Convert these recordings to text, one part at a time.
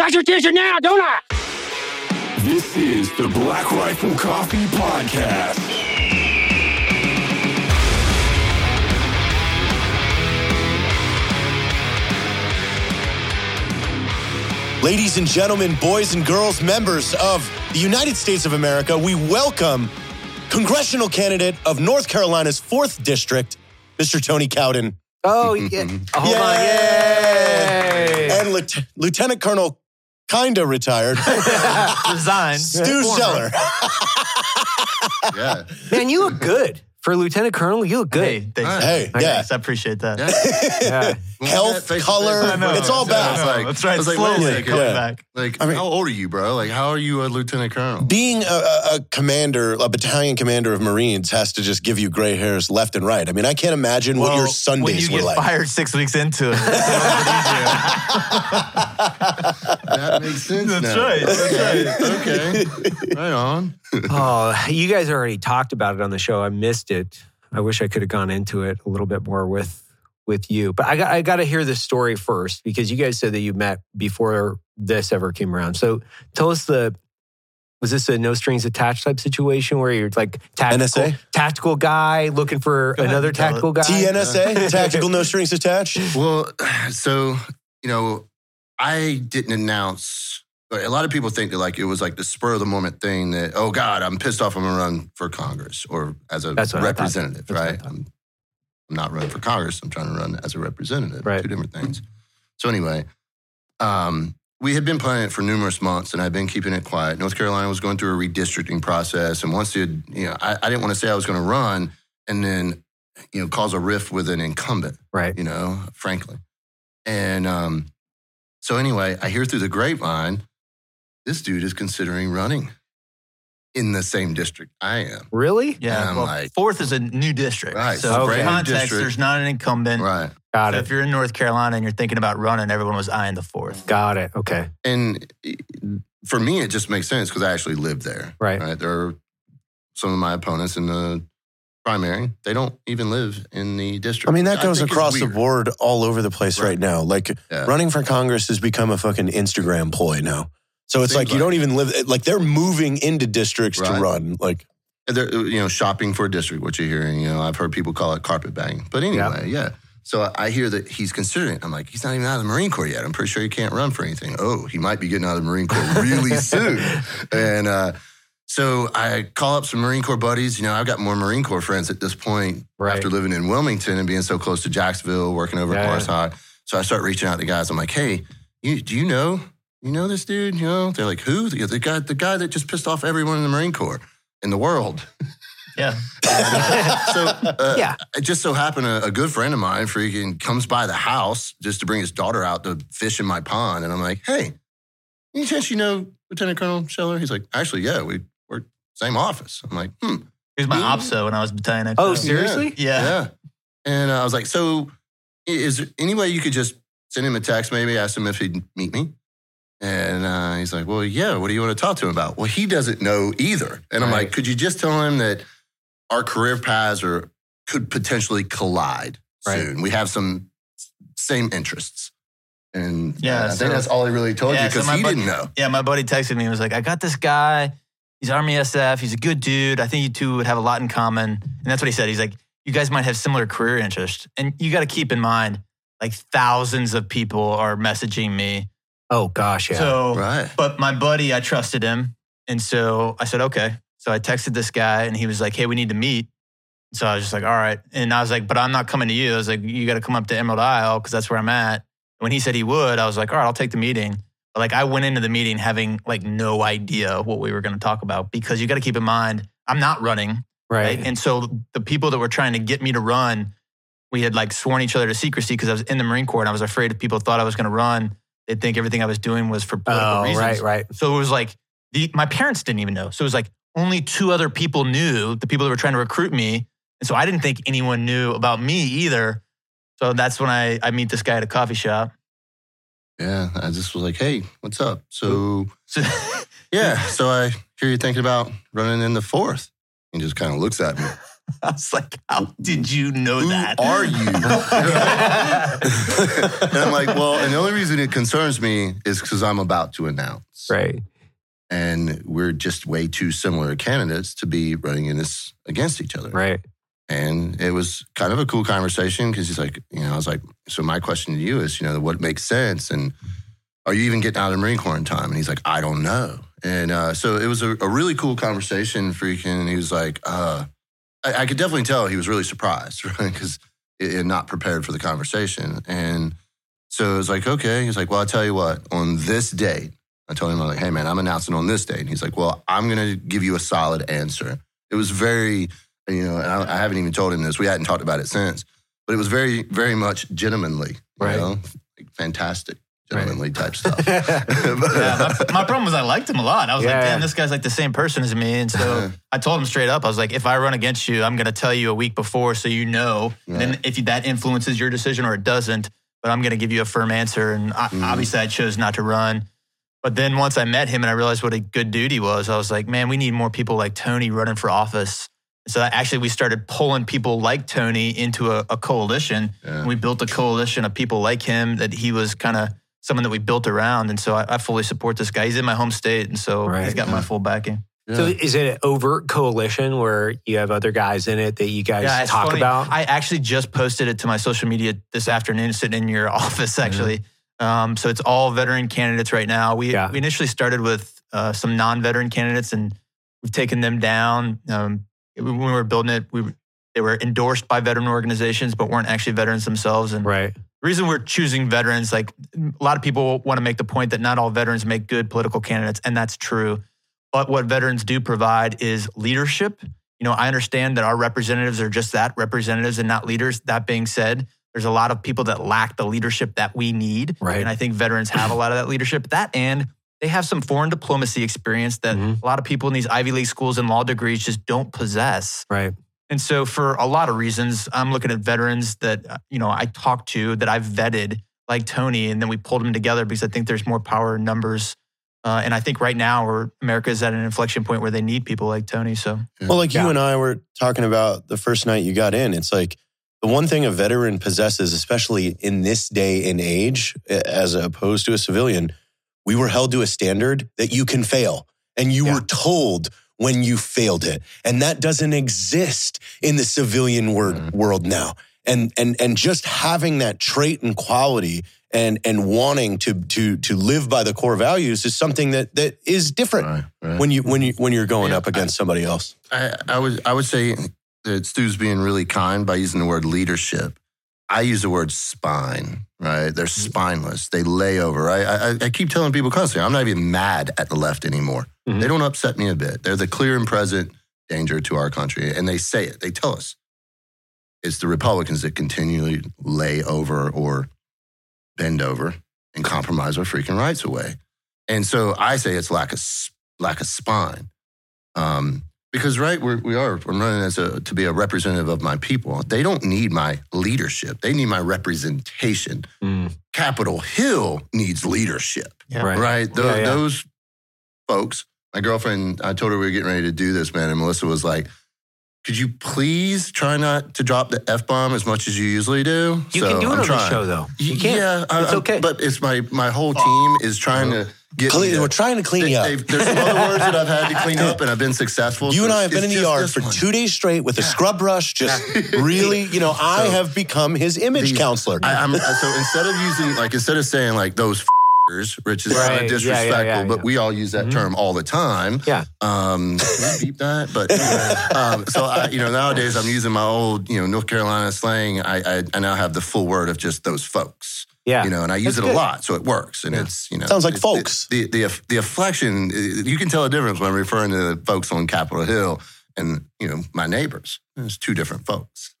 got your attention now, don't I? This is the Black Rifle Coffee Podcast. Ladies and gentlemen, boys and girls, members of the United States of America, we welcome congressional candidate of North Carolina's 4th District, Mr. Tony Cowden. Oh, yeah. Hold on. Yay. And Lieutenant, Lieutenant Colonel, kinda retired, Resigned. Stu Scheller. Yeah. Man, you look good. For Lieutenant Colonel, you look Hey, good. thanks. Hey, yeah. Thanks, I appreciate that. Yeah. Health, color, I know. it's all I back. know. Like- That's right. I was like, Slowly wait a second. coming Yeah. back. Like, I mean- how old are you, bro? Like, how are you a lieutenant colonel? Being a, a, a commander, a battalion commander of Marines has to just give you gray hairs left and right. I mean, I can't imagine what your when Sundays you were get like. fired six weeks into it, it's that makes sense That's now. right, that's Okay. okay. Right on. Oh, you guys already talked about it on the show. I missed it. I wish I could have gone into it a little bit more with with you. But I got I got to hear this story first because you guys said that you met before this ever came around. So tell us the was this a no strings attached type situation where you're like tactical, NSA? tactical guy looking for ahead, another tell it. tactical guy? TNSA, tactical no strings attached. Well, so, you know, I didn't announce. A lot of people think that like it was like the spur of the moment thing that oh God I'm pissed off I'm gonna run for Congress or as a That's what I thought. representative That's what I right. I'm, I'm not running for Congress I'm trying to run as a representative Right. two different things so anyway um, we had been planning it for numerous months and I'd been keeping it quiet North Carolina was going through a redistricting process and once it you know I, I didn't want to say I was going to run and then you know cause a rift with an incumbent Right. you know, frankly. And um, so anyway, I hear through the grapevine, this dude is considering running in the same district I am. Really? Yeah, And I'm well, like- fourth is a new district. Right, So so for context, district. there's not an incumbent. Right. Got So it. if you're in North Carolina and you're thinking about running, everyone was eyeing the fourth. Got it. Okay. And for me, it just makes sense because I actually live there. Right. Right. There are some of my opponents in the primary, they don't even live in the district. I mean, that goes across the board all over the place right, Right. now. Like Yeah. running for Congress has become a fucking Instagram ploy now. So it's Seems like you like don't even live like they're moving into districts to run. Like they're, you know, shopping for a district, what you're hearing. You know, I've heard people call it carpet bagging. But anyway, yeah. So I- hear that he's considering it. I'm like, he's not even out of the Marine Corps yet. I'm pretty sure he can't run for anything. Oh, he might be getting out of the Marine Corps really soon. And uh, so I call up some Marine Corps buddies. You know, I've got more Marine Corps friends at this point Right. after living in Wilmington and being so close to Jacksonville, working over Yeah, at yeah. Mars High. So I start reaching out to guys. I'm like, hey, you, do you know, you know this dude? You know, they're like, who? The, the guy, the guy that just pissed off everyone in the Marine Corps in the world. Yeah. so uh, Yeah. it just so happened a, a good friend of mine freaking comes by the house just to bring his daughter out to fish in my pond, and I'm like, hey, any chance you know Lieutenant Colonel Scheller? He's like, actually, yeah, we work same office. I'm like, hmm, He was my Yeah. opso when I was battalion. Oh, seriously? Yeah. yeah. And uh, I was like, so is there any way you could just send him a text, maybe ask him if he'd meet me? And uh, he's like, well, yeah, what do you want to talk to him about? Well, he doesn't know either. And I'm Right. like, could you just tell him that our career paths are could potentially collide Right. soon? We have some same interests. And Yeah, uh, I think that's all he really told Yeah, you because my he buddy- didn't know. Yeah, my buddy texted me and was like, I got this guy. He's Army SF. He's a good dude. I think you two would have a lot in common. And that's what he said. He's like, you guys might have similar career interests. And you got to keep in mind, like thousands of people are messaging me. Oh gosh, yeah. So, Right. but my buddy, I trusted him. And so I said, okay. So I texted this guy and he was like, hey, we need to meet. So I was just like, all right. And I was like, but I'm not coming to you. I was like, you got to come up to Emerald Isle because that's where I'm at. When he said he would, I was like, all right, I'll take the meeting. But like I went into the meeting having like no idea what we were going to talk about because you got to keep in mind, I'm not running. right. Right. And so the people that were trying to get me to run, we had like sworn each other to secrecy because I was in the Marine Corps and I was afraid if people thought I was going to run, they'd think everything I was doing was for political oh, reasons. right, right. So it was like the, my parents didn't even know. So it was like only two other people knew, the people that were trying to recruit me. And so I didn't think anyone knew about me either. So that's when I, I meet this guy at a coffee shop. Yeah. I just was like, hey, what's up? So So Yeah. So I hear you thinking about running in the fourth. He just kind of looks at me. I was like, how did you know Who that? are you? and I'm like, well, and the only reason it concerns me is because I'm about to announce. Right. And we're just way too similar candidates to be running in this against each other. Right. And it was kind of a cool conversation because he's like, you know, I was like, so my question to you is, you know, what makes sense? And are you even getting out of the Marine Corps in time? And he's like, I don't know. And uh, so it was a, a really cool conversation, freaking. And he was like, uh, I, I could definitely tell he was really surprised, right? Because and not prepared for the conversation. And so it was like, okay. He's like, well, I'll tell you what, on this date, I told him, I'm like, hey, man, I'm announcing on this date. And he's like, well, I'm going to give you a solid answer. It was very, you know, and I, I haven't even told him this. We hadn't talked about it since, but it was very, very much gentlemanly, you Right. know, like fantastic Right. gentlemanly type stuff. yeah, my, my problem was I liked him a lot. I was Yeah. like, damn, this guy's like the same person as me. And so I told him straight up, I was like, if I run against you, I'm going to tell you a week before so you know. And then if that influences your decision or it doesn't, but I'm going to give you a firm answer. And I, Mhm. obviously, I chose not to run. But then once I met him and I realized what a good dude he was, I was like, man, we need more people like Tony running for office. So actually, we started pulling people like Tony into a, a coalition. Yeah. We built a coalition of people like him that he was kind of someone that we built around. And so I, I fully support this guy. He's in my home state. And so Right. he's got my full backing. So is it an overt coalition where you have other guys in it that you guys Yeah, talk funny. about? I actually just posted it to my social media this afternoon, sitting in your office, actually. Um, so it's all veteran candidates right now. We, Yeah. we initially started with uh, some non veteran candidates and we've taken them down. Um, when we were building it, we, they were endorsed by veteran organizations, but weren't actually veterans themselves. And right. The reason we're choosing veterans, like a lot of people want to make the point that not all veterans make good political candidates, and that's true. But what veterans do provide is leadership. You know, I understand that our representatives are just that representatives and not leaders. That being said, there's a lot of people that lack the leadership that we need. Right. And I think veterans have a lot of that leadership. That and they have some foreign diplomacy experience that Mhm. a lot of people in these Ivy League schools and law degrees just don't possess. Right. And so, for a lot of reasons, I'm looking at veterans that uh, you know I talked to that I've vetted, like Tony, and then we pulled them together because I think there's more power in numbers. Uh, and I think right now, where America is at an inflection point where they need people like Tony. So, Well, like Yeah. you and I were talking about the first night you got in, it's like the one thing a veteran possesses, especially in this day and age, as opposed to a civilian, we were held to a standard that you can fail. And you Yeah. were told when you failed it. And that doesn't exist in the civilian word, Mhm. world now. And and and just having that trait and quality and and wanting to to to live by the core values is something that that is different Right, right. when you when you when you're going Yeah, up against somebody else. I, I would I would say that Stu's being really kind by using the word leadership. I use the word spine, right? They're spineless. They lay over. I, I, I keep telling people constantly, I'm not even mad at the left anymore. Mhm. They don't upset me a bit. They're the clear and present danger to our country. And they say it. They tell us. It's the Republicans that continually lay over or bend over and compromise our freaking rights away. And so I say it's lack of lack of spine. Um, because right, we're, we are. I'm running as a to be a representative of my people. They don't need my leadership. They need my representation. Mm. Capitol Hill needs leadership, yeah. Right. right? Tho- Yeah, yeah. Those folks. My girlfriend, I told her we were getting ready to do this, man, and Melissa was like, "Could you please try not to drop the f bomb as much as you usually do?" You So can do it I'm on trying. the show, though. You can't. Yeah, I- It's I- okay. But it's my my whole team is trying to get. me Clean, we're trying to clean they- you up. they've- There's some other words that I've had to clean up, and I've been successful. You so and I have been in the yard for one. two days straight with a scrub brush, just really, you know, I So- have become his image These- counselor. I, I'm, so instead of using like instead of saying like those f***ers, which is Right. kind Yeah, of yeah, disrespectful, yeah, but yeah. we all use that Mhm. term all the time. Yeah. Um, can we beep that? But anyway, um, so I, you know, nowadays I'm using my old, you know, North Carolina slang. I, I, I now have the full word of just those folks. Yeah. You know, and I use That's it a lot, so it works. And it's you know, Sounds like it- folks. The the the, the afflection, uh, you can tell a difference when I'm referring to the folks on Capitol Hill and you know my neighbors. It's two different folks.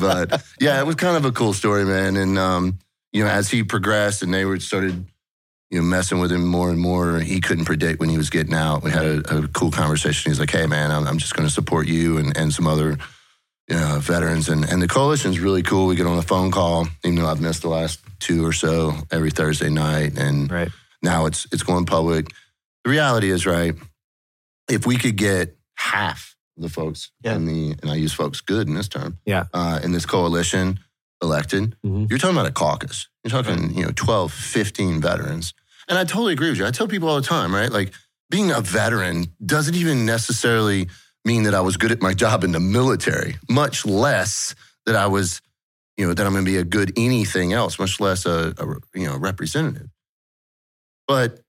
but yeah, it was kind of a cool story, man. And um, you know, as he progressed and they were started, you know, messing with him more and more, he couldn't predict when he was getting out. We had a, a cool conversation. He's like, "Hey, man, I'm, I'm just going to support you and, and some other." You know, veterans and, and the coalition's really cool. We get on a phone call, even though I've missed the last two or so every Thursday night. And Right. now it's it's going public. The reality is, right, if we could get half, the folks Yeah. in the, and I use folks good in this term, Yeah. uh, in this coalition elected, Mhm. you're talking about a caucus. You're talking, you know, 12, 15 veterans. And I totally agree with you. I tell people all the time, right? Like being a veteran doesn't even necessarily mean that I was good at my job in the military, much less that I was, you know, that I'm going to be a good anything else, much less a, a you know, representative. But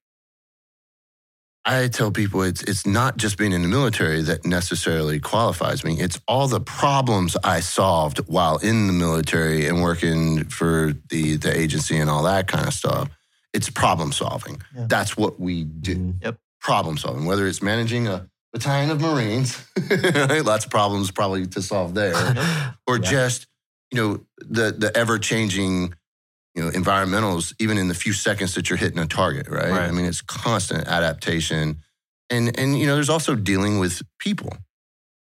I tell people it's it's not just being in the military that necessarily qualifies me. It's all the problems I solved while in the military and working for the the agency and all that kind of stuff. It's problem solving. Yeah. That's what we do. Mhm. Yep. Problem solving. Whether it's managing a battalion of Marines, lots of problems probably to solve there, or Yeah. just you know the the ever changing you know environmentals even in the few seconds that you're hitting a target right? Right. i mean it's constant adaptation. And and you know there's also dealing with people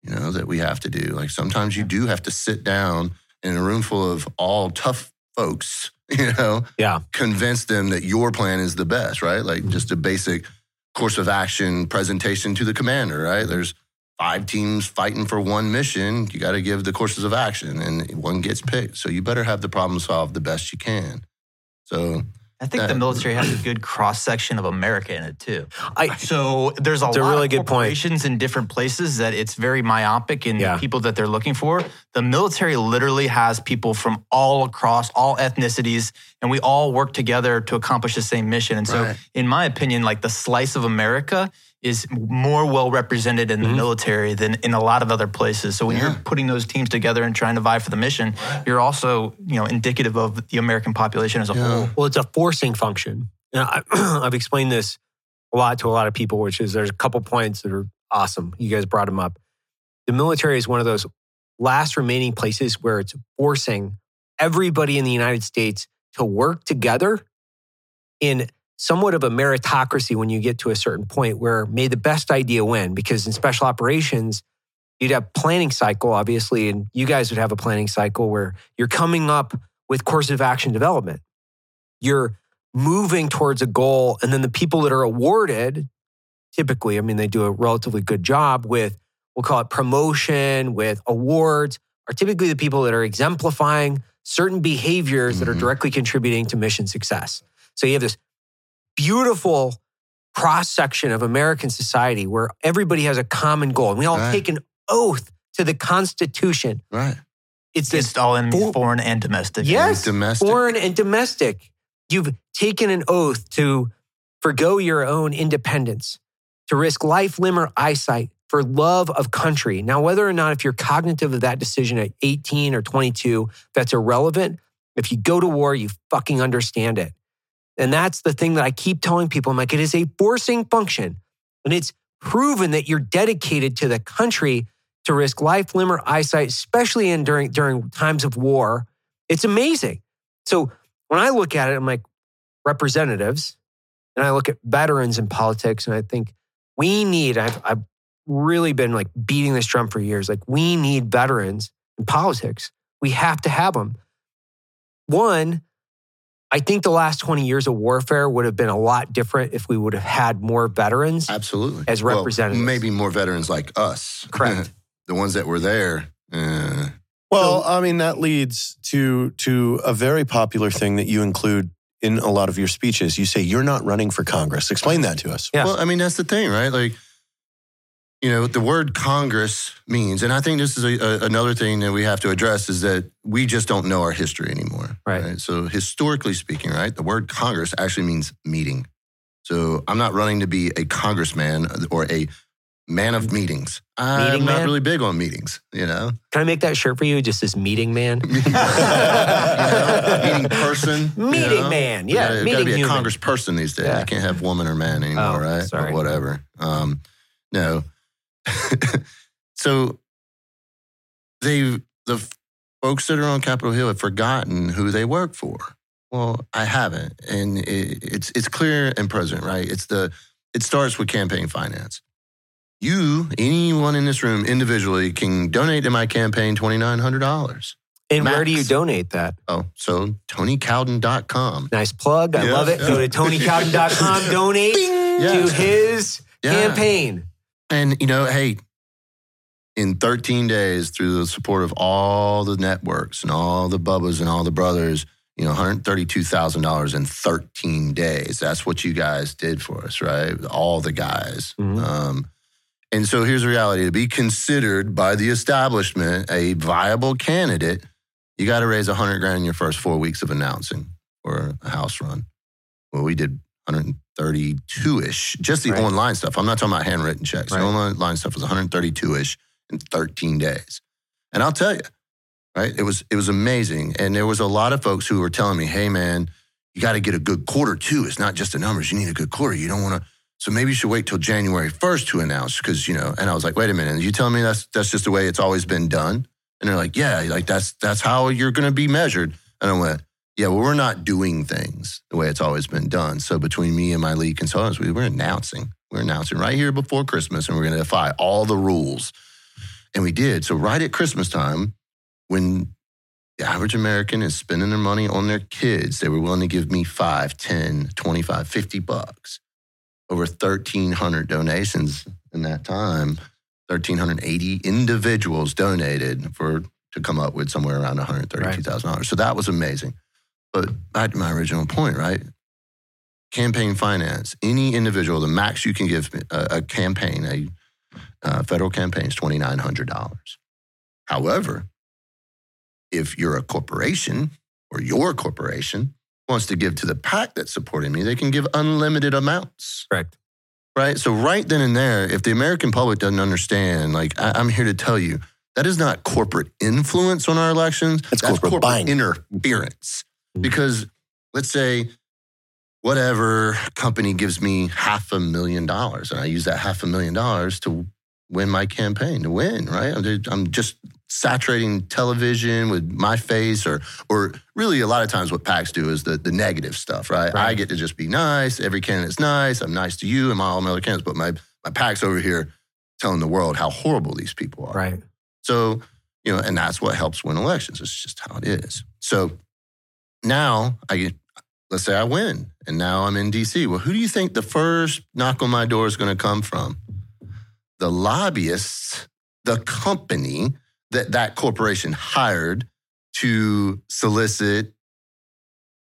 you know that we have to do. Like sometimes you do have to sit down in a room full of all tough folks you know? Yeah. convince them that your plan is the best right? Like mm-hmm. just a basic course of action presentation to the commander right there's five teams fighting for one mission, you got to give the courses of action, and one gets picked. So you better have the problem solved the best you can. So I think Uh, the military has a good cross section of America in it too. I So there's a lot really of good point. corporations in different places that it's very myopic in Yeah. the people that they're looking for. The military literally has people from all across all ethnicities, and we all work together to accomplish the same mission. And so, Right. in my opinion, like the slice of America is more well represented in the Mhm. military than in a lot of other places. So when Yeah. you're putting those teams together and trying to vie for the mission, you're also, you know, indicative of the American population as a Yeah. whole. Well, it's a forcing function. And I, I've explained this a lot to a lot of people, which is there's a couple points that are awesome. You guys brought them up. The military is one of those last remaining places where it's forcing everybody in the United States to work together in somewhat of a meritocracy when you get to a certain point where may the best idea win. Because in special operations, you'd have a planning cycle, obviously, and you guys would have a planning cycle where you're coming up with course of action development. You're moving towards a goal, and then the people that are awarded, typically, I mean, they do a relatively good job with, we'll call it promotion, with awards, are typically the people that are exemplifying certain behaviors that are Mhm. directly contributing to mission success. So you have this beautiful cross section of American society where everybody has a common goal, and we all Right. take an oath to the Constitution. right, It's this all in For- foreign and domestic. Yes, domestic. foreign and domestic. You've taken an oath to forgo your own independence, to risk life, limb, or eyesight for love of country. Now, whether or not if you're cognitive of that decision at 18 or 22, that's irrelevant. If you go to war, you fucking understand it. And that's the thing that I keep telling people. I'm like, it is a forcing function. And it's proven that you're dedicated to the country to risk life, limb, or eyesight, especially in during during times of war. It's amazing. So when I look at it, I'm like, representatives, and I look at veterans in politics, and I think we need, I've, I've really been like beating this drum for years. Like, we need veterans in politics. We have to have them. One, I think the last 20 years of warfare would have been a lot different if we would have had more veterans. Absolutely. As Well, representatives. maybe more veterans like us. Correct. the ones that were there. Uh, Well, I mean, that leads to to a very popular thing that you include in a lot of your speeches. You say you're not running for Congress. Explain that to us. Yeah. Well, I mean, that's the thing, right? Like, you know, the word Congress means, and I think this is a, a, another thing that we have to address is that we just don't know our history anymore. Right. So, historically speaking, right, the word Congress actually means meeting. So, I'm not running to be a congressman or a man of meetings. I'm Meeting not man? really big on meetings, you know? Can I make that shirt for you? Just this meeting man? You know, meeting person. you Meeting know? man. Yeah, gotta, meeting gotta be a human. congress person these days. Yeah. You can't have woman or man anymore, Oh, right? sorry. Or whatever. Um, no. so they the folks that are on Capitol Hill have forgotten who they work for. Well, I haven't, and it, it's it's clear and present, right? It's the it starts with campaign finance. You, anyone in this room individually, can donate to my campaign twenty nine hundred dollars. And where do you donate that? Oh, so TonyCowden.com. Nice plug. I Yeah. love it. Go to TonyCowden.com, donate to Yeah. his Yeah. campaign. And you know, hey, in 13 days, through the support of all the networks and all the Bubbas and all the brothers, you know, $132,000 in 13 days. That's what you guys did for us, right? All the guys. Mhm. Um, and so here's the reality to be considered by the establishment a viable candidate, you got to raise 100 grand in your first four weeks of announcing or a house run. Well, we did 132 ish, just the Right. online stuff. I'm not talking about handwritten checks. Right. The online stuff was 132 ish in 13 days. And I'll tell you, right? It was it was amazing, and there was a lot of folks who were telling me, "Hey, man, you got to get a good quarter too. It's not just the numbers. You need a good quarter. You don't want to." So maybe you should wait till January 1st to announce because you know. And I was like, "Wait a minute, you telling me that's that's just the way it's always been done?" And they're like, "Yeah, like that's that's how you're going to be measured." And I went, "Yeah, well, we're not doing things the way it's always been done. So between me and my lead consultants, we, we're announcing. We're announcing right here before Christmas, and we're going to defy all the rules." And we did. So right at Christmas time, when the average American is spending their money on their kids, they were willing to give me 5, 10, 25, 50 bucks. Over 1,300 donations in that time. 1,380 individuals donated for to come up with somewhere around $132,000. So that was amazing. But back to my original point, right? Campaign finance, any individual, the max you can give a, a campaign, a uh, federal campaign is $2,900. However, if you're a corporation or your corporation wants to give to the PAC that's supporting me, they can give unlimited amounts, Correct. right? So, right then and there, if the American public doesn't understand, like I, I'm here to tell you, that is not corporate influence on our elections. That's corporate buying. interference. Mhm. Because let's say whatever company gives me half a million dollars, and I use that half a million dollars to win my campaign, to win, right? I'm- I'm just saturating television with my face, or or really a lot of times what PACs do is the the negative stuff, right? Right. I get to just be nice. Every candidate's nice. I'm nice to you and my all my other candidates, but my my PAC's over here telling the world how horrible these people are. Right. So, you know, and that's what helps win elections. It's just how it is. So now I get, let's say I win and now I'm in DC. Well, who do you think the first knock on my door is going to come from? The lobbyists, the company that that corporation hired to solicit,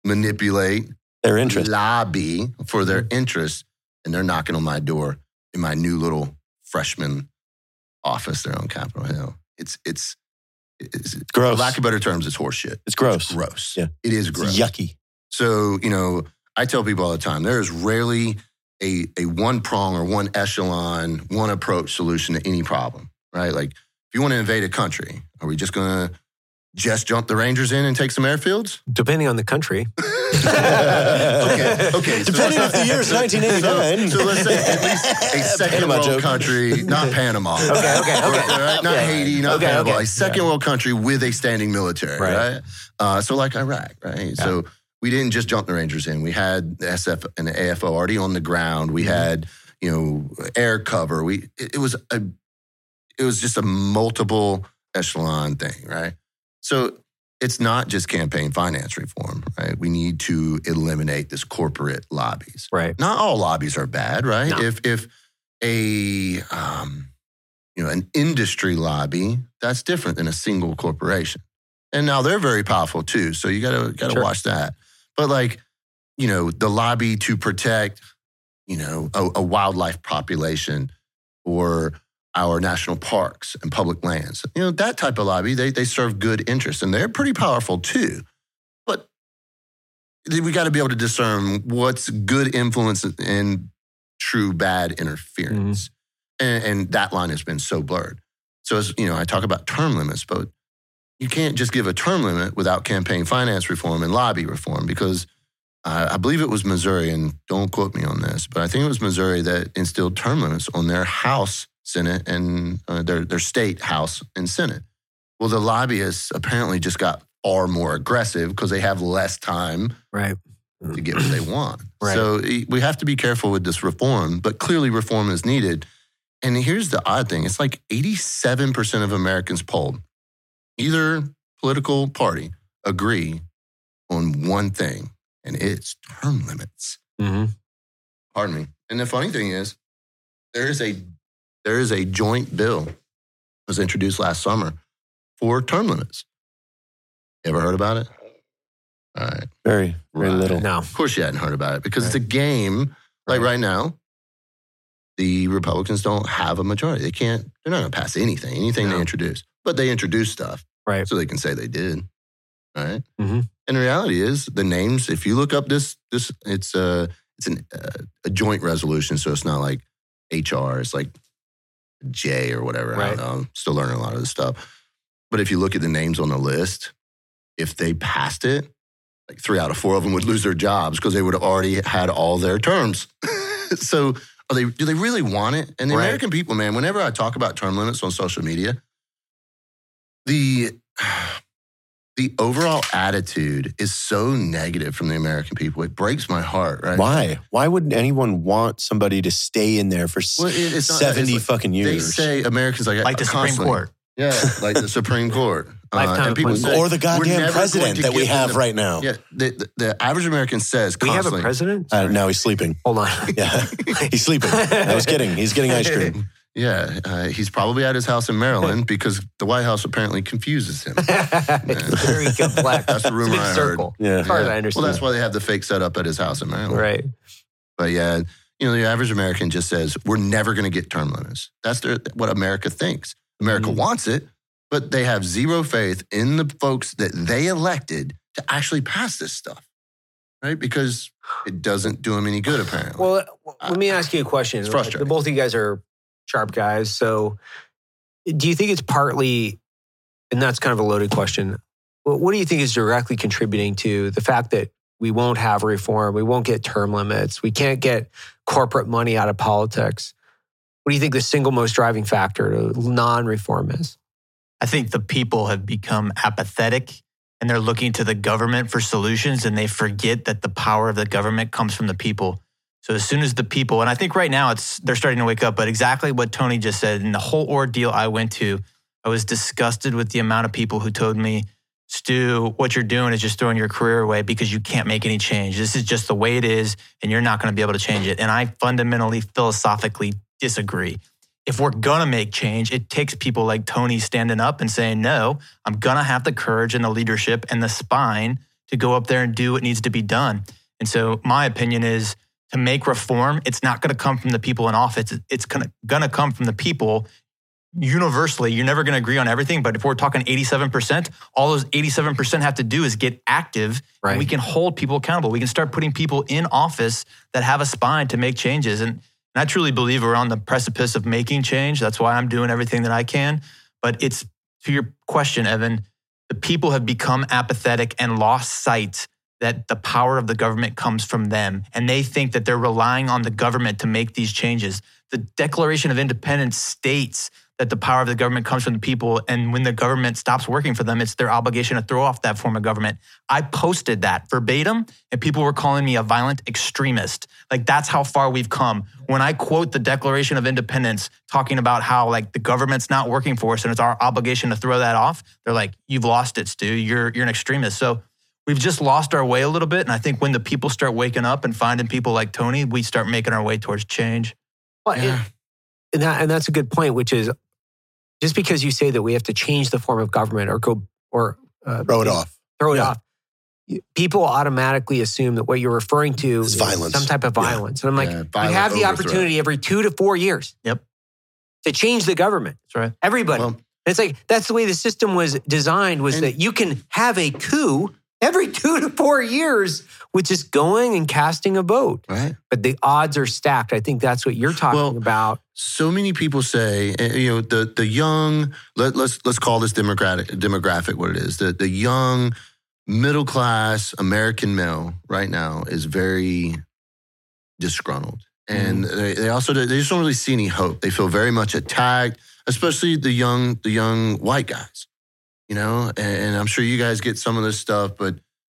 manipulate, Their interest. lobby for their mm-hmm. interests. And they're knocking on my door in my new little freshman office there on Capitol Hill. It's, it's, it's, for Gross. lack of better terms, it's horseshit. It's gross. Gross. Yeah. It is It's gross. yucky. So, you know, I tell people all the time there is rarely a, a one prong or one echelon, one approach solution to any problem, right? Like, if you want to invade a country, are we just going to just jump the Rangers in and take some airfields? Depending on the country. okay, okay. Depending let's- if the year is 1989. So, so let's say at least a second Panama world joke. country, not Panama. Okay, okay, okay. Right? Not Yeah. Haiti, not Okay, Panama. okay. A second world country with a standing military, Right. right? Uh, so like Iraq, right? So we didn't just jump the Rangers in. We had the SF and the AFO already on the ground. We had, you know, air cover. We it, it was a it was just a multiple echelon thing, right? So it's not just campaign finance reform, right? We need to eliminate this corporate lobbies Right. not all lobbies are bad, right? No. If if a um, you know an industry lobby, that's different than a single corporation. And now they're very powerful too, so you gotta gotta Sure. watch that. But like, you know, the lobby to protect, you know, a, a wildlife population or our national parks and public lands. You know, that type of lobby, they they serve good interests and they're pretty powerful too. But we got to be able to discern what's good influence and true bad interference. And, and that line has been so blurred. So, as you know, I talk about term limits, but you can't just give a term limit without campaign finance reform and lobby reform because uh, I believe it was Missouri, and don't quote me on this, but I think it was Missouri that instilled term limits on their House, Senate, and uh, their, their state House and Senate. Well, the lobbyists apparently just got far more aggressive because they have less time Right. to get what they want. Right. So we have to be careful with this reform, but clearly reform is needed. And here's the odd thing it's like 87% of Americans polled, either political party, agree on one thing, and it's term limits. hmm Pardon me. And the funny thing is, there is a there is a joint bill that was introduced last summer for term limits. You ever heard about it? All right. Very, very Right. little. No. Of course you hadn't heard about it because it's a game. Like right now, the Republicans don't have a majority. They can't, they're not going to pass anything, anything No. they introduce. But they introduce stuff Right. so they can say they did. All right? Mhm. And the reality is the names, if you look up this, this it's a, it's an, uh, a joint resolution. So it's not like HR, it's like J or whatever. I don't know. I'm still learning a lot of this stuff. But if you look at the names on the list, if they passed it, like three out of four of them would lose their jobs because they would have already had all their terms. so are they do they really want it? And the Right. American people, man, whenever I talk about term limits on social media, the the overall attitude is so negative from the American people. It breaks my heart, right? Why? Why would anyone want somebody to stay in there for Well, it- it's not- it's 70 like- fucking years? They say Americans like Like the Supreme Court. Yeah, like the Supreme Court. Uh, and people say, or the goddamn president that we have the-" right now. Yeah, the, the, the average American says We have a president? Uh, no, he's sleeping. Hold on. Yeah, he's sleeping. I was kidding. He's getting ice cream. Yeah, uh, he's probably at his house in Maryland because the White House apparently confuses him. it's very complex. That's the rumor it's a big I heard. Yeah. As far as Yeah. I understand. Well, that's why they have the fake setup at his house in Maryland. Right. But yeah, you know, the average American just says we're never going to get term limits. That's their, what America thinks. America Mhm. wants it, but they have zero faith in the folks that they elected to actually pass this stuff, right? Because it doesn't do them any good, apparently. Well, let me ask you a question. It's frustrating. Both of you guys are sharp guys. So, do you think it's partly, and that's kind of a loaded question, what do you think is directly contributing to the fact that we won't have reform, we won't get term limits, we can't get corporate money out of politics? What do you think the single most driving factor to non reform is? I think the people have become apathetic and they're looking to the government for solutions and they forget that the power of the government comes from the people. So as soon as the people, and I think right now it's they're starting to wake up, but exactly what Tony just said, in the whole ordeal I went to, I was disgusted with the amount of people who told me, Stu, what you're doing is just throwing your career away because you can't make any change. This is just the way it is, and you're not going to be able to change it. And I fundamentally, philosophically disagree if we're gonna make change, it takes people like Tony standing up and saying, no, I'm gonna have the courage and the leadership and the spine to go up there and do what needs to be done. And so my opinion is to make reform, it's not gonna come from the people in office. It's gonna, gonna come from the people universally. You're never gonna agree on everything, but if we're talking 87%, all those 87% have to do is get active Right. and we can hold people accountable. We can start putting people in office that have a spine to make changes. And and I truly believe we're on the precipice of making change. That's why I'm doing everything that I can. But it's to your question, Evan, the people have become apathetic and lost sight that the power of the government comes from them. And they think that they're relying on the government to make these changes. The Declaration of Independence states that the power of the government comes from the people. And when the government stops working for them, it's their obligation to throw off that form of government. I posted that verbatim, and people were calling me a violent extremist. Like, that's how far we've come. When I quote the Declaration of Independence talking about how, like, the government's not working for us and it's our obligation to throw that off, they're like, you've lost it, Stu. You're, you're an extremist. So, We've just lost our way a little bit. And I think when the people start waking up and finding people like Tony, we start making our way towards change. Well, and- Yeah. and, that, and that's a good point, which is just because you say that we have to change the form of government or go or uh, Throw it off. throw it Yeah. off, people automatically assume that what you're referring to Is is violence. some type of Yeah. violence. And I'm like, Yeah, you have the overthrow. opportunity every two to four years. Yep. To change the government, That's right. everybody. Well, it's like that's the way the system was designed. Was And- that you can have a coup every two to four years with just going and casting a vote, right. but the odds are stacked. I think that's what you're talking Well, about. so many people say, eh, you know, the the young. Let, let's let's call this demographic demographic what it is. The the young middle class American male right now is very disgruntled, and they, they also they just don't really see any hope. They feel very much attacked, especially the young the young white guys. You know, and, and I'm sure you guys get some of this stuff, but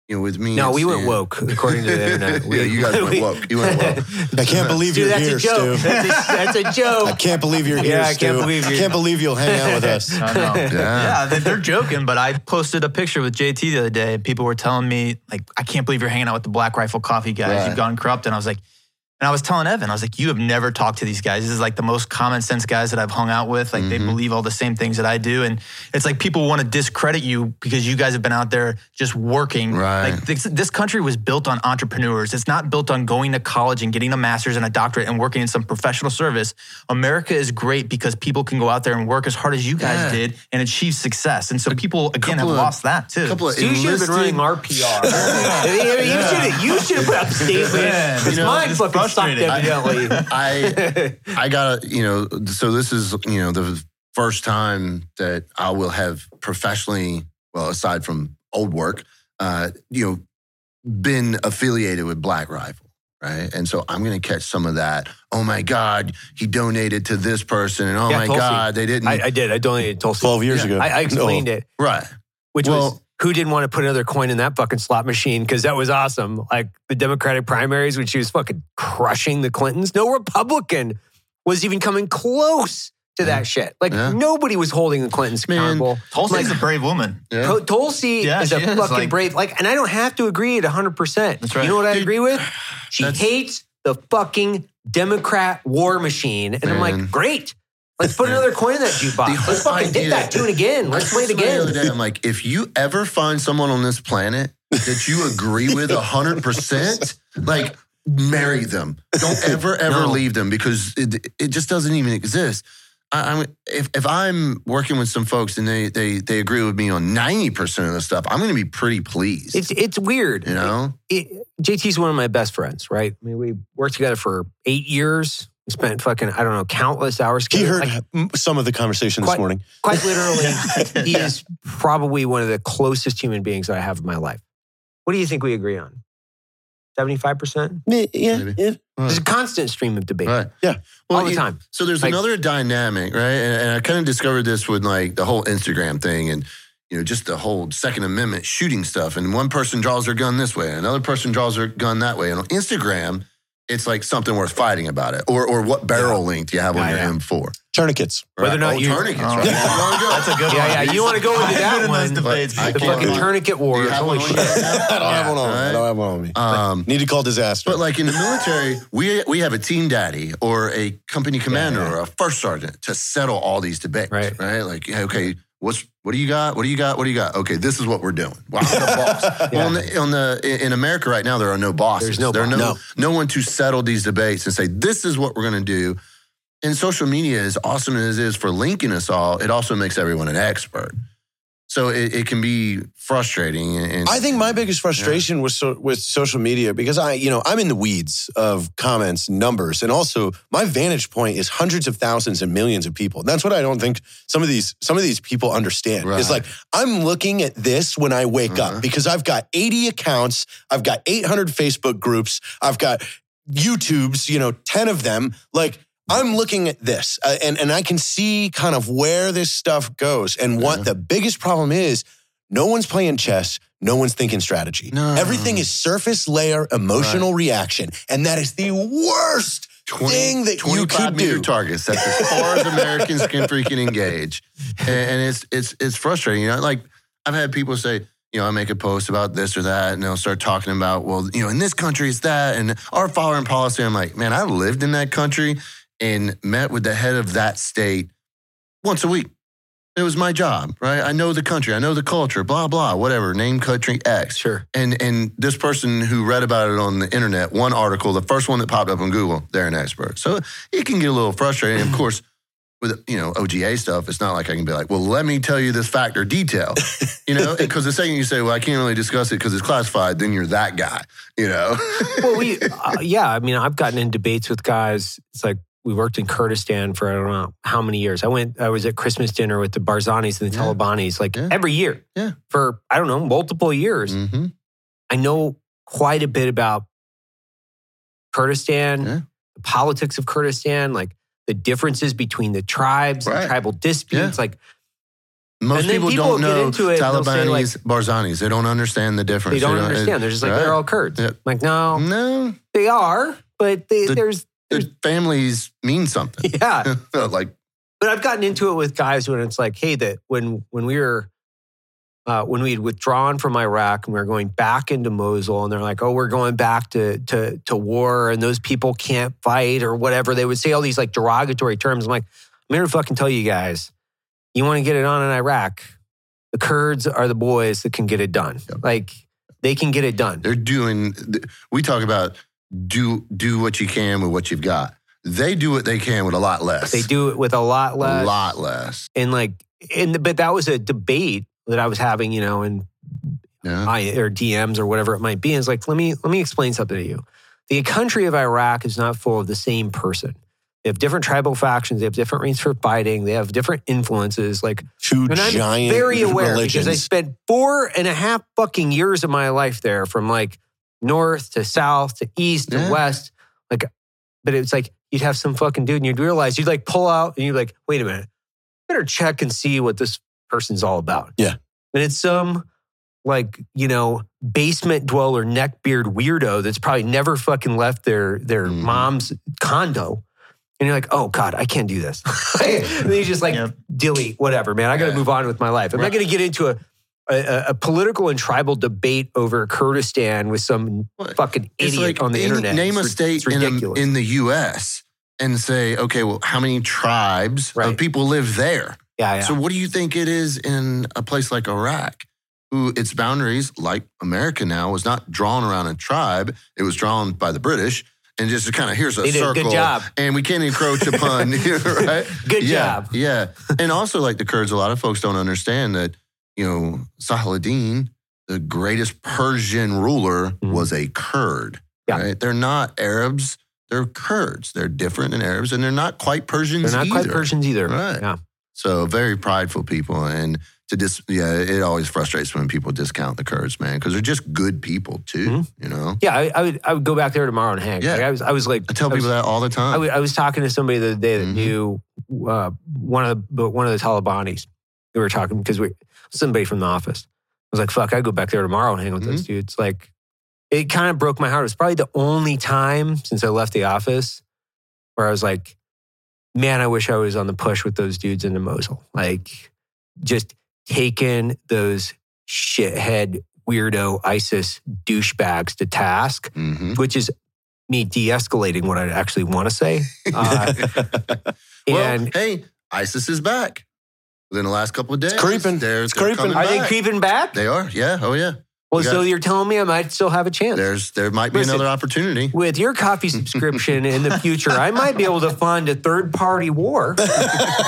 you know, with me, No, it's we went the- woke according to the internet. yeah, you guys went we- woke. You went woke. I can't believe Dude, you're that's here, a joke. Stu. That's a, that's a I joke. I can't believe you're here, Yeah, I Stu. can't believe you. I can't believe you'll hang out with us. I know. Yeah. yeah, they- they're joking, but I posted a picture with JT the other day. and People were telling me, like, I can't believe you're hanging out with the Black Rifle Coffee guys. Right. You've gone corrupt. And I was like, And I was telling Evan, I was like, you have never talked to these guys. This is like the most common sense guys that I've hung out with. Like they Mhm. believe all the same things that I do. And it's like people want to discredit you because you guys have been out there just working. Right. Like this, this country was built on entrepreneurs. It's not built on going to college and getting a master's and a doctorate and working in some professional service. America is great because people can go out there and work as hard as you guys Yeah. did and achieve success. And so people, again, have of- lost that too. A couple of So you should have been running our PR. You should have. You should have put up a statement. Yeah, you know, mine fucking sucked frustrating. evidently. I I gotta, you know, so this is, you know, the first time that I will have professionally, well, aside from old work, uh, you know, been affiliated with Black Rifle. Right. And so I'm going to catch some of that. Oh my God, he donated to this person. And oh Yeah, my Tulsi. God, they didn't. I, I did. I donated Tulsi. 12 years Yeah. ago. I, I explained No. it, right. which was Well- who didn't want to put another coin in that fucking slot machine because that was awesome. Like the Democratic primaries, when she was fucking crushing the Clintons, no Republican was even coming close to that shit. Like Yeah. nobody was holding the Clintons Man, accountable. Tulsi's Like, a brave woman. Yeah. To- Tulsi Yeah, is a is, fucking like- brave. Like, and I don't have to agree at 100%. That's right. You know what I agree with? She hates the fucking Democrat war machine. And I'm like, great. Let's put another coin in that jukebox. Let's fucking hit that tune again. Let's play it said The other again. day, I'm like, if you ever find someone on this planet that you agree with 100%, like, marry them. Don't ever, ever No. leave them because it, it just doesn't even exist. I, I'm, if, if I'm working with some folks and they, they, they agree with me on 90% of the stuff, I'm going to be pretty pleased. It's it's weird. you know? It, JT's one of my best friends, right? I mean, we worked together for eight years. We spent fucking, I don't know, countless hours. He heard Like, some of the conversation this morning. quite literally, he is probably one of the closest human beings that I have in my life. What do you think we agree on? 75%? Yeah, Maybe. yeah. There's a constant stream of debate Right. Yeah. all the you- time. So there's Like- another dynamic, right? And, and I kind of discovered this with like the whole Instagram thing and you know just the whole Second Amendment shooting stuff. And one person draws their gun this way, and another person draws their gun that way. And on Instagram, it's like something worth fighting about it, or or what barrel length you have on your yeah. M4. Tourniquets. Whether or not oh, you- tourniquets, Oh, right? yeah. That's That's a good Yeah, one. yeah, you want to go into I've that been in those one. debates I The fucking do it. tourniquet Do wars. you have Holy one on shit. you? I don't have one on me. I don't have one on me. Um, Need to call disaster. But like in the military, we we have a team daddy or a company commander yeah. or a first sergeant to settle all these debates. Right. Right. Like, yeah, okay, what's what do you got? What do you got? What do you got? Okay, this is what we're doing. Well, I'm the boss. Well, on the, on the in America right now, there are no bosses. There's no there are no, boss. no one to settle these debates and say this is what we're going to do. And social media, as awesome as it is for linking us all, it also makes everyone an expert. So it, it can be frustrating. And, and- I think my biggest frustration was so, with social media because I, you know, I'm in the weeds of comments, numbers, and also my vantage point is hundreds of thousands and millions of people. That's what I don't think some of these some of these people understand. It's like I'm looking at this when I wake Uh-huh. up because I've got 80 accounts, I've got 800 Facebook groups, I've got YouTubes, you know, 10 of them. Like I'm looking at this uh, and, and I can see kind of where this stuff goes. And what Yeah. the biggest problem is no one's playing chess. No one's thinking strategy. No. Everything is surface layer emotional reaction. And that is the worst 20, thing that you 25 could do. targets. That's as far as Americans can freaking engage, and, and it's it's it's frustrating. You know, like I've had people say, you know, I make a post about this or that, and they'll start talking about, well, you know, in this country it's that, and our foreign policy. I'm like, man, I lived in that country and met with the head of that state once a week. It was my job, right? I know the country, I know the culture, blah blah, whatever. Name country X. Sure. And and this person who read about it on the internet, one article, the first one that popped up on Google, they're an expert. So it can get a little frustrating. Of course, with you know OGA stuff, it's not like I can be like, well, let me tell you this fact or detail, you know, because the second you say, well, I can't really discuss it because it's classified, then you're that guy, you know. well, we, uh, yeah, I mean, I've gotten in debates with guys. It's like we worked in Kurdistan for I don't know how many years. I went, I was at Christmas dinner with the Barzanis and the Yeah. Talabanis like Yeah. every year Yeah. for, I don't know, multiple years. hmm I know quite a bit about Kurdistan, Yeah. the politics of Kurdistan, like the differences between the tribes Right. and tribal disputes. Like, Most people, people don't know it, Talabanis, Barzanis. They don't understand the difference. they don't it- understand. They're just like, right. they're all Kurds. Like, no, No, they are, but they, The- there's, their families mean something. yeah. like, but I've gotten into it with guys when it's like, hey, that when when we were uh, when we had withdrawn from Iraq and we were going back into Mosul, and they're like, "Oh, we're going back to to to war, and those people can't fight or whatever." They would say all these like derogatory terms. I'm like, I'm here to fucking tell you guys, you want to get it on in Iraq. The Kurds are the boys that can get it done. Like they can get it done. They're doing. We talk about do do what you can with what you've got. They do what they can with a lot less. They do it with a lot less. a lot less. And like, and but that was a debate that I was having, you know, and Yeah. I, or DMs or whatever it might be. And it's like, let me let me explain something to you. The country of Iraq is not full of the same person. They have different tribal factions. They have different reasons for fighting. They have different influences. Like, Two and I'm giant very aware religions. because I spent four and a half fucking years of my life there, from like north to south to east to west. Like, but it's like you'd have some fucking dude, and you'd realize you'd like pull out, and you'd like, wait a minute, better check and see what this person's all about. Yeah. and it's some like you know basement dweller neckbeard weirdo that's probably never fucking left their their Mhm. mom's condo. And you're like, oh God, I can't do this. and then you just like Yep. delete, whatever, man. I got to Yeah. move on with my life. I'm not going to get into a, a, a political and tribal debate over Kurdistan with some What? fucking idiot like on the name- internet. Name a It's ri- state in, a, in the U.S. and say, okay, well, how many tribes Right. of people live there? yeah, yeah. So, what do you think it is in a place like Iraq, who its boundaries, like America now, was not drawn around a tribe? It was drawn by the British, and just kind of here's a a circle, good job. and we can't encroach upon, right? Good yeah, job. Yeah, and also like the Kurds, a lot of folks don't understand that you know Saladin, the greatest Persian ruler, Mhm. was a Kurd. Yeah. Right? They're not Arabs. They're Kurds. They're different than Arabs, and they're not quite Persians. They're not quite. Persians either. Right. Yeah. So very prideful people, and to dis yeah, it always frustrates when people discount the Kurds, man, because they're just good people too. Mm-hmm. You know, Yeah, I, I would I would go back there tomorrow and hang. Yeah. Like, I was I was like I tell I was- people that all the time. I was talking to somebody the other day that Mhm. knew uh, one of the one of the Talabanis. We were talking because we somebody from the office. I was like, "Fuck, I go back there tomorrow and hang with those dudes." Like, it kind of broke my heart. It was probably the only time since I left the office where I was like, "Man, I wish I was on the push with those dudes into Mosul." Like, just taking those shithead weirdo ISIS douchebags to task Mhm. which is me de-escalating what I actually want to say. Uh, well, and hey, ISIS is back. Within the last couple of days, It's creeping. They're, It's they're creeping. coming are they creeping back? They are. Yeah. Oh yeah. Well, we got- so you're telling me I might still have a chance. There's there might be Listen. another opportunity. With your coffee subscription in the future, I might be able to fund a third-party war.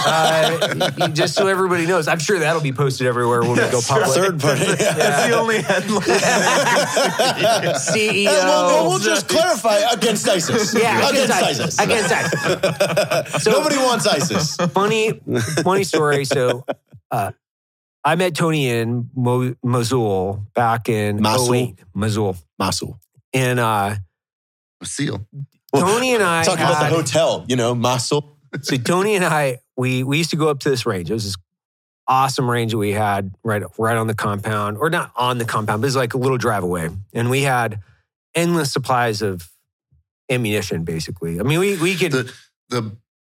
Uh, just so everybody knows, I'm sure that'll be posted everywhere when we go public. Third party. That's the only headline. CEO. We'll, we'll just clarify against ISIS. yeah, against, against ISIS. ISIS. Against ISIS. So, Nobody wants ISIS. funny, funny story. So, uh, I met Tony in Mo- Mosul back in Mosul? 08. Mosul. Mosul. And uh, Seal. Tony and I Talking about the hotel, you know, Mosul. so Tony and I we we used to go up to this range. It was this awesome range that we had right right on the compound, or not on the compound, but it's like a little drive away, and we had endless supplies of ammunition. Basically, I mean, we we could. The the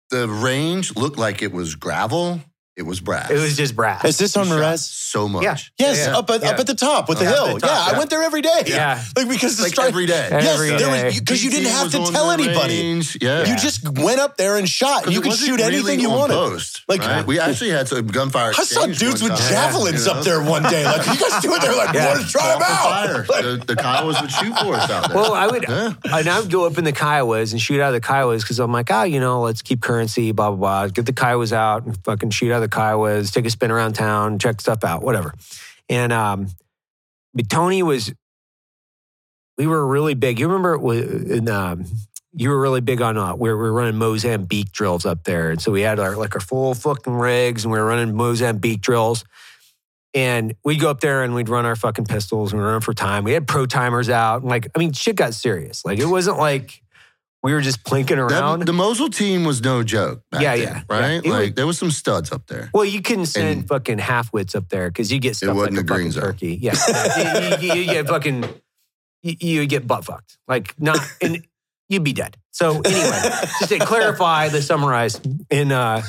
the range looked like it was gravel. It was brass. it was just brass. Is this on We shot So much. Yeah. Yes, Yeah. up at up at the top with the hill. the top, yeah, I went there every day. Yeah. like because the Like strike every day. Yes, Every there was because you didn't have to tell anybody. range. Yeah. You just went up there and shot. You could wasn't shoot anything you on wanted. Post, Like- right? we actually had some gunfire. I saw dudes with time, javelins you know? up there one day. Like, you guys do it? They're like, Yeah. let's try them the out. the, the Kiowas would shoot for us out there. Well, I would, and I would go up in the Kiowas and shoot out of the Kiowas because I'm like, oh, you know, let's keep currency, blah blah blah. Get the Kiowas out and fucking shoot out of the Kiowas. Take a spin around town, check stuff out, whatever. And um, but Tony was, we were really big. You remember in um, you were really big on uh, we were, we were running Mozambique drills up there, and so we had our like our full fucking rigs, and we were running Mozambique drills. And we'd go up there and we'd run our fucking pistols and we run for time. We had pro timers out. And like, I mean, shit got serious. Like, it wasn't like we were just plinking That- around. the Mosul team was no joke. back Yeah, then, yeah, Right? yeah. Like was- there was some studs up there. well, you couldn't send And- fucking half wits up there because you get stuff like wasn't a a green fucking zone. turkey. Yeah, you, you- you get fucking, you, you get butt fucked. Like not, and you'd be dead. So anyway, just to clarify, to summarize, in uh,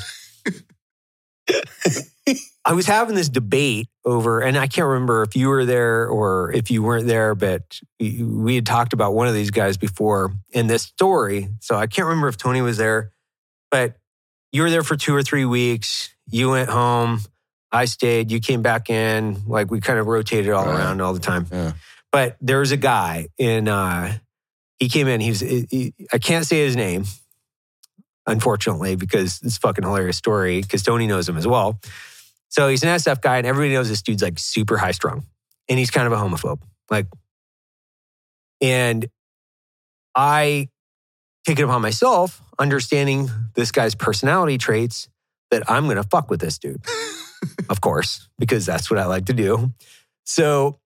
I was having this debate over, and I can't remember if you were there or if you weren't there, but we had talked about one of these guys before in this story. So I can't remember if Tony was there, but you were there for two or three weeks. You went home. I stayed. You came back in. Like we kind of rotated all Right. around all the time. Yeah. But there was a guy in, uh, he came in. He was, he, I can't say his name, unfortunately, because it's a fucking hilarious story because Tony knows him as well. So he's an SF guy, and everybody knows this dude's like super high strung, and he's kind of a homophobe. Like, and I take it upon myself, understanding this guy's personality traits, that I'm gonna fuck with this dude, of course, because that's what I like to do. So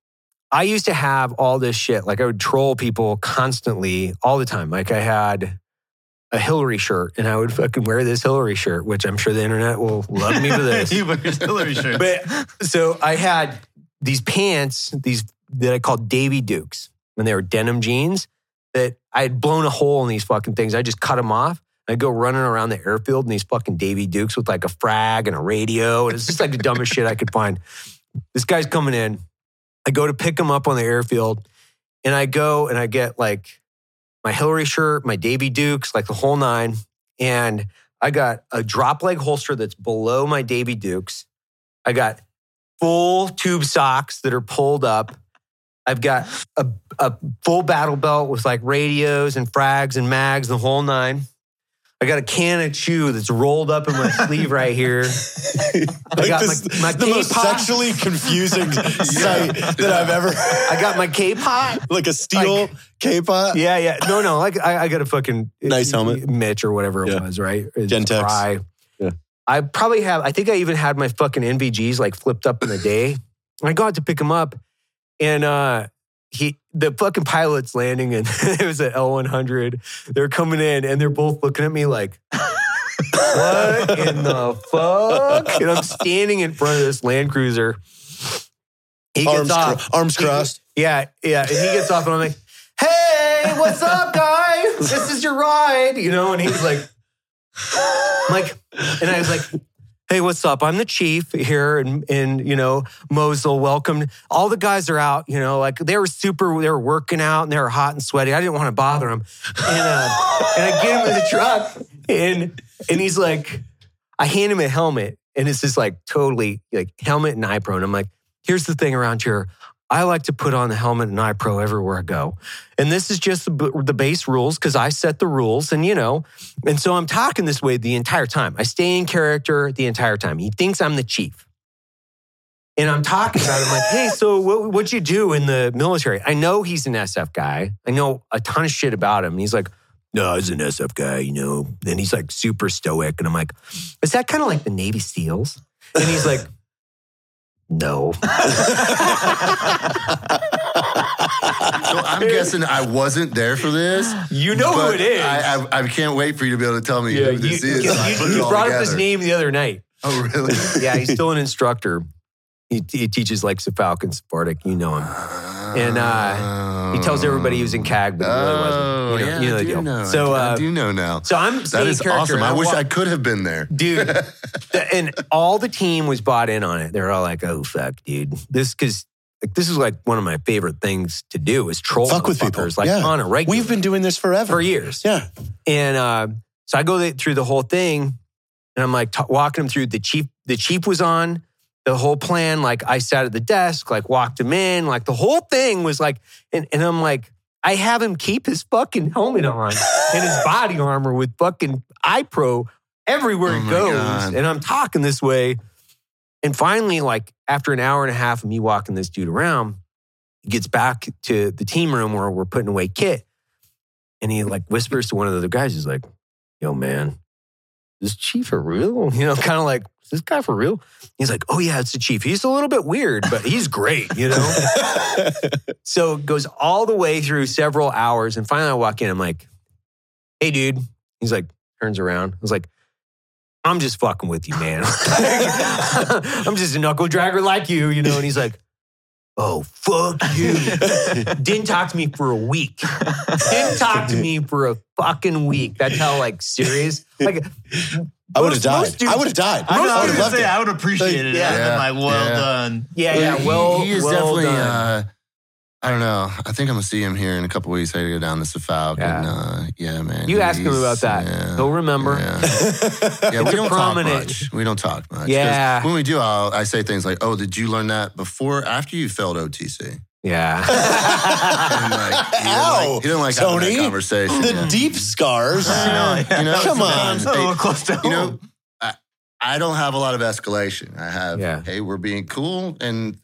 I used to have all this shit. Like I would troll people constantly all the time. Like I had a Hillary shirt and I would fucking wear this Hillary shirt, which I'm sure the internet will love me for this. you wear Hillary shirt. But so I had these pants, these that I called Davy Dukes, and they were denim jeans that I had blown a hole in these fucking things. I just cut them off. I'd go running around the airfield in these fucking Davy Dukes with like a frag and a radio. And it's just like the dumbest shit I could find. This guy's coming in. I go to pick him up on the airfield and I go and I get like my Hillary shirt, my Davy Dukes, like the whole nine. And I got a drop leg holster that's below my Davy Dukes. I got full tube socks that are pulled up. I've got a, a full battle belt with like radios and frags and mags, the whole nine. I got a can of chew that's rolled up in my sleeve right here. Like got this, my- my the most K-pop. sexually confusing sight that I've ever. I got my K-pot. like a steel K-pot. Yeah, yeah. No, no. Like I, I got a fucking Nice helmet. MICH or whatever it Yeah. was, right? It's Gentex. Fry. Yeah. I probably have. I think I even had my fucking NVGs like flipped up in the day. I got to pick them up, and uh he the fucking pilot's landing, and it was an L one hundred. They're coming in, and they're both looking at me like. what in the fuck? And I'm standing in front of this Land Cruiser. He gets Arms, off. cro- arms crossed. Yeah, yeah. And he gets off, and I'm like, "Hey, what's up, guys? This is your ride," you know. And he's like, I'm like, and I was like, "Hey, what's up? I'm the chief here in in you know Mosul. Welcome. All the guys are out. You know, like they were super. They were working out and they were hot and sweaty. I didn't want to bother them. And uh, and I get him in the truck, and and he's like, I hand him a helmet, and it's just like totally like helmet and eye pro. And I'm like, here's the thing around here. I like to put on the helmet and eye pro everywhere I go. And this is just the, base rules because I set the rules and, you know, and so I'm talking this way the entire time. I stay in character the entire time. He thinks I'm the chief. And I'm talking about it. I'm like, hey, so what, what'd you do in the military? I know he's an SF guy. I know a ton of shit about him. And he's like, no, I was an SF guy, you know. And he's like super stoic. And I'm like, is that kind of like the Navy SEALs? And he's like, no. So I'm guessing I wasn't there for this. You know who it is. I, I, I can't wait for you to be able to tell me Yeah, who this you, is. you- you- you all brought up his name the other night. Oh, really? Yeah, he's still an instructor. He, he teaches like Falcon Spartak. You know him. And uh, he tells everybody he was in CAG, but he really wasn't. Oh, You know, yeah, you know I the deal. know. So, I, uh, do know now. so I'm that is awesome. and I wish wa- I could have been there. dude. the- and all the team was bought in on it. They're all like, "Oh fuck, dude, this because." Like, this is like one of my favorite things to do is troll Fuck with people. like Yeah. on a regular. We've been doing this forever. for years. Yeah. And uh, so I go through the whole thing, and I'm like t- walking him through. The chief, the chief was on the whole plan. Like I sat at the desk, like walked him in, like the whole thing was like, and, and I'm like, I have him keep his fucking helmet on and his body armor with fucking eye pro everywhere Oh he goes, God. and I'm talking this way. And finally, like after an hour and a half of me walking this dude around, he gets back to the team room where we're putting away kit. And he like whispers to one of the other guys, he's like, yo, man, is chief for real? You know, kind of like, is this guy for real? He's like, oh yeah, it's the chief. He's a little bit weird, but he's great, you know? so it goes all the way through several hours. And finally I walk in, I'm like, hey, dude. He's like, turns around. I was like, I'm just fucking with you, man. I'm just a knuckle dragger like you, you know? And he's like, oh, fuck you. Didn't talk to me for a week. Didn't talk to me for a fucking week. That's how like serious. Like I would have died. dudes- I would have died. I, know, I was would've gonna loved say it. I would appreciate it. Yeah. Yeah, Yeah. like well Yeah. done. Yeah, But yeah. he- Well, he, is well definitely. done. Uh, I don't know. I think I'm gonna see him here in a couple weeks. I gotta go down to Suffolk. Yeah. And, uh, yeah, man. you ask him about that. Yeah, He'll remember. Yeah, yeah we don't prominent- talk much. We don't talk much. 'Cause Yeah. When we do, I'll, I say things like, "Oh, did you learn that before, after you failed OTC?" Yeah. And like, he didn't Ow, like, he didn't like Tony. that conversation. The yeah. deep scars. I know, you know, Come on. sometimes, A little close to you know. I, I don't have a lot of escalation. I have, Yeah. hey, we're being cool, and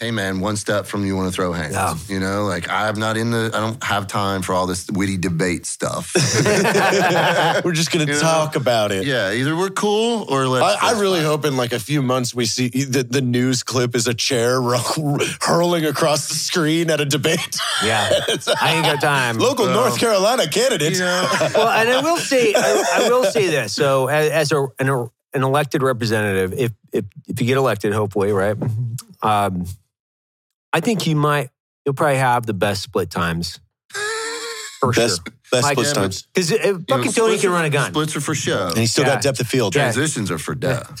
hey, man, one step from you want to throw hands. Yeah. You know, like I'm not in the, I don't have time for all this witty debate stuff. We're just gonna You know? talk about it. yeah, either we're cool or let's. I, I really fight. hope in like a few months we see the, the news clip is a chair hurling across the screen at a debate. yeah. I ain't got time. Local Well, North Carolina candidate. You know, well, and I will say, I, I will say this. So, as, as a, an, an elected representative, if, if if you get elected, hopefully, right? Um, I think you might. You'll probably have the best split times. For best sure. best Like, split yeah, times. Because uh, you know, fucking Tony can run a gun. Splits are for show. And he's still Yeah. got depth of field. Yeah. Transitions are for death.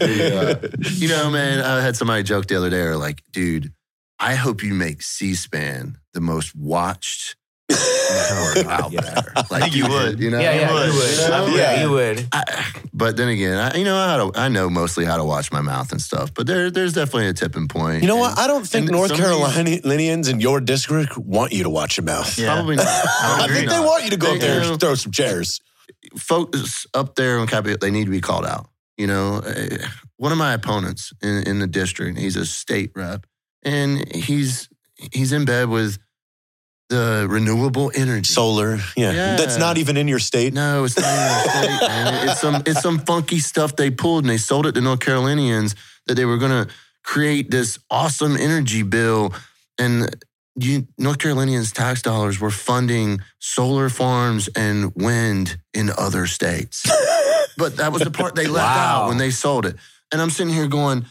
Yeah. You know, man, I had somebody joke the other day, or like, dude, I hope you make C-SPAN the most watched network out Yeah. there. Like, think you would. You know? yeah, yeah, you would. would. You know? Yeah, you would. I, but then again, I, you know, how to, I know mostly how to watch my mouth and stuff. But there, there's definitely a tipping point. You know And what? I don't think North some of Carolinians in your district want you to watch your mouth. Yeah. Probably not. I Probably think they want you to go up there do. and throw some chairs. folks up there on Capitol, they need to be called out. You know, Eh, one of my opponents in, in the district, he's a state rep, and he's he's in bed with the renewable energy. Solar, yeah. Yeah. That's not even in your state. no, it's not even a state, man. It's some it's some funky stuff they pulled, and they sold it to North Carolinians that they were going to create this awesome energy bill, and you, North Carolinians' tax dollars were funding solar farms and wind in other states. but that was the part they left Wow. out when they sold it. And I'm sitting here going,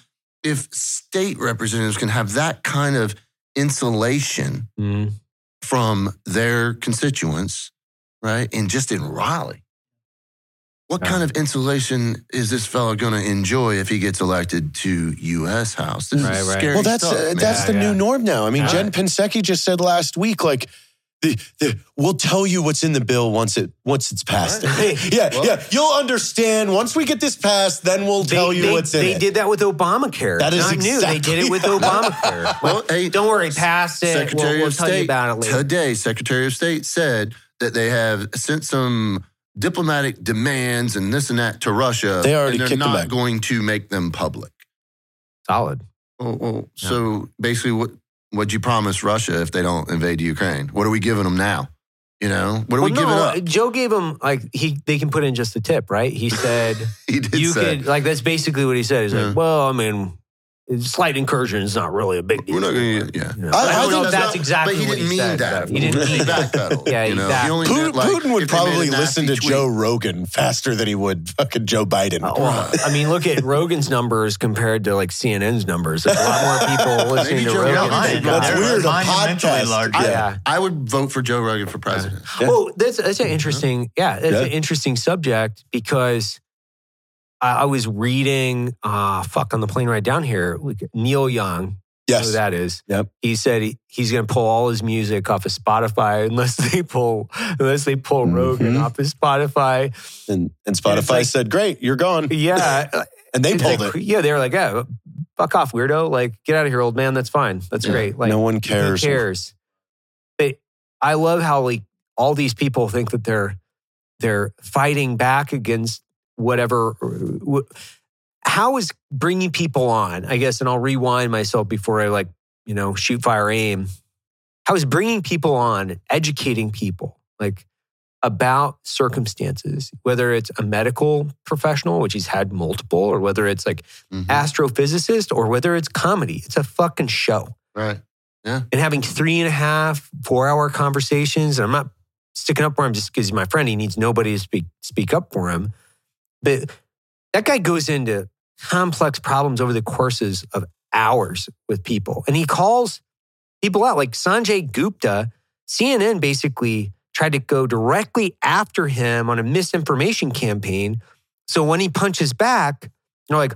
if state representatives can have that kind of insulation Mm. From their constituents, right? And just in Raleigh. What kind of insulation is this fellow going to enjoy if he gets elected to U.S. House? This Right, is right. scary Well, that's stuff, uh, man. that's the Yeah, new norm now. I mean, Yeah. Jen Psaki just said last week, like, the, the, we'll tell you what's in the bill once it once it's passed. Right. yeah, Well- yeah, you'll understand once we get this passed. Then we'll tell you they, what's in it. they it. did that with Obamacare. That is Not new. They did it with Obamacare. Well, hey, Don't worry, pass it. Secretary we'll we'll of tell State you about it later. today, Secretary of State said that they have sent some diplomatic demands and this and that to Russia. They already and they're kicked them not back. going to make them public. Solid. Well, well so basically, what what'd you promise Russia if they don't invade Ukraine? What are we giving them now? You know, what are we Well, giving up? Joe gave him like he. They can put in just a tip, right? He said He did you say, could like that's basically what he said. He's Yeah. like, well, I mean, slight incursion is not really a big deal. "We're not going to." Yeah. You know, I- I, I don't know think if that's that's not- exactly but he what didn't he mean said. that. He didn't mean that. backpedal. Yeah, you know? exactly. Putin, meant, like, Putin would if they made a probably listen to tweet- Joe Rogan faster than he would fucking Joe Biden. Uh, well, I mean, look at Rogan's numbers compared to like CNN's numbers. There's a lot more people listening to Joe Rogan. Rogan- than Mine, That's they're weird, a podcast. large. Yeah. Yeah. I would vote for Joe Rogan for president. Yeah. Well, that's that's an interesting, yeah, that's an interesting subject because I, I was reading, uh, fuck, on the plane ride down here, Neil Young, yes. who that is. Yep. He said he, he's going to pull all his music off of Spotify unless they pull unless they pull Rogan Mhm. off of Spotify. and, and Spotify like- said, great, you're gone. Yeah, And they pulled like, it. Yeah, they were like, yeah, fuck off, weirdo. Like, get out of here, old man. That's fine. That's Yeah. great. Like, no one cares. cares? But I love how like all these people think that they're they're fighting back against whatever. wh- How is bringing people on? I guess, and I'll rewind myself before I like you know shoot, fire, aim. How is bringing people on, educating people like about circumstances, whether it's a medical professional, which he's had multiple, or whether it's like Mhm. astrophysicist, or whether it's comedy. It's a fucking show Right. Yeah. And having three and a half, four hour conversations. And I'm not sticking up for him just because he's my friend. He needs nobody to speak speak up for him. But that guy goes into complex problems over the courses of hours with people. And he calls people out like Sanjay Gupta. CNN basically tried to go directly after him on a misinformation campaign. So when he punches back, they're like,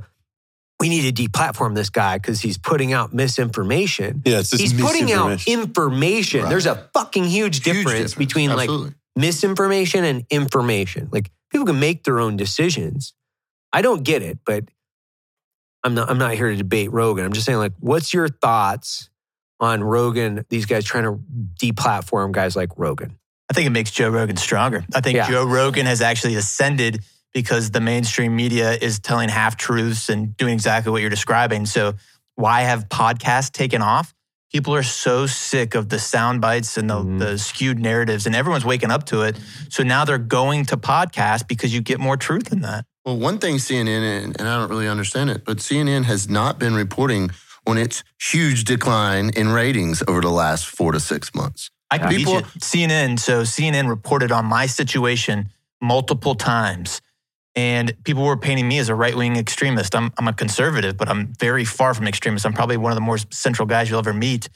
we need to deplatform this guy because he's putting out misinformation. Yeah, He's putting out information. There's a fucking huge Huge difference, difference. between like misinformation and information. Like people can make their own decisions. I don't get it, but I'm not I'm not here to debate Rogan. I'm just saying like what's your thoughts on Rogan, these guys trying to deplatform guys like Rogan? I think it makes Joe Rogan stronger. I think Yeah. Joe Rogan has actually ascended because the mainstream media is telling half truths and doing exactly what you're describing. So, why have podcasts taken off? People are so sick of the sound bites and the, Mhm. the skewed narratives, and everyone's waking up to it. So now they're going to podcasts because you get more truth in that. Well, one thing CNN, and and I don't really understand it, but CNN has not been reporting on its huge decline in ratings over the last four to six months. I can People- beat you. CNN. So CNN reported on my situation multiple times, and people were painting me as a right wing extremist. I'm I'm a conservative, but I'm very far from extremist. I'm probably one of the more central guys you'll ever meet.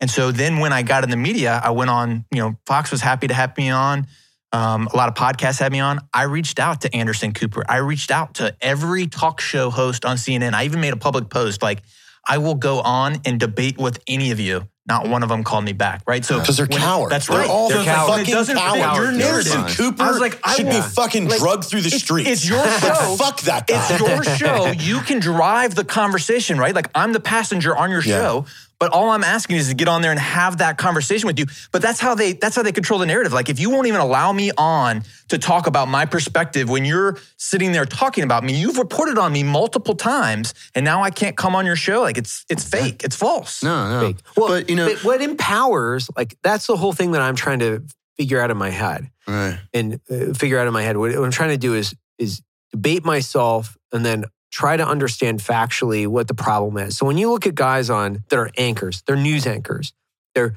And so then when I got in the media, I went on. You know, Fox was happy to have me on. Um, a lot of podcasts had me on. I reached out to Anderson Cooper. I reached out to every talk show host on CNN. I even made a public post like, I will go on and debate with any of you. Not one of them called me back, right? So Because they're when- cowards. That's right. They're all So it's like, when it fucking doesn't cowards. your Anderson narrative. Cooper I was like, I should will- be fucking like, drugged through the streets. It's your show. Fuck that guy. It's your show. You can drive the conversation, right? Like I'm the passenger on your Yeah. show, but all I'm asking is to get on there and have that conversation with you. But that's how they that's how they control the narrative. Like if you won't even allow me on to talk about my perspective when you're sitting there talking about me, you've reported on me multiple times, and now I can't come on your show. Like it's it's fake. It's false. No, no. Fake. Well, but you know, but what empowers, like that's the whole thing that I'm trying to figure out in my head. right. and uh, figure out in my head what, what I'm trying to do is is debate myself and then try to understand factually what the problem is. So when you look at guys on that are anchors, they're news anchors. They're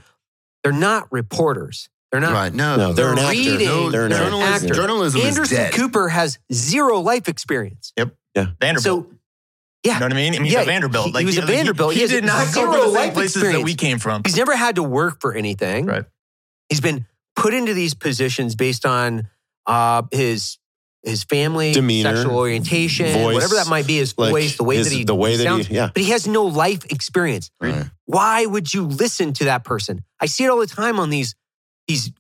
they're not reporters. They're not right. No, No, they're an actor. reading. No, They're an they're an journalism, actor. journalism Anderson is dead. Cooper has zero life experience. Yep. Yeah. Vanderbilt. So yeah, you know what I mean? I mean, Yeah, he's a Vanderbilt. he- he was a Vanderbilt. He, He has did not zero go to the same life places that we came from. he's never had to work for anything. Right. He's been put into these positions based on uh, his his family, Demeanor, sexual orientation, voice, whatever that might be, his like voice, the way his- that he the way that he- sounds. yeah. But he has no life experience. Right. Why would you listen to that person? I see it all the time on these these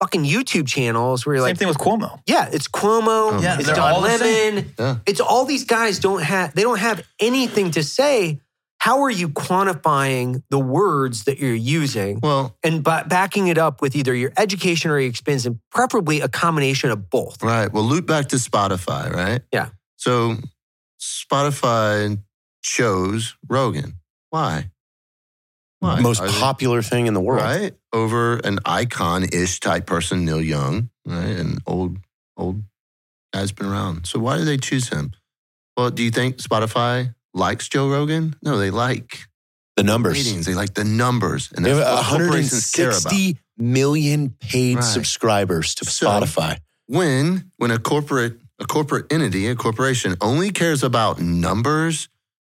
fucking YouTube channels where you're Same like, Same thing with Cuomo. yeah, it's Cuomo, Yeah, it's Don all the. Lemon, Yeah. it's all these guys don't have they don't have anything to say. How are you quantifying the words that you're using Well, and ba- backing it up with either your education or your experience, and preferably a combination of both? right. Well, loop back to Spotify, right? Yeah. So Spotify chose Rogan. Why? Why? Most Are they- popular thing in the world. right over an icon-ish type person, Neil Young, right? An old old guy's been around. So why do they choose him? Well, do you think Spotify likes Joe Rogan? No, they like The numbers. ratings. They like the numbers, and They have what corporations care about. 160 million paid Right. subscribers to So- Spotify. When when a corporate a corporate entity, a corporation, only cares about numbers,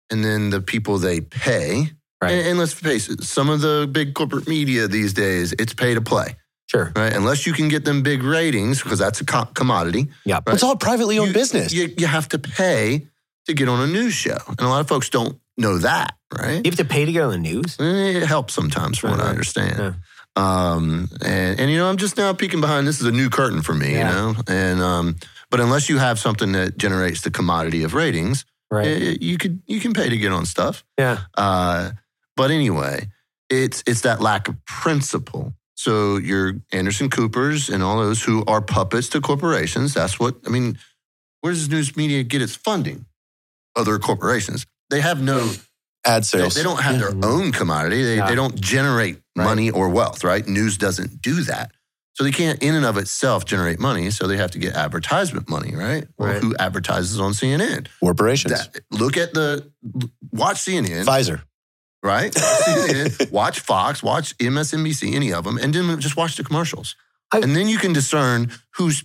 and then the people they pay. Right. And, and let's face it, some of the big corporate media these days, it's pay to play. Sure. right? Unless you can get them big ratings, because that's a co- commodity. Yeah. Right. It's all privately owned you, business. You, you have to pay to get on a news show. And a lot of folks don't know that, right? You have to pay to get on the news. Eh, It helps sometimes from what I understand. Yeah. Um, and, and, you know, I'm just now peeking behind. This is a new curtain for me, Yeah. you know? And, um, but unless you have something that generates the commodity of ratings, Right. eh, you could, you can pay to get on stuff. yeah. Uh, but anyway, it's it's that lack of principle. So your Anderson Coopers and all those who are puppets to corporations. That's what I mean. Where does news media get its funding? Other corporations. They have no. Ad sales. they don't have their own commodity. They, Yeah. they don't generate Right. money or wealth. Right? News doesn't do that. So they can't, in and of itself, generate money. So they have to get advertisement money. Right? Well, Right. who advertises on CNN? Corporations. That, look at the watch CNN Pfizer. right? CNN, watch Fox, watch MSNBC, any of them, and then just watch the commercials. I- and then you can discern who's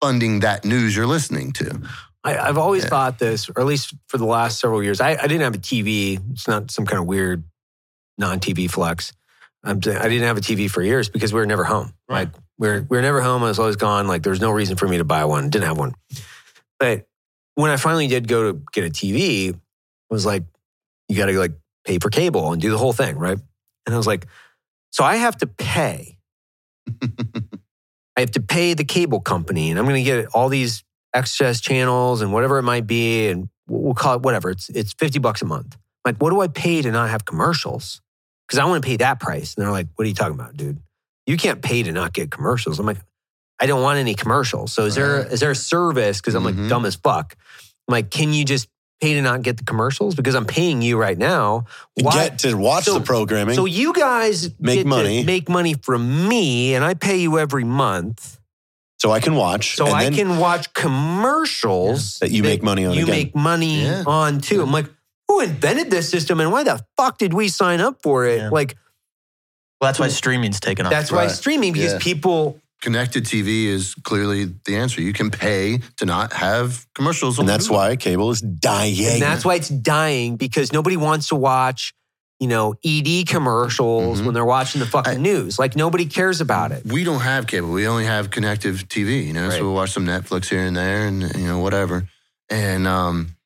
funding that news you're listening to. I, I've always Yeah. thought this, or at least for the last several years. I, I didn't have a TV. It's not some kind of weird non-TV flex. I'm I didn't have a TV for years because we were never home. Right. Like we were we were never home. I was always gone. Like there was no reason for me to buy one. Didn't have one. But when I finally did go to get a TV, it was like you got to like pay for cable and do the whole thing, right? And I was like, so I have to pay. I have to pay the cable company, and I'm going to get all these excess channels and whatever it might be, and we'll call it whatever. It's it's fifty bucks a month. Like, what do I pay to not have commercials? Because I want to pay that price. And they're like, "What are you talking about, dude? You can't pay to not get commercials." I'm like, "I don't want any commercials. So is there Right. is there a service? Because I'm Mhm. like dumb as fuck. I'm like, can you just pay to not get the commercials? Because I'm paying you right now. Why- Get to watch So- the programming. so you guys Make money. make money from me, and I pay you every month, so I can watch. so and I then can watch commercials That you make money on You again. make money Yeah. on too. I'm like, who invented this system, and why the fuck did we sign up for it? Yeah. Like Well, that's why hmm. streaming's taken off. that's why streaming because Yeah. people. Connected TV is clearly the answer. You can pay to not have commercials. and on that's Hulu. why cable is dying. And that's why it's dying because nobody wants to watch, you know, ED commercials Mhm. when they're watching the fucking I- news. Like nobody cares about it. we don't have cable. We only have connective TV, you know, Right. so we'll watch some Netflix here and there and, you know, whatever. And, um,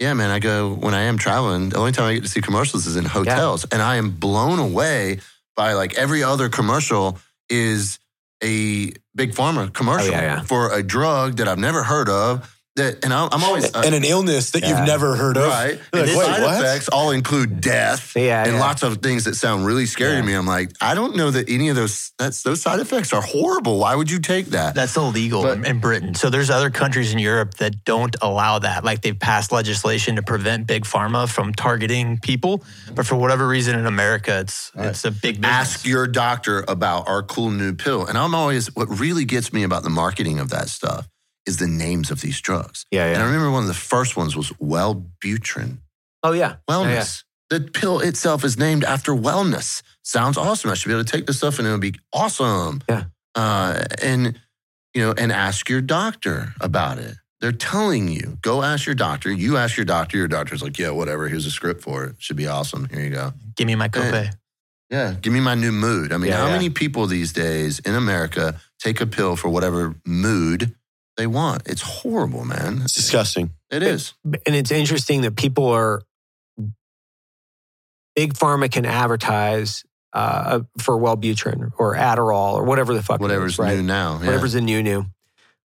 yeah, man, I go when I am traveling, the only time I get to see commercials is in hotels. And I am blown away by like every other commercial is a big pharma commercial Oh, yeah, yeah. for a drug that I've never heard of. That, and I'm I'm always, uh, and an illness that Yeah. you've never heard of. Right. You're And like, wait, side what? effects all include death Yeah, and yeah. lots of things that sound really scary Yeah. to me. I'm like, I don't know that any of those that's those side effects are horrible. Why would you take that? That's illegal But- in- in Britain. So there's other countries in Europe that don't allow that. Like they've passed legislation to prevent big pharma from targeting people, but for whatever reason in America, it's it's a big business. Ask your doctor about our cool new pill. And I'm always what really gets me about the marketing of that stuff is the names of these drugs. Yeah, yeah. And I remember one of the first ones was Wellbutrin. Oh yeah. Wellness. The pill itself is named after wellness. Sounds awesome. I should be able to take this stuff and it'll be awesome. Yeah. Uh, and you know, and ask your doctor about it. They're telling you, go ask your doctor. You ask your doctor. Your doctor's like, yeah, whatever. Here's a script for it. Should be awesome. Here you go. Give me my copay. Yeah, give me my new mood. I mean, Yeah, how yeah. many people these days in America take a pill for whatever mood they want? It's horrible, man. It's disgusting. It is. and it's interesting that people are big pharma can advertise uh, for Wellbutrin or Adderall or whatever the fuck Whatever's is, right? new now. Yeah. Whatever's the new new.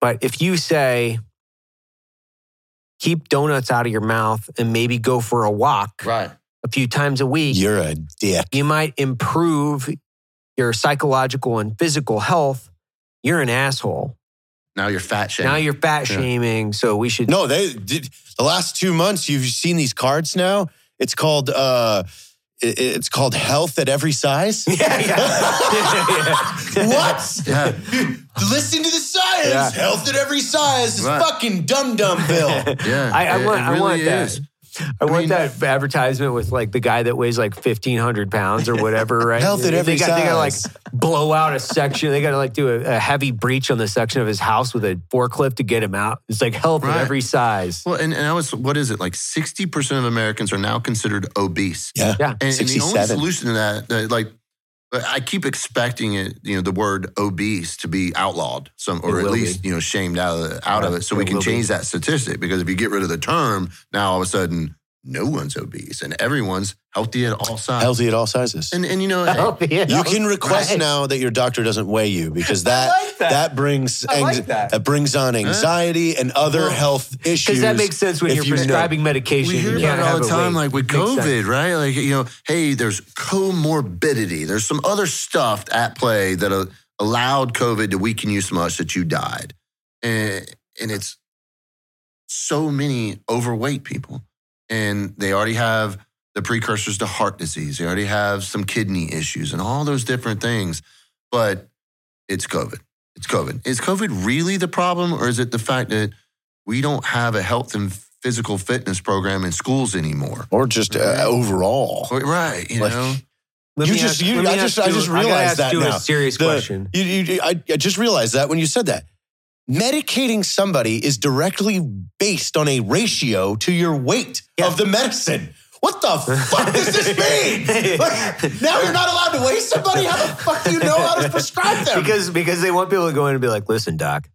But if you say keep donuts out of your mouth and maybe go for a walk right. a few times a week, You're a dick. you might improve your psychological and physical health. You're an asshole. Now you're fat shaming. Now you're fat Yeah. shaming. So we should No, they did the last two months. You've seen these cards now. It's called uh, it's called health at every size. Yeah, yeah. what? Yeah. Listen to the science. Yeah. Health at every size. It's Right. fucking dum dum bill. Yeah. I, I it- want, it I really want that. Is. I want mean- that advertisement with like the guy that weighs like fifteen hundred pounds or whatever, right? Health at they every got, They gotta like blow out a section. They got to like do a, a heavy breach on the section of his house with a forklift to get him out. It's like health Right. at every size. Well, and, and I was, what is it? Like 60% of Americans are now considered obese. Yeah. Yeah. And, and the only 67. solution to that, that, like, I keep expecting it, you know, the word obese to be outlawed, some, or at least, be. you know, shamed out of, the, out of uh-huh. it, so it we can will be. change that statistic. Because if you get rid of the term, now all of a sudden, no one's obese and everyone's healthy at all sizes. Healthy at all sizes. And and you know, Healthy, you can request right. now that your doctor doesn't weigh you because that like that. brings I like anx- that. brings on anxiety and other Well, health issues. Because that makes sense when you're you know. prescribing medication. we hear you can't about it all the time, like with COVID, right? Like, you know, hey, there's comorbidity. There's some other stuff at play that uh, allowed COVID to weaken you so much that you died. And, and it's so many overweight people. And they already have the precursors to heart disease. They already have some kidney issues and all those different things. But it's COVID. It's COVID. Is COVID really the problem, or is it the fact that we don't have a health and physical fitness program in schools anymore? or just uh, overall. Right, you Like, know. Let You just- ask- you- I just- ask I just gotta realized ask that you now. a serious The- question. You, you, I, I just realized that when you said that. Medicating somebody is directly based on a ratio to your weight Yeah. of the medicine. What the fuck does this mean? Like, now you're not allowed to weigh somebody? How the fuck do you know how to prescribe them? because because they want people to go in and be like, listen, doc,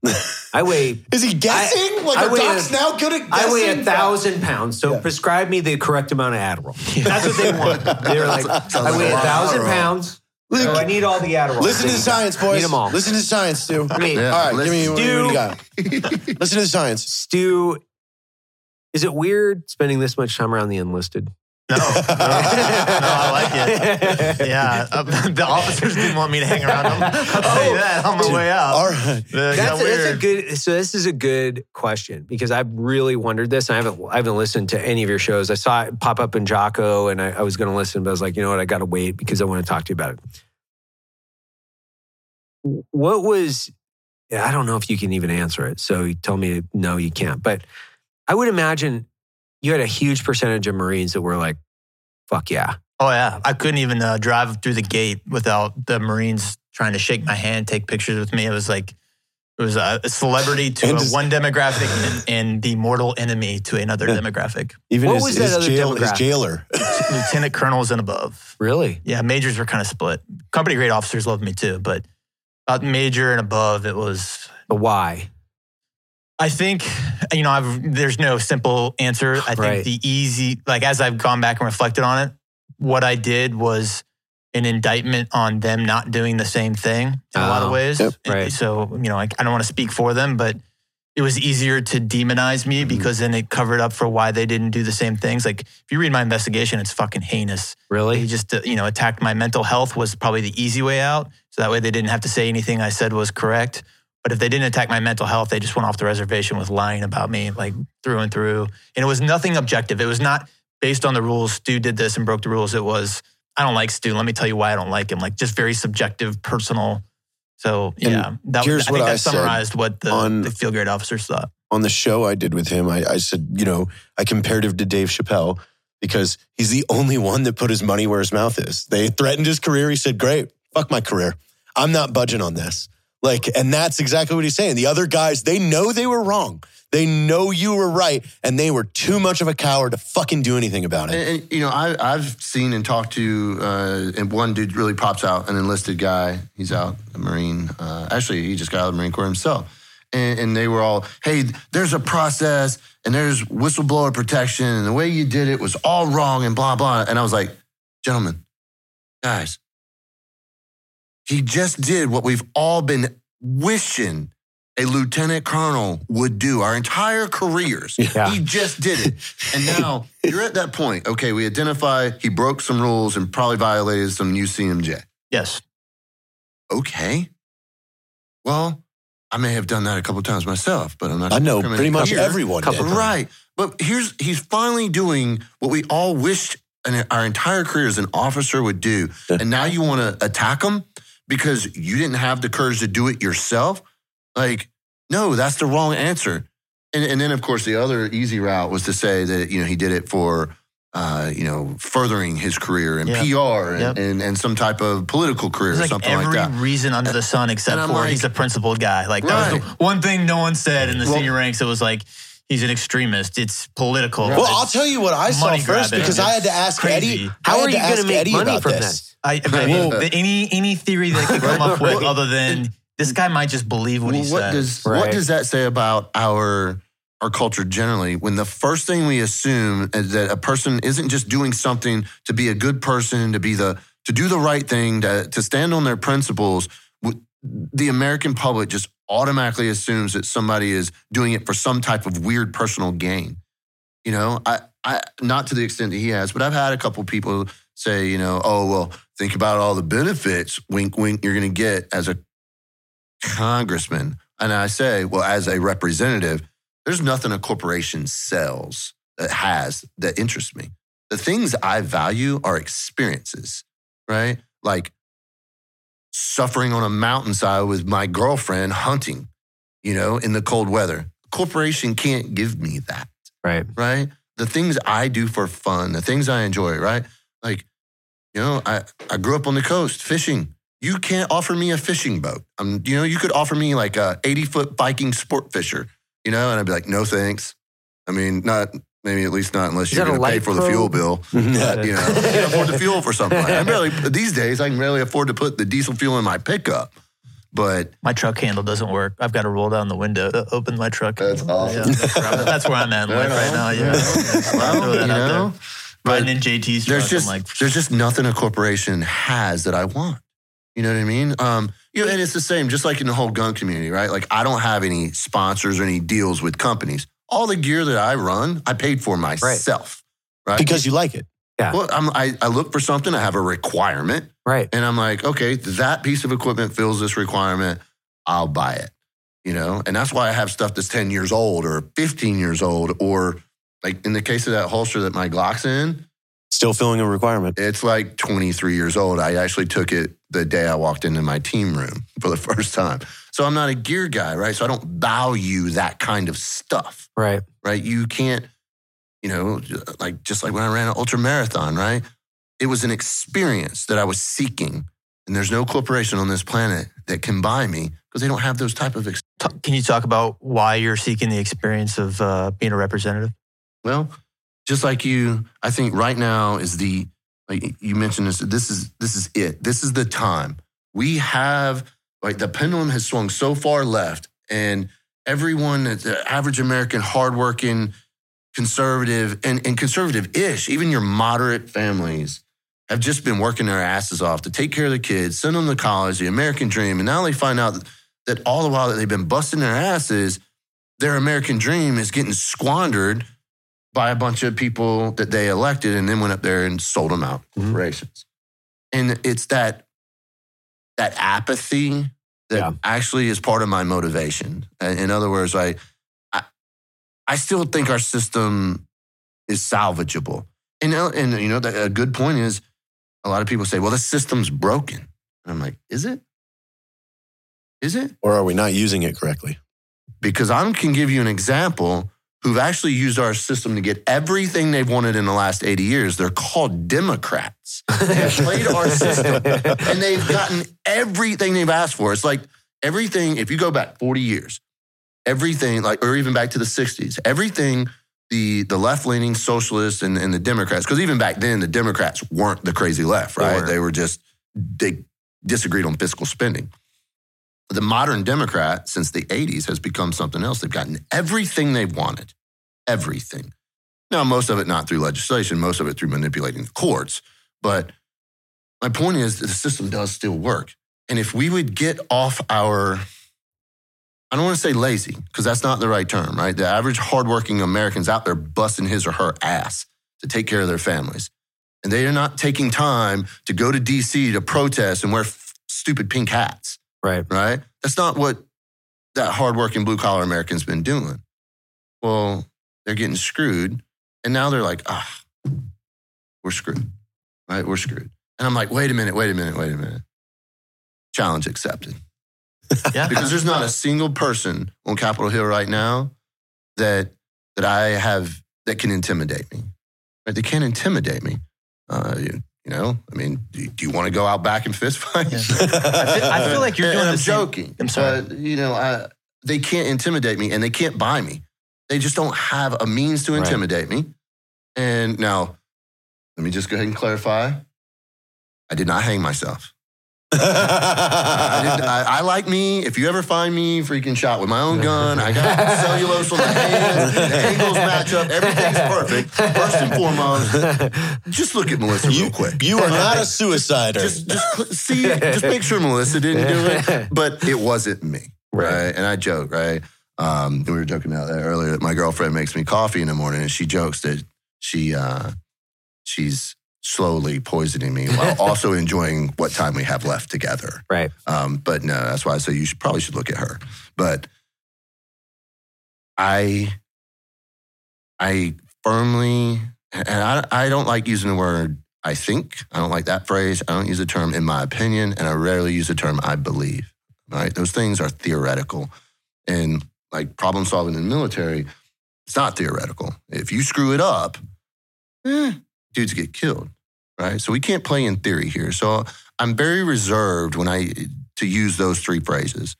I weigh Is he guessing? I- like I a weigh doc's a- now good at guessing? I weigh a thousand pounds, so Yeah. prescribe me the correct amount of Adderall. That's what they want. They're like, I weigh a a lot of thousand Adderall. Pounds. So I need all the Adderall. Listen to the science, boys. Need them all. Listen to the science, Stu. I mean, Yeah. All right, give me what, what do you Stu. got. Listen to the science. Stu, is it weird spending this much time around the enlisted? No, no, no, I like it. Yeah, uh, the officers didn't want me to hang around them. I'll tell you that on my way out. All right. It That's a, that's a good. So this is a good question because I've really wondered this. And I haven't I haven't listened to any of your shows. I saw it pop up in Jocko, and I, I was going to listen, but I was like, you know what, I got to wait because I want to talk to you about it. What was? yeah, I don't know if you can even answer it. So you tell me no, you can't. But I would imagine you had a huge percentage of Marines that were like, "Fuck yeah." Oh yeah, I couldn't even uh, drive through the gate without the Marines trying to shake my hand, take pictures with me. It was like it was a, a celebrity to And a one demographic and, and the mortal enemy to another demographic. Even What his, was that his, other jail, his jailer. Lieutenant colonels and above. Really? Yeah, majors were kind of split. Company grade officers loved me too, but about major and above, it was. The why? I think you know, I've there's no simple answer. I think Right. the easy, like as I've gone back and reflected on it, what I did was an indictment on them not doing the same thing in a lot of Oh, ways. yep, right. So you know, I, I don't want to speak for them, but it was easier to demonize me Mm-hmm. because then it covered up for why they didn't do the same things. Like if you read my investigation, it's fucking heinous. Really? just uh, you know attacked my mental health was probably the easy way out so that way they didn't have to say anything i said was correct but if they didn't attack my mental health they just went off the reservation with lying about me like through and through. And it was nothing objective. It was not based on the rules. Stu did this and broke the rules. It was i don't like stu. Let me tell you why i don't like him. Like just very subjective personal. So And yeah that, here's i think I that said summarized what the, on- the field grade officers thought. On the show I did with him, I, I said, you know, I compared him to Dave Chappelle because he's the only one that put his money where his mouth is. They threatened his career. He said, great, fuck my career. I'm not budging on this. Like, and that's exactly what he's saying. The other guys, they know they were wrong. They know you were right, and they were too much of a coward to fucking do anything about it. And, and, you know, I, I've seen and talked to, uh, and one dude really pops out, an enlisted guy. He's out, a Marine. Uh, actually, he just got out of the Marine Corps himself. And, and they were all, hey, there's a process and there's whistleblower protection, and the way you did it was all wrong and blah, blah. And I was like, gentlemen, guys, he just did what we've all been wishing a lieutenant colonel would do our entire careers. Yeah. He just did it. And now you're at that point. Okay, we identify he broke some rules and probably violated some UCMJ. yes Okay. Well, I may have done that a couple times myself, but I'm not. I know pretty much here. everyone did. Right. But here's he's finally doing what we all wished our entire career as an officer would do. And now you want to attack him because you didn't have the courage to do it yourself? Like, no, that's the wrong answer. And, and then, of course, the other easy route was to say that, you know, he did it for, uh, you know, furthering his career and Yeah. PR and, Yep. and, and some type of political career or like something like that. Every reason under the sun except for like- he's a principled guy. Like that was the one thing no one said in the Well- senior ranks. It was like he's an extremist. It's political. Well, I'll tell you what I saw first grabbing. because I had to ask crazy. Eddie. How are you going to make Eddie money from this. this? I, I mean, Well- any any theory they could come up with other than this guy might just believe what he Well, what said. does Right. what does that say about our our culture generally? When the first thing we assume is that a person isn't just doing something to be a good person, to be the to do the right thing, to to stand on their principles, the American public just automatically assumes that somebody is doing it for some type of weird personal gain. You know, I I not to the extent that he has, but I've had a couple people say, you know, oh well, think about all the benefits, wink wink, you're going to get as a congressman. And I say, well, as a representative, there's nothing a corporation sells that has that interests me. The things I value are experiences, right? Like suffering on a mountainside with my girlfriend hunting, you know, in the cold weather. Corporation can't give me that Right. right? The things I do for fun, the things I enjoy, right? Like, you know, I, I grew up on the coast fishing. You can't offer me a fishing boat. Um, you know, you could offer me like a 80 foot Viking sport fisher, you know, and I'd be like, no thanks. I mean, not Maybe at least not unless Is you're going to pay light for the fuel probe? bill. But, you know, you can't afford the fuel for something. Like that. I barely these days I can barely afford to put the diesel fuel in my pickup. But My truck handle doesn't work. I've got to roll down the window to open my truck. That's handle. awesome. Yeah, that's, where I'm, that's where I'm at in life right now. Yeah. well, Throw that you out know, there. Riding in JT's truck, there's just I'm like, there's just nothing a corporation has that I want. You know what I mean? Um, you know, and it's the same, just like in the whole gun community, right? Like I don't have any sponsors or any deals with companies. All the gear that I run, I paid for myself, right? because you like it. Yeah. Well, I'm, I, I look for something, I have a requirement, Right. and I'm like, okay, that piece of equipment fills this requirement, I'll buy it. You know, and that's why I have stuff that's 10 years old or 15 years old, or like in the case of that holster that my Glock's in, Still filling a requirement. it's like 23 years old. I actually took it the day I walked into my team room for the first time. So I'm not a gear guy, right? So I don't value that kind of stuff, Right. right? You can't, you know, like just like when I ran an ultra marathon, right? It was an experience that I was seeking. And there's no corporation on this planet that can buy me because they don't have those type of Can you talk about why you're seeking the experience of uh, being a representative? Well, just like you, I think right now is the like you mentioned this. This is this is it. This is the time. We have like the pendulum has swung so far left, and everyone that's the average American, hardworking, conservative, and, and conservative-ish, even your moderate families have just been working their asses off to take care of the kids, send them to college, the American dream, and now they find out that all the while that they've been busting their asses, their American dream is getting squandered by a bunch of people that they elected and then went up there and sold them out Mhm. corporations. And it's that that apathy that Yeah. actually is part of my motivation. In other words, I, I I still think our system is salvageable. And uh, and you know the- a good point is a lot of people say, "Well, the system's broken." And I'm like, "Is it? Is it?" Or are we not using it correctly? because I can give you an example who've actually used our system to get everything they've wanted in the last 80 years. They're called Democrats. They've played our system and they've gotten everything they've asked for. It's like everything, if you go back 40 years, everything, like, or even back to the 60s, everything the, the left leaning socialists and, and the Democrats, because even back then, the Democrats weren't the crazy left, They right? weren't. They were just, they disagreed on fiscal spending the modern Democrat since the 80s has become something else. They've gotten everything they've wanted, everything. Now, most of it not through legislation, most of it through manipulating the courts. But my point is the system does still work. And if we would get off our, I don't want to say lazy, because that's not the right term, right? The average hardworking American's out there busting his or her ass to take care of their families. And they are not taking time to go to DC to protest and wear f- stupid pink hats Right. right? That's not what that hardworking blue collar American's been doing. Well, they're getting screwed. And now they're like, ah, we're screwed, right? We're screwed. And I'm like, wait a minute, wait a minute, wait a minute. Challenge accepted. Yeah. Because there's not a single person on Capitol Hill right now that that I have that can intimidate me. Right? They can't intimidate me. Uh, you, know, I mean, do, do you want to go out back and fist fight? I feel, I feel like you're doing I'm the same- joking. I'm sorry. But, you know, I, they can't intimidate me and they can't buy me. They just don't have a means to Right. intimidate me. And now, let me just go ahead and clarify. I did not hang myself. I, did, I, I like me. If you ever find me freaking shot with my own gun, I got cellulose on my hands, the angles match up, everything's perfect. First and foremost, just look at Melissa real you, quick. you are not a suicider. Just, just see, just make sure Melissa didn't do it, but it wasn't me, right? Right. And I joke, right? Um, we were joking about that earlier. That my girlfriend makes me coffee in the morning, and she jokes that she uh, she's slowly poisoning me while also enjoying what time we have left together. Right. Um, but no, that's why I say you should probably should look at her. But I, I firmly, and I, I don't like using the word I think. I don't like that phrase. I don't use the term in my opinion, and I rarely use the term I believe. Right? Those things are theoretical, and like problem solving in the military, it's not theoretical. If you screw it up, eh, dudes get killed. Right? So we can't play in theory here. So I'm very reserved when I to use those three phrases.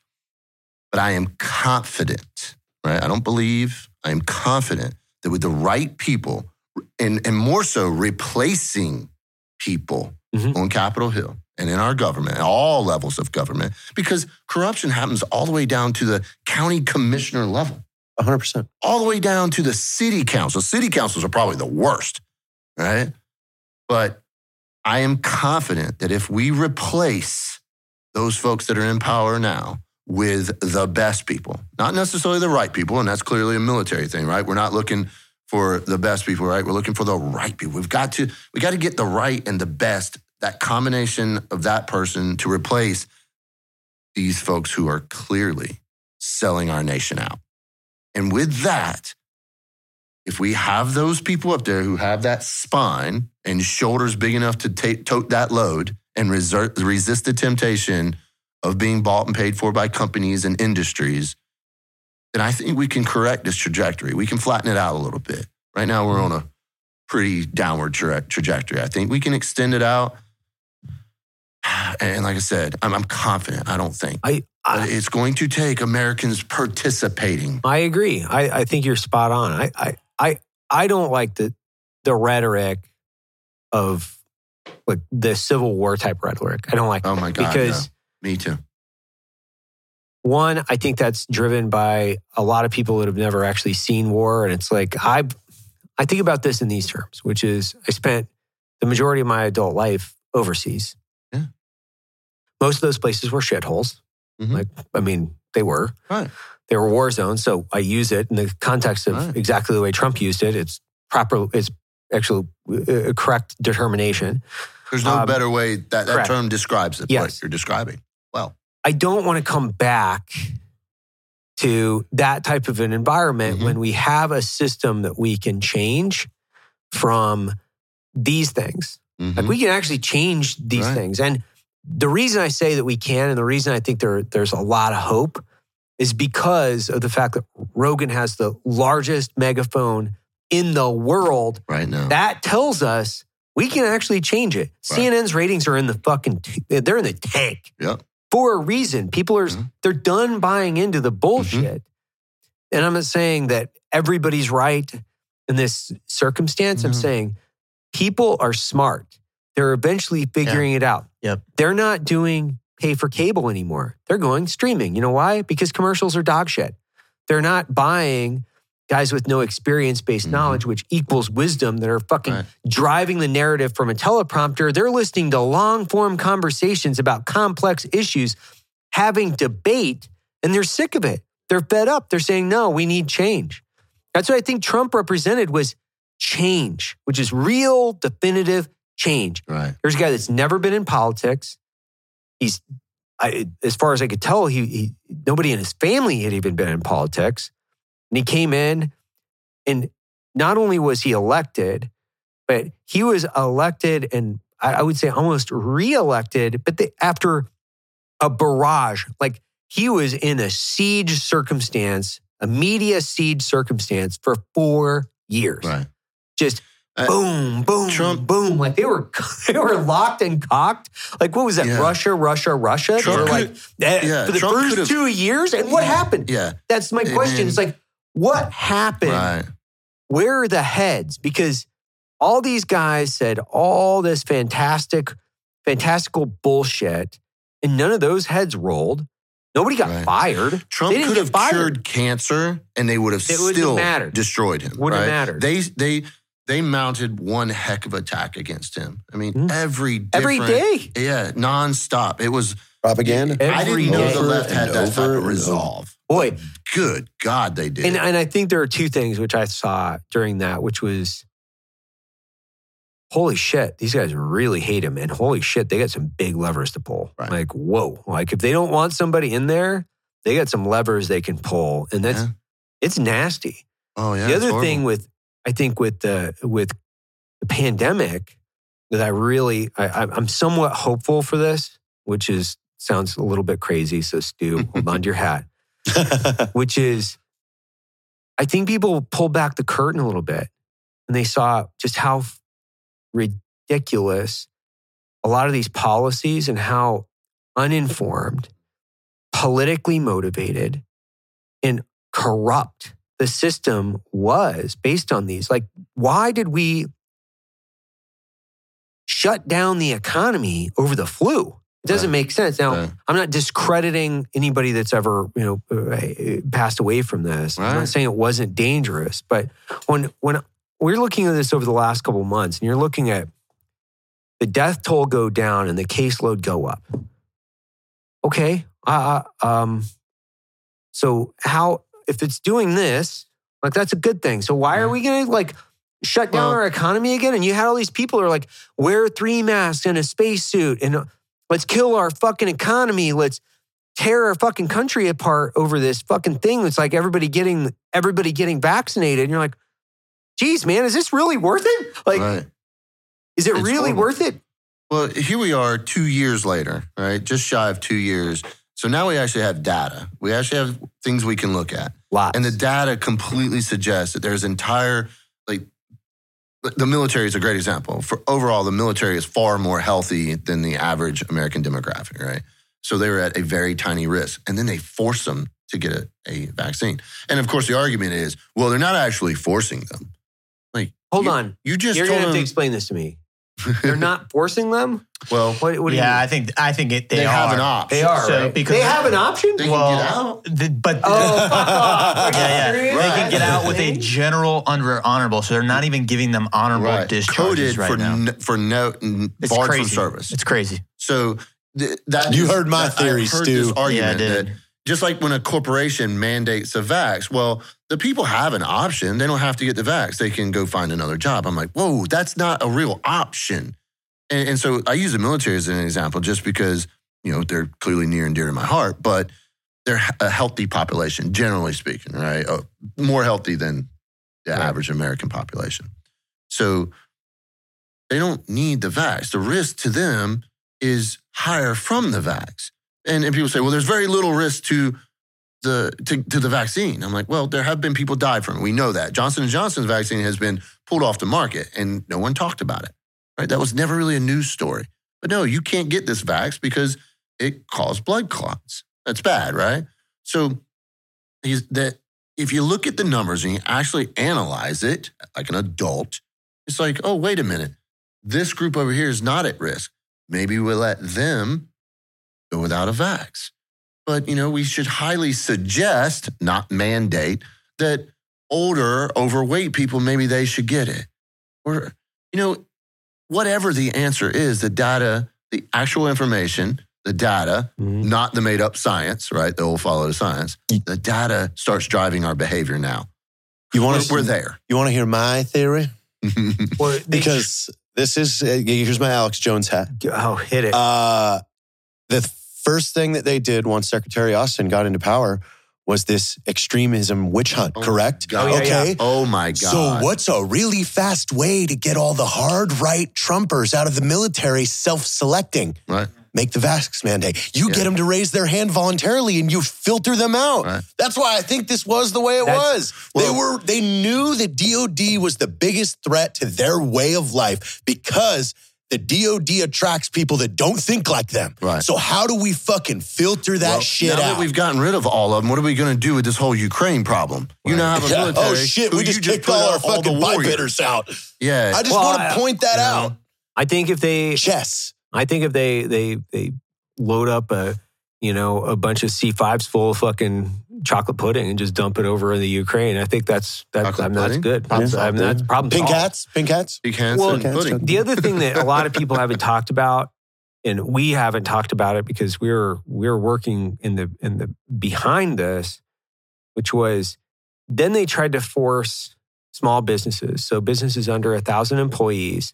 But I am confident, right? I don't believe, I am confident that with the right people, and, and more so replacing people Mhm. on Capitol Hill and in our government, at all levels of government, because corruption happens all the way down to the county commissioner level, 100%. all the way down to the city council. City councils are probably the worst, right? But I am confident that if we replace those folks that are in power now with the best people, not necessarily the right people, and that's clearly a military thing, right? We're not looking for the best people, right? We're looking for the right people. We've got to we got to get the right and the best, that combination of that person to replace these folks who are clearly selling our nation out. And with that, if we have those people up there who have that spine and shoulders big enough to take, tote that load and resert, resist the temptation of being bought and paid for by companies and industries, then I think we can correct this trajectory. We can flatten it out a little bit. Right now, we're on a pretty downward tra- trajectory. I think we can extend it out. And like I said, I'm, I'm confident. I don't think. I, I, it's going to take Americans participating. I agree. I, I think you're spot on. I, I, I, I don't like the, the rhetoric of like the Civil War type rhetoric. I don't like Oh my God. because no. Me too. one, I think that's driven by a lot of people that have never actually seen war. And it's like, I, I think about this in these terms, which is I spent the majority of my adult life overseas. Yeah. Most of those places were shitholes. Mhm. Like, I mean, they were. Right. They were war zones. So I use it in the context of Right. exactly the way Trump used it. It's proper, it's actually a correct determination. There's no Um, better way that that term describes it. Yes. What you're describing. Well, I don't want to come back to that type of an environment Mhm. when we have a system that we can change from these things. Like mhm. we can actually change these Right. things. And the reason I say that we can and the reason I think there, there's a lot of hope is because of the fact that Rogan has the largest megaphone in the world. right now. That tells us we can actually change it. Right. CNN's ratings are in the fucking, t- they're in the tank Yep. for a reason. People are Mhm. they're done buying into the bullshit. And I'm not saying that everybody's right in this circumstance. I'm saying people are smart. They're eventually figuring it out. Yep. They're not doing pay for cable anymore. They're going streaming. You know why? Because commercials are dog shit. They're not buying guys with no experience based Mhm. knowledge, which equals wisdom, that are fucking Right. driving the narrative from a teleprompter. They're listening to long form conversations about complex issues, having debate, and they're sick of it. They're fed up. They're saying, no, we need change. That's what I think Trump represented was change, which is real, definitive change. Right. Here's a guy that's never been in politics. He's, I, as far as I could tell, he, he nobody in his family had even been in politics, and he came in, and not only was he elected, but he was elected, and I, I would say almost reelected, but the, after a barrage, like he was in a siege circumstance, a media siege circumstance for four years Right. just boom, boom, Trump- boom. Like they were, they were locked and cocked. Like what was that? Yeah. Russia, Russia, Russia. They were like eh, yeah, for the Trump first could've- two years. And what happened? Yeah. That's my question. it's like what happened? Right. Where are the heads? Because all these guys said all this fantastic, fantastical bullshit, and none of those heads rolled. Nobody got Right. fired. Trump could have cured cancer and they would have It still mattered. destroyed him. Wouldn't have right? mattered. They they they mounted one heck of attack against him. I mean, Mm. every Every different- day. Yeah, nonstop. It was Propaganda. I didn't know day. the left had that type over of resolve. Boy, Good God, they did. And, and I think there are two things which I saw during that, which was holy shit, these guys really hate him. And holy shit, they got some big levers to pull. Right. Like, whoa. Like if they don't want somebody in there, they got some levers they can pull. And that's Yeah. it's nasty. oh yeah. the other thing with I think with the with the pandemic that I really I, I'm- I'm somewhat hopeful for this, which is sounds a little bit crazy. So Stu, hold on to your hat which is I think people pulled back the curtain a little bit and they saw just how ridiculous a lot of these policies and how uninformed, politically motivated, and corrupt the system was based on these. Like, why did we shut down the economy over the flu? It doesn't Right. make sense. Now, Right. I'm not discrediting anybody that's ever, you know, uh, passed away from this. I'm not saying it wasn't dangerous, but when when we're looking at this over the last couple of months, and you're looking at the death toll go down and the caseload go up. Okay, uh, uh, um, so how if it's doing this, like that's a good thing. So why are we going to like shut down Well- our economy again? And you had all these people who are like, wear three masks and a spacesuit and uh, let's kill our fucking economy. Let's tear our fucking country apart over this fucking thing. It's like everybody getting everybody getting vaccinated. And you're like, geez, man, is this really worth it? Like, right. is it It's really horrible. worth it? Well, here we are two years later, right? Just shy of two years. So now we actually have data. We actually have things we can look at. Lots. And the data completely suggests that there's entire, like, the military is a great example. For overall, the military is far more healthy than the average American demographic, right? So they were at a very tiny risk. And then they force them to get a, a vaccine. And of course, the argument is, well, they're not actually forcing them. Like, Hold you- on. You just You're going told to have to explain this to me. They're not forcing them? well, What, what do yeah, you I think I think it, they, they, are. have an option. They are, So, right? because- they have an option? They can get out. the- but Oh, fuck off. Yeah, yeah. serious? They can get out with a general under honorable, so they're not even giving them honorable right. discharges coded right for now. n- for no n- It's barred crazy. from service. It's crazy. So th- that You is- heard my that- theory, heard Stu. This argument Yeah, I that just like when a corporation mandates a vax, well, the people have an option. They don't have to get the vax. They can go find another job. I'm like, whoa, that's not a real option. And, and so I use the military as an example just because you know they're clearly near and dear to my heart, but they're a healthy population, generally speaking, right? Uh, more healthy than the Right. average American population. So they don't need the vax. The risk to them is higher from the vax. And, and people say, well, there's very little risk to the to, to the vaccine. I'm like, well, there have been people die from it. We know that. Johnson and Johnson's vaccine has been pulled off the market and no one talked about it. Right? That was never really a news story. But no, you can't get this vax because it caused blood clots. That's bad, right? So that if you look at the numbers and you actually analyze it like an adult, it's like, oh, wait a minute. This group over here is not at risk. Maybe we'll let them go without a vax. But, you know, we should highly suggest, not mandate, that older, overweight people, maybe they should get it. Or, you know, whatever the answer is, the data, the actual information, the data, Mhm. not the made up science, right? They will follow the science. The data starts driving our behavior now. You want to we're there. You want to hear my theory? Well, Because this is uh, here's my Alex Jones hat. oh, hit it. Uh, the first thing that they did once Secretary Austin got into power was this extremism witch hunt. Oh correct? God. Oh, yeah, okay. Oh my God. So, what's a really fast way to get all the hard right Trumpers out of the military self selecting? Right. Make the vax mandate. You Yeah. get them to raise their hand voluntarily and you filter them out. Right. That's why I think this was the way it That's- was. they were they knew that DOD was the biggest threat to their way of life because the DOD attracts people that don't think like them. Right. So how do we fucking filter that Well, shit now out? that we've gotten rid of all of them, what are we going to do with this whole Ukraine problem? You now have a Yeah. military. Oh shit, we just kicked put all our out fucking warriors. bipeders out. Yeah. I just Well, want to point that you know, out. I think if they, Chess. I think if they they they load up a you know a bunch of C fives full of fucking chocolate pudding and just dump it over in the Ukraine, I think that's that's I mean, that's good. Yeah. I mean, that's problem Pink solved. hats. Pink hats. Big hands Well, and pudding. The other thing that a lot of people haven't talked about, and we haven't talked about it because we're we're working in the in the behind this, which was then they tried to force small businesses, so businesses under a thousand employees,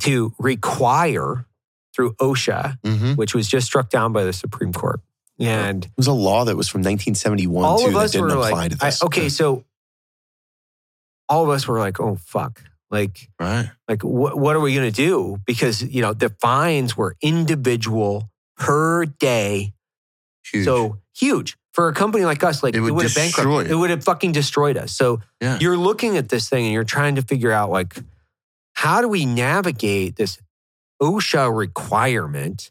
to require through OSHA, Mhm. which was just struck down by the Supreme Court. And It was a law that was from 1971 all too of that didn't were apply like, to I- this. okay, so all of us were like, oh, fuck. Like, Right. like what, what are we going to do because you know the fines were individual per day Huge. so huge for a company like us like It it would would, have destroy bankrupt it. it would have fucking destroyed us so Yeah. you're looking at this thing and you're trying to figure out like how do we navigate this osha requirement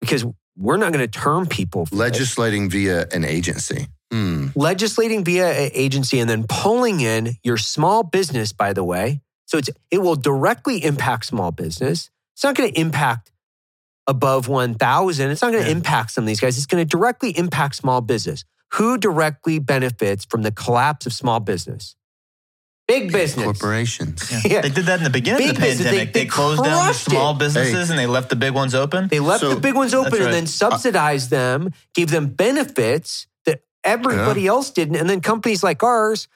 because we're not going to term people. Legislating via an agency. Hmm. legislating via an agency and then pulling in your small business, by the way. So it's, it will directly impact small business. It's not going to impact above 1,000. It's not going to Yeah. impact some of these guys. It's going to directly impact small business. Who directly benefits from the collapse of small business? Big business. Corporations. Yeah. They did that in the beginning of the Big business. They- pandemic. they They, closed down the small it. businesses and they left the big ones open. They left So- the big ones open That's and then subsidized them, gave them benefits that everybody else didn't. And then companies like ours,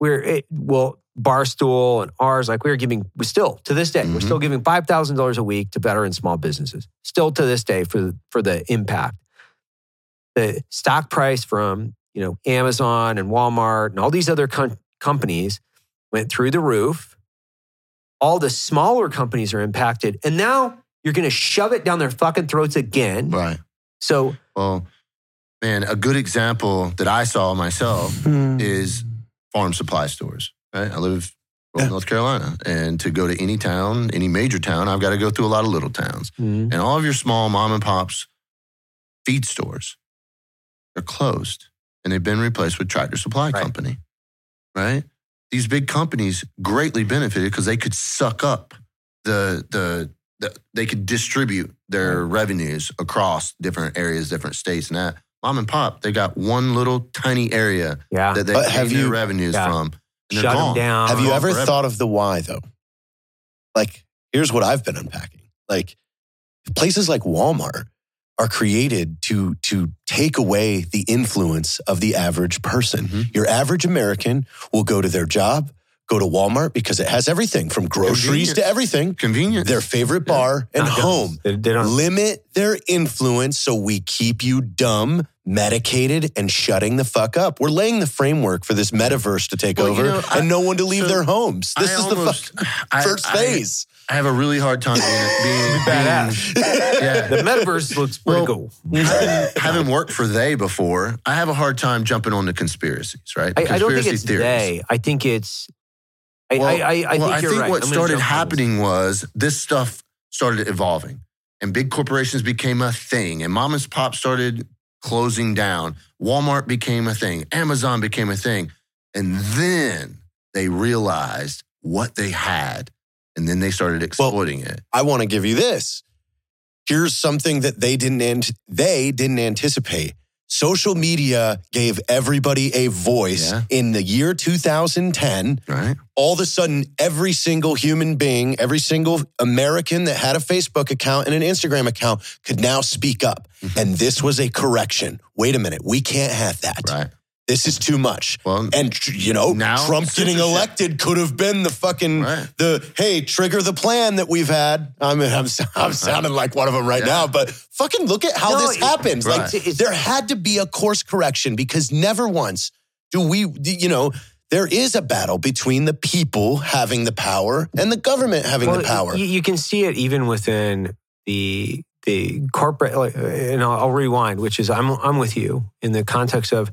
we're it, well, Barstool and ours, like we were giving, we still to this day, we're Mhm. still giving five thousand dollars a week to veteran small businesses. Still to this day for the, for the impact. The stock price from you know Amazon and Walmart and all these other com- companies went through the roof. All the smaller companies are impacted, and now you're going to shove it down their fucking throats again. Right. So Well, man, a good example that I saw myself is farm supply stores. Right. I live in Yeah. North Carolina, and to go to any town, any major town, I've got to go through a lot of little towns, mm, and all of your small mom and pops feed stores are closed, and they've been replaced with Tractor Supply Right. Company. Right. These big companies greatly benefited because they could suck up the the. the they could distribute their revenues across different areas, different states, and that mom and pop they got one little tiny area yeah, that they But gain have their you- revenues Yeah. from. And they're shut them down. Have you ever forever. thought of the why though? Like, here's what I've been unpacking. Like, places like Walmart are created to to take away the influence of the average person. Mhm. Your average American will go to their job, go to Walmart because it has everything from groceries to everything. Convenience. Their favorite bar and Not home. They, they don't. Limit their influence so we keep you dumb, medicated, and shutting the fuck up. We're laying the framework for this metaverse to take Well, you over know, I- and no one to leave so their homes. This I is almost- the I- fuck first I- phase. I have a really hard time being, being, Badass. being yeah. the metaverse looks pretty Well, cool. having, having worked for they before, I have a hard time jumping on the conspiracies, right? I, I don't think it's theories. they. I think it's. I, Well, I, I, I well, think you're right. what I'm started jump on this. happening was this stuff started evolving, and big corporations became a thing, and mom and pop started closing down. Walmart became a thing. Amazon became a thing, and then they realized what they had, and then they started exploiting it. I want to give you this. Here's something that they didn't ant- they didn't anticipate. Social media gave everybody a voice Yeah. in the year 2010. Right? All of a sudden, every single human being, every single American that had a Facebook account and an Instagram account could now speak up. Mhm. And this was a correction. Wait a minute, we can't have that. Right. This is too much. Well, And tr- you know, Now, Trump getting censorship. elected could have been the fucking Right. the hey trigger the plan that we've had. I mean, I'm I'm sounding like one of them right Yeah. now, but fucking look at how No, this it- happens. Right. Like there had to be a course correction because never once do we, you know. There is a battle between the people having the power and the government having Well, the power. You, you can see it even within the the corporate. Like, and I'll, I'll rewind, which is I'm I'm with you in the context of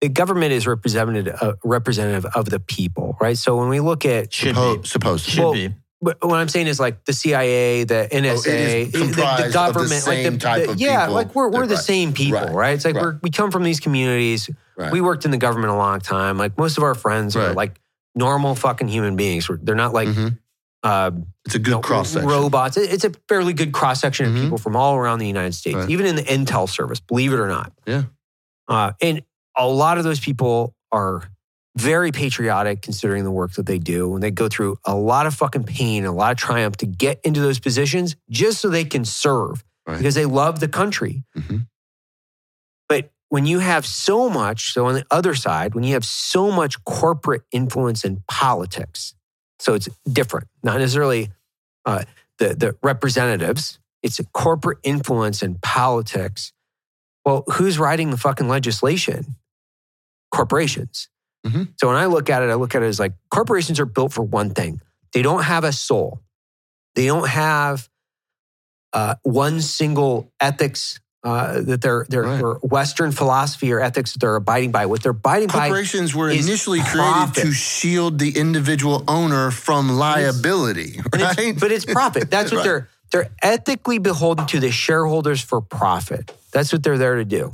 the government is represented uh, representative of the people, right? So when we look at Should Suppo- be. supposed to. Should Well, be. But what I'm saying is like the CIA, the NSA, is the- comprised the, of the government, like the, type the- of yeah, people. like we're we're the Right. same people, Right. right? It's like Right. we're we come from these communities. Right. We worked in the government a long time. Like most of our friends are like normal fucking human beings. We're- They're not like Mhm. uh, It's a good you know, cross section. robots. It's a fairly good cross section of Mhm. people from all around the United States, Right. even in the intel service. Believe it or not. Yeah. Uh, and a lot of those people are very patriotic considering the work that they do and they go through a lot of fucking pain a lot of triumph to get into those positions just so they can serve Right. because they love the country Mhm. but when you have so much so on the other side when you have so much corporate influence in politics so it's different not necessarily uh, the, the representatives it's a corporate influence in politics well who's writing the fucking legislation corporations Mhm. so when I look at it, I look at it as like corporations are built for one thing. They don't have a soul. They don't have uh, one single ethics uh, that they're, they're Right. Western philosophy or ethics that they're abiding by. What they're abiding by, Corporations were initially profit. created to shield the individual owner from liability, but right? it's, but it's profit. That's what Right. they're they're ethically beholden to the shareholders for profit. That's what they're there to do.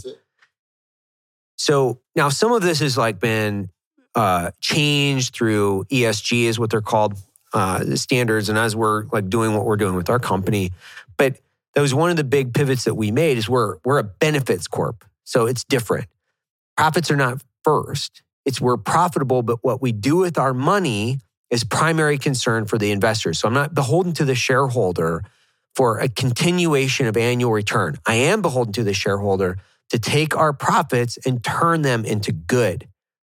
So now some of this has like been uh, changed through ESG is what they're called uh, standards, and as we're like doing what we're doing with our company, but that was one of the big pivots that we made is we're we're a benefits corp, so it's different. Profits are not first; it's we're profitable, but what we do with our money is primary concern for the investors. So I'm not beholden to the shareholder for a continuation of annual return. I am beholden to the shareholder to take our profits and turn them into good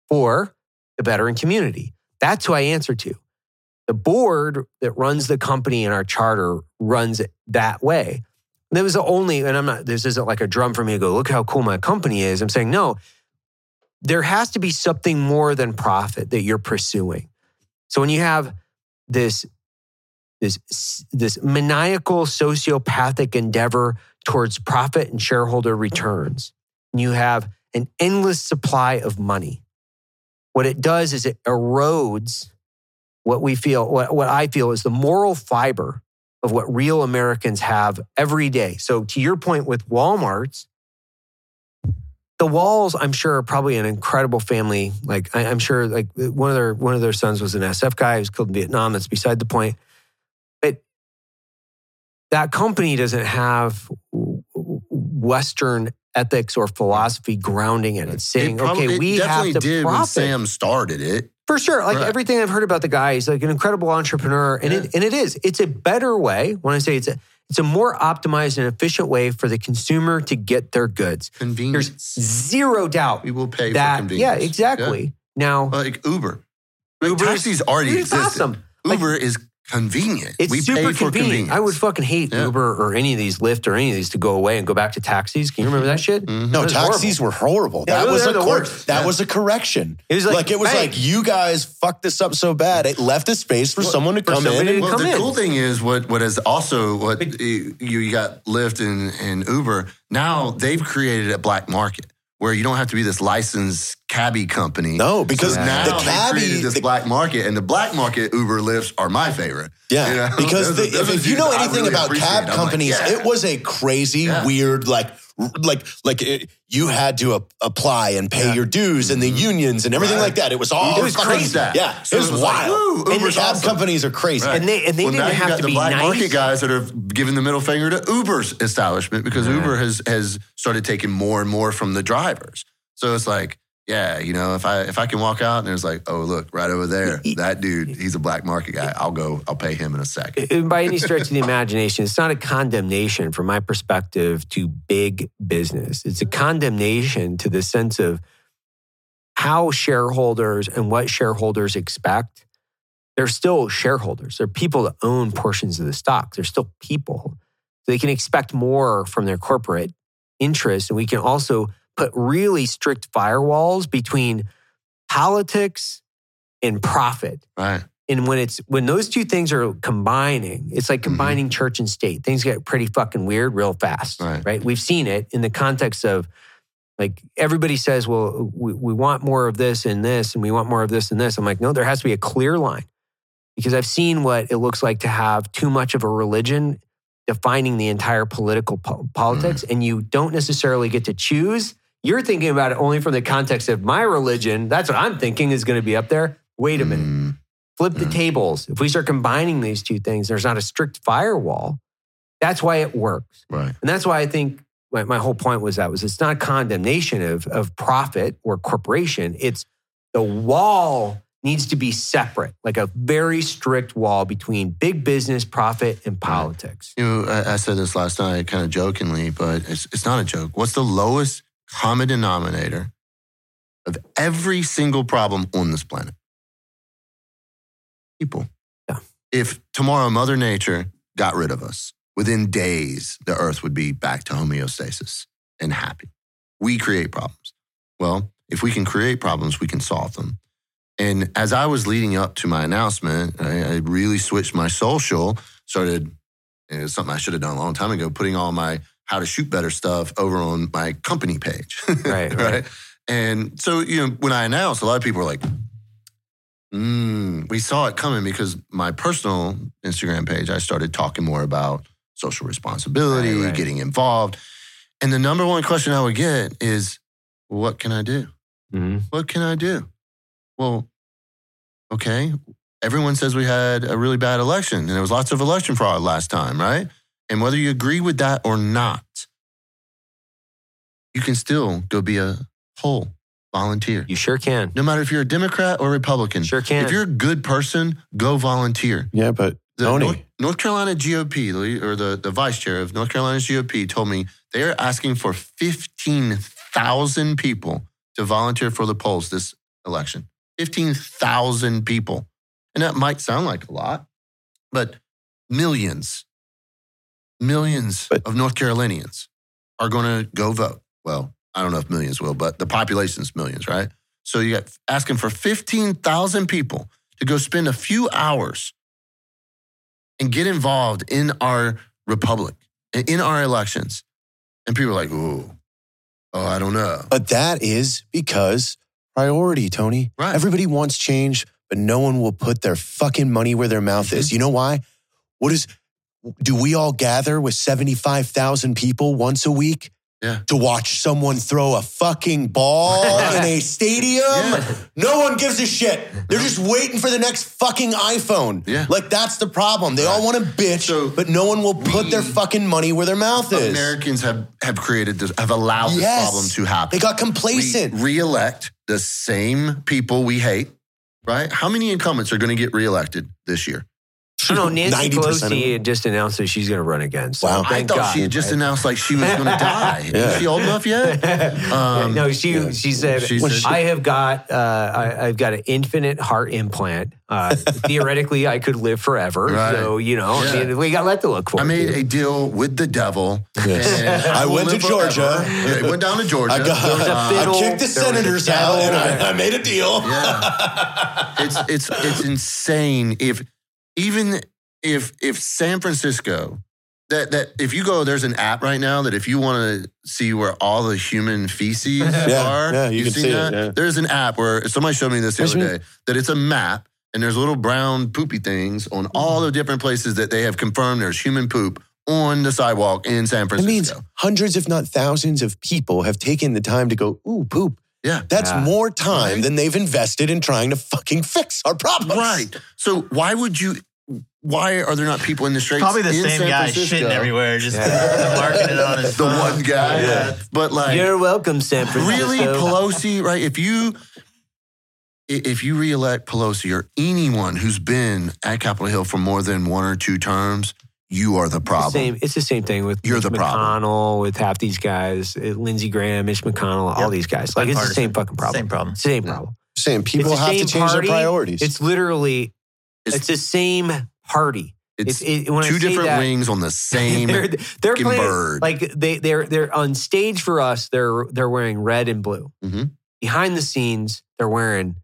for the veteran community. That's who I answer to. The board that runs the company in our charter runs it that way. That was the only, and I'm not, this isn't like a drum for me to go, look how cool my company is. I'm saying, no, there has to be something more than profit that you're pursuing. So when you have this, this, this maniacal sociopathic endeavor towards profit and shareholder mm-hmm. returns, and you have an endless supply of money, what it does is it erodes what we feel, what, what I feel is the moral fiber of what real Americans have every day. So, to your point with Walmart's, the Walls, I'm sure, are probably an incredible family. Like I, am sure, like one of their one of their sons was an SF guy who was killed in Vietnam. That's beside the point. That company doesn't have Western ethics or philosophy grounding it. It's saying, It probably- okay, it we have to did when profit. Sam started it. For sure. Like Right. everything I've heard about the guy, he's like an incredible entrepreneur. And it and it is. It's a better way. When I say it's a it's a more optimized and efficient way for the consumer to get their goods. There's zero doubt we will pay that for convenience. yeah, exactly. Now Like Uber. Like, Uber's- taxis already exist. awesome. Like, Uber is convenient. It's we super pay for convenient. convenience. I would fucking hate Yeah. Uber or any of these Lyft or any of these to go away and go back to taxis. Can you remember that shit? Mhm. No, That taxis horrible. were horrible. Yeah, that they was a the cor- that Yeah. was a correction. It was like, it was bang. like you guys fucked this up so bad. It left a space for someone to for come in. And, to Well, come the in. cool thing is what what is also what you you got Lyft and, and Uber. Now they've created a black market where you don't have to be this licensed cabbie company. No, because So now the cabbie- created this the- black market, and the black market Uber Lyfts are my favorite. yeah, You know? because Those the, those if, if you know anything really about cab I'm like, companies, yeah. it was a crazy, Yeah. weird, like, like, like it, you had to a- apply and pay your dues and the mm-hmm. unions and everything Right. like that. It was all It was fucking- crazy. Yeah, So it was, it was wild. woo, and Uber's cab awesome. companies are crazy. Right. And they and they well, didn't now you have got to the be black nice. market guys that are giving the middle finger to Uber's establishment because Uber has has started taking more and more from the drivers. So it's like, yeah, you know, if I if I can walk out and there's like, oh look, right over there, that dude, he's a black market guy. I'll go, I'll pay him in a second. By any stretch of the imagination, it's not a condemnation from my perspective to big business. It's a condemnation to the sense of how shareholders and what shareholders expect. They're still shareholders. They're people that own portions of the stock. They're still people. So they can expect more from their corporate interests. And we can also put really strict firewalls between politics and profit. Right. And when it's when those two things are combining, it's like Mm-hmm. combining church and state. Things get pretty fucking weird real fast, Right. right? We've seen it in the context of like everybody says, well, we, we want more of this and this, and we want more of this and this. I'm like, no, there has to be a clear line because I've seen what it looks like to have too much of a religion defining the entire political po- politics, Mm. and you don't necessarily get to choose. You're thinking about it only from the context of my religion. That's what I'm thinking is going to be up there. Wait a minute Mm, flip the Yeah. tables. If we start combining these two things, there's not a strict firewall. That's why it works. right. And that's why I think my, my whole point was that was it's not condemnation of, of profit or corporation. It's the wall needs to be separate, like a very strict wall between big business, profit, and politics. You know, I, I said this last night, kind of jokingly, but it's it's not a joke. What's the lowest common denominator of every single problem on this planet? People. Yeah. If tomorrow Mother Nature got rid of us, within days the Earth would be back to homeostasis and happy. We create problems. Well, if we can create problems, we can solve them. And as I was leading up to my announcement, I, I really switched my social, started and it's something I should have done a long time ago, putting all my how to shoot better stuff over on my company page. Right, right. And so, you know, when I announced, a lot of people were like, mm, we saw it coming because my personal Instagram page, I started talking more about social responsibility, Right, right. getting involved. And the number one question I would get is, what can I do? Mhm. What can I do? Well, okay. Everyone says we had a really bad election and there was lots of election fraud last time, right? And whether you agree with that or not, you can still go be a poll volunteer. You sure can. No matter if you're a Democrat or Republican. Sure can. If you're a good person, go volunteer. Yeah, but The Tony. North, North Carolina GOP, or the, the vice chair of North Carolina's GOP, told me they are asking for 15,000 people to volunteer for the polls this election. 15,000 people. And that might sound like a lot, but millions, millions But- of North Carolinians are going to go vote. Well, I don't know if millions will, but the population's millions, right? So you got asking for 15,000 people to go spend a few hours and get involved in our republic, and in our elections. And people are like, ooh, oh, I don't know. But that is because priority, Tony. Right. Everybody wants change, but no one will put their fucking money where their mouth Mm-hmm. is. You know why? What is do we all gather with 75,000 people once a week? Yeah. To watch someone throw a fucking ball in a stadium? Yeah. No one gives a shit. They're just waiting for the next fucking iPhone. Yeah. Like that's the problem. They all want to bitch, So but no one will put their fucking money where their mouth is. Americans have, have created this, have allowed this problem to happen. They got we complacent. re-elect the same people we hate, right? How many incumbents are going to get reelected this year? I don't know. Nancy 90% of Pelosi them. just announced that she's going to run again. So Wow. I thank thought God. she had just announced like she was going to die. Yeah. Is she old enough yet? Um, no, she yeah. she said, She said- I have got uh, I, I've got an infinite heart implant. Uh, theoretically, I could live forever. Right. So you know, Yeah. I mean, we got that to look for. I made a deal with the devil. Yes. and I went to. Georgia. Yeah, I went down to Georgia. I got. There was a I fiddle, kicked the there was a senators out, and I, I made a deal. Yeah. it's it's it's insane. If even if if San Francisco that that if you go, there's an app right now that if you want to see where all the human feces Yeah, are, yeah, you you've can see it, that. yeah. There's an app where somebody showed me this the other day that it's a map and there's little brown poopy things on all the different places that they have confirmed there's human poop on the sidewalk in San It Francisco. means hundreds, if not thousands, of people have taken the time to go, ooh, poop. Yeah. That's Yeah. more time Right. than they've invested in trying to fucking fix our problems. Right. So why would you? Why are there not people in the streets? Probably the in same San guy Francisco? shitting everywhere, just marking it on his The phone. one guy. Yeah. But like, You're welcome, San Francisco. really, Pelosi, right? If you if you reelect Pelosi or anyone who's been at Capitol Hill for more than one or two terms, you are the It's the problem. Same, it's the same thing with You're Mitch the problem. McConnell, with half these guys, uh, Lindsey Graham, Mitch McConnell, all these guys. Like it's the same fucking problem. Same problem. Same Yeah. problem. Saying people It's the have to change party. their priorities. It's literally it's, It's- the same party. It's It- it- when I two say different that- wings on the same. they're they're playing bird. like they they're they're on stage for us. They're they're wearing red and blue. Mhm. Behind the scenes, they're wearing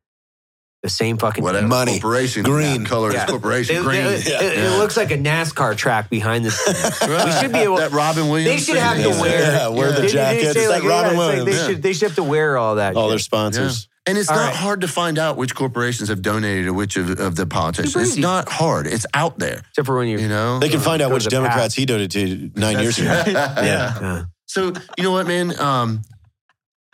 the same fucking Whatever Money. corporation Green. that color Yeah. is corporation It, green. it- it- it looks like a NASCAR track behind this. scenes. We should be able. that Robin Williams. They should have to Yeah. wear. Yeah, wear the They- they jackets. like yeah, Robin it's Williams. they, Yeah. should, they should have to wear all that. all their shit. sponsors. And it's All not right. hard to find out which corporations have donated to which of, of the politicians. It's not hard. It's out there. Except for when you. You know. They can find out which Democrats past. he donated to nine years ago. That's. Yeah. yeah. Yeah. So you know what, man? Um,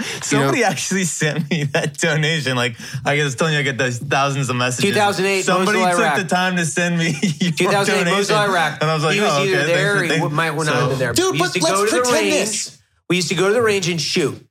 Somebody actually sent me that donation. Like I was telling you, I get those thousands of messages. 2008, Somebody Mosul, took Iraq. the time to send me. your 2008 donation. Mosul, Iraq. and I was like, he was oh, either okay, there or he thanks. might not So- have been there. Dude, we but used to let's go to the pretend range. this. We used to go to the range and shoot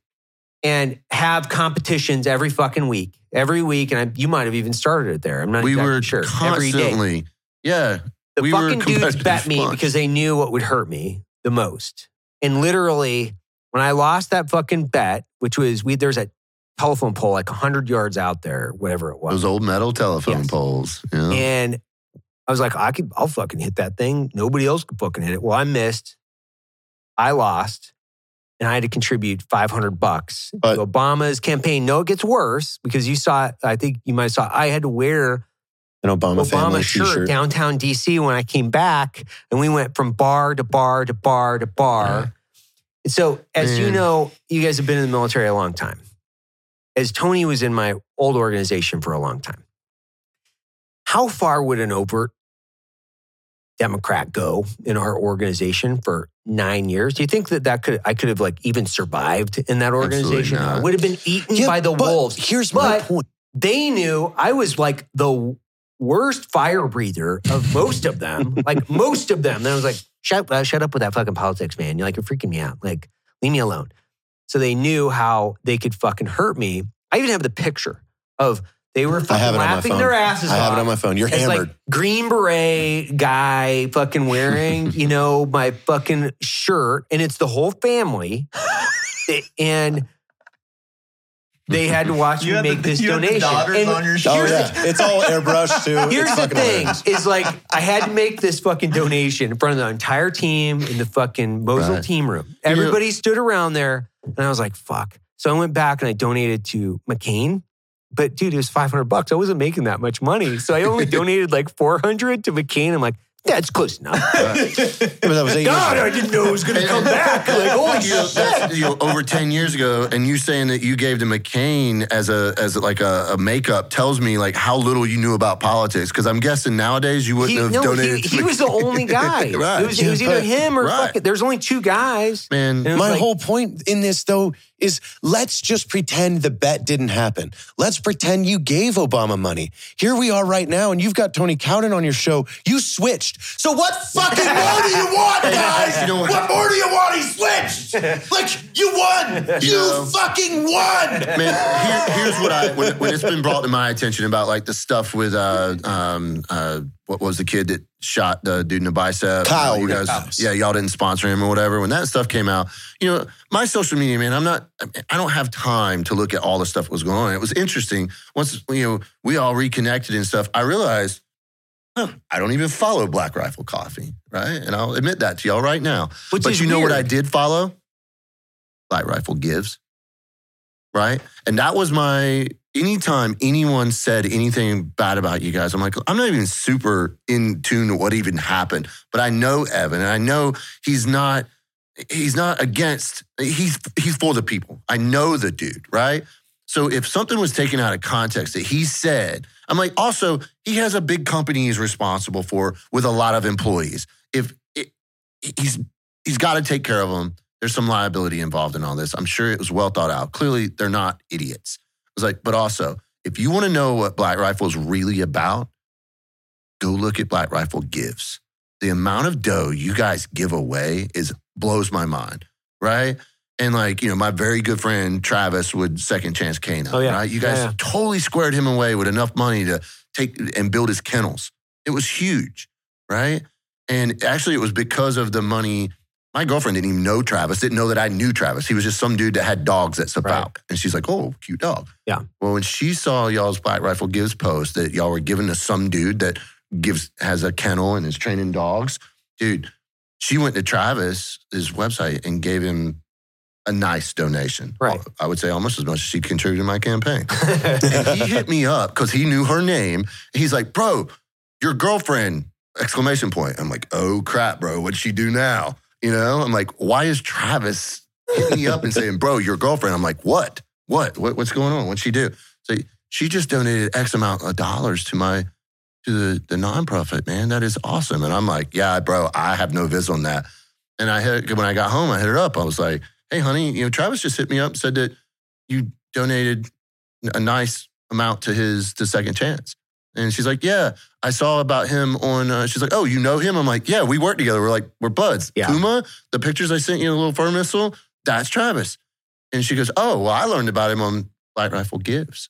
and have competitions every fucking week. Every week, and I, you might have even started it there. I'm not sure. we exactly were sure. Every day. constantly, yeah. The we were fucking dudes bet me because they knew what would hurt me the most. And literally, when I lost that fucking bet, which was we there's a telephone pole like 100 yards out there, whatever it was. Those old metal telephone Yes. poles. Yeah. And I was like, I could, I'll fucking hit that thing. Nobody else could fucking hit it. Well, I missed. I lost, and I had to contribute 500 bucks But- to Obama's campaign. No, it gets worse because you saw. I think you might have saw. I had to wear An Obama, Obama shirt t-shirt. downtown DC when I came back, and we went from bar to bar to bar to bar. Yeah. So, as you know, you guys have been in the military a long time. As Tony was in my old organization for a long time, how far would an overt Democrat go in our organization for nine years. Do you think that that could I could have like even survived in that organization? I would have been eaten Yeah, by the but wolves. Here's my point. they knew I was like the worst fire breather of most of them. like most of them. Then I was like, shut, uh, shut up with that fucking politics, man. You're like, you're freaking me out. Like, leave me alone. So they knew how they could fucking hurt me. I even have the picture of they were fucking have it on my laughing their asses I have it on my phone. You're hammered. like green beret guy fucking wearing, you know, my fucking shirt, and it's the whole family. and they had to watch You me make the- this you had the donation. daughters And on your oh shirt. yeah, it's all airbrushed too. Here's it's the thing: hilarious. is like I had to make this fucking donation in front of the entire team in the fucking Mosul Right. team room. Everybody stood around there, and I was like, "Fuck!" So I went back and I donated to McCain. But dude, it was 500 bucks. I wasn't making that much money. So I only donated like 400 to McCain. I'm like, that's close enough. Yeah, but was God, years I didn't know it was going to come back. Like, holy you know, shit. you know, over 10 years ago, and you saying that you gave to McCain as a as like a, a makeup tells me like how little you knew about politics. Because I'm guessing nowadays you wouldn't He, have no, donated. he, to he was the only guy. right. It was, it was either him or right. fucking, there's only two guys. Man, And it was My like- whole point in this, though, is let's just pretend the bet didn't happen. Let's pretend you gave Obama money. Here we are right now, and you've got Tony Cowden on your show. You switched. So what fucking more do you want, guys? You know what- what more do you want? He switched. Like you won. You, know- fucking won. Man, here, here's what I when, when it's been brought to my attention about like the stuff with uh um uh what was the kid that shot the dude in the bicep? Kyle you guys, Rittenhouse. yeah, y'all didn't sponsor him or whatever. When that stuff came out, you know, my social media, man, I'm not, I don't have time to look at all the stuff that was going on. It was interesting once you know we all reconnected and stuff. I realized. huh, I don't even follow Black Rifle Coffee, right? And I'll admit that to y'all right now. Which but you know what I did follow? Black Rifle Gives. Right? And that was my anytime anyone said anything bad about you guys, I'm like, I'm not even super in tune to what even happened. But I know Evan and I know he's not he's not against he's he's for the people. I know the dude, right? So if something was taken out of context that he said, I'm like, also, he has a big company he's responsible for with a lot of employees. If it, he's he's got to take care of them. There's some liability involved in all this. I'm sure it was well thought out. Clearly, they're not idiots. Was like, but also, if you want to know what Black Rifle is really about, go look at Black Rifle Gives. The amount of dough you guys give away is blows my mind, right? And like, you know, my very good friend Travis would second chance Kano, Oh, yeah. right? You guys Yeah, yeah. totally squared him away with enough money to take and build his kennels. It was huge, right? And actually, it was because of the money. My girlfriend didn't even know Travis, didn't know that I knew Travis. He was just some dude that had dogs at Safalk. Right. And she's like, oh, cute dog. Yeah. Well, when she saw y'all's Black Rifle Gives post that y'all were giving to some dude that gives has a kennel and is training dogs, dude, she went to Travis, his website, and gave him a nice donation. Right. I would say almost as much as she contributed to my campaign. and he hit me up because he knew her name. He's like, bro, your girlfriend, exclamation point. I'm like, oh crap, bro, what'd she do now? You know, I'm like, why is Travis hitting me up and saying, bro, your girlfriend? I'm like, what? What? what what's going on? What'd she do? So she just donated X amount of dollars to my to the, the nonprofit, man. That is awesome. And I'm like, yeah, bro, I have no vis on that. And I hit when I got home, I hit her up. I was like, hey, honey, you know, Travis just hit me up, said that you donated a nice amount to his to Second Chance. And she's like, yeah, I saw about him on. Uh, she's like, oh, you know him? I'm like, yeah, we work together. We're like, we're buds. Yeah. Puma, the pictures I sent you, the little fur missile, that's Travis. And she goes, oh, well, I learned about him on Black Rifle Gives,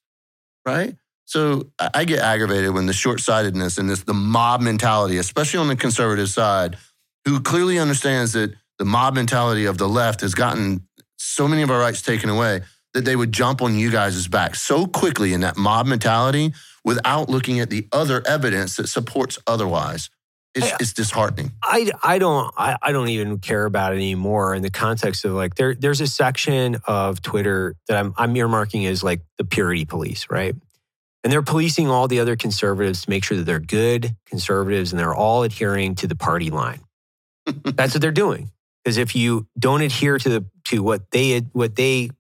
right? So I I get aggravated when the short sightedness and this the mob mentality, especially on the conservative side, who clearly understands that the mob mentality of the left has gotten so many of our rights taken away that they would jump on you guys' back so quickly in that mob mentality without looking at the other evidence that supports otherwise. It's, Hey, it's disheartening. I, I don't I, I don't even care about it anymore in the context of like there there's a section of Twitter that I'm I'm earmarking as like the purity police, right? And they're policing all the other conservatives to make sure that they're good conservatives and they're all adhering to the party line. That's what they're doing. Because if you don't adhere to the to what they what they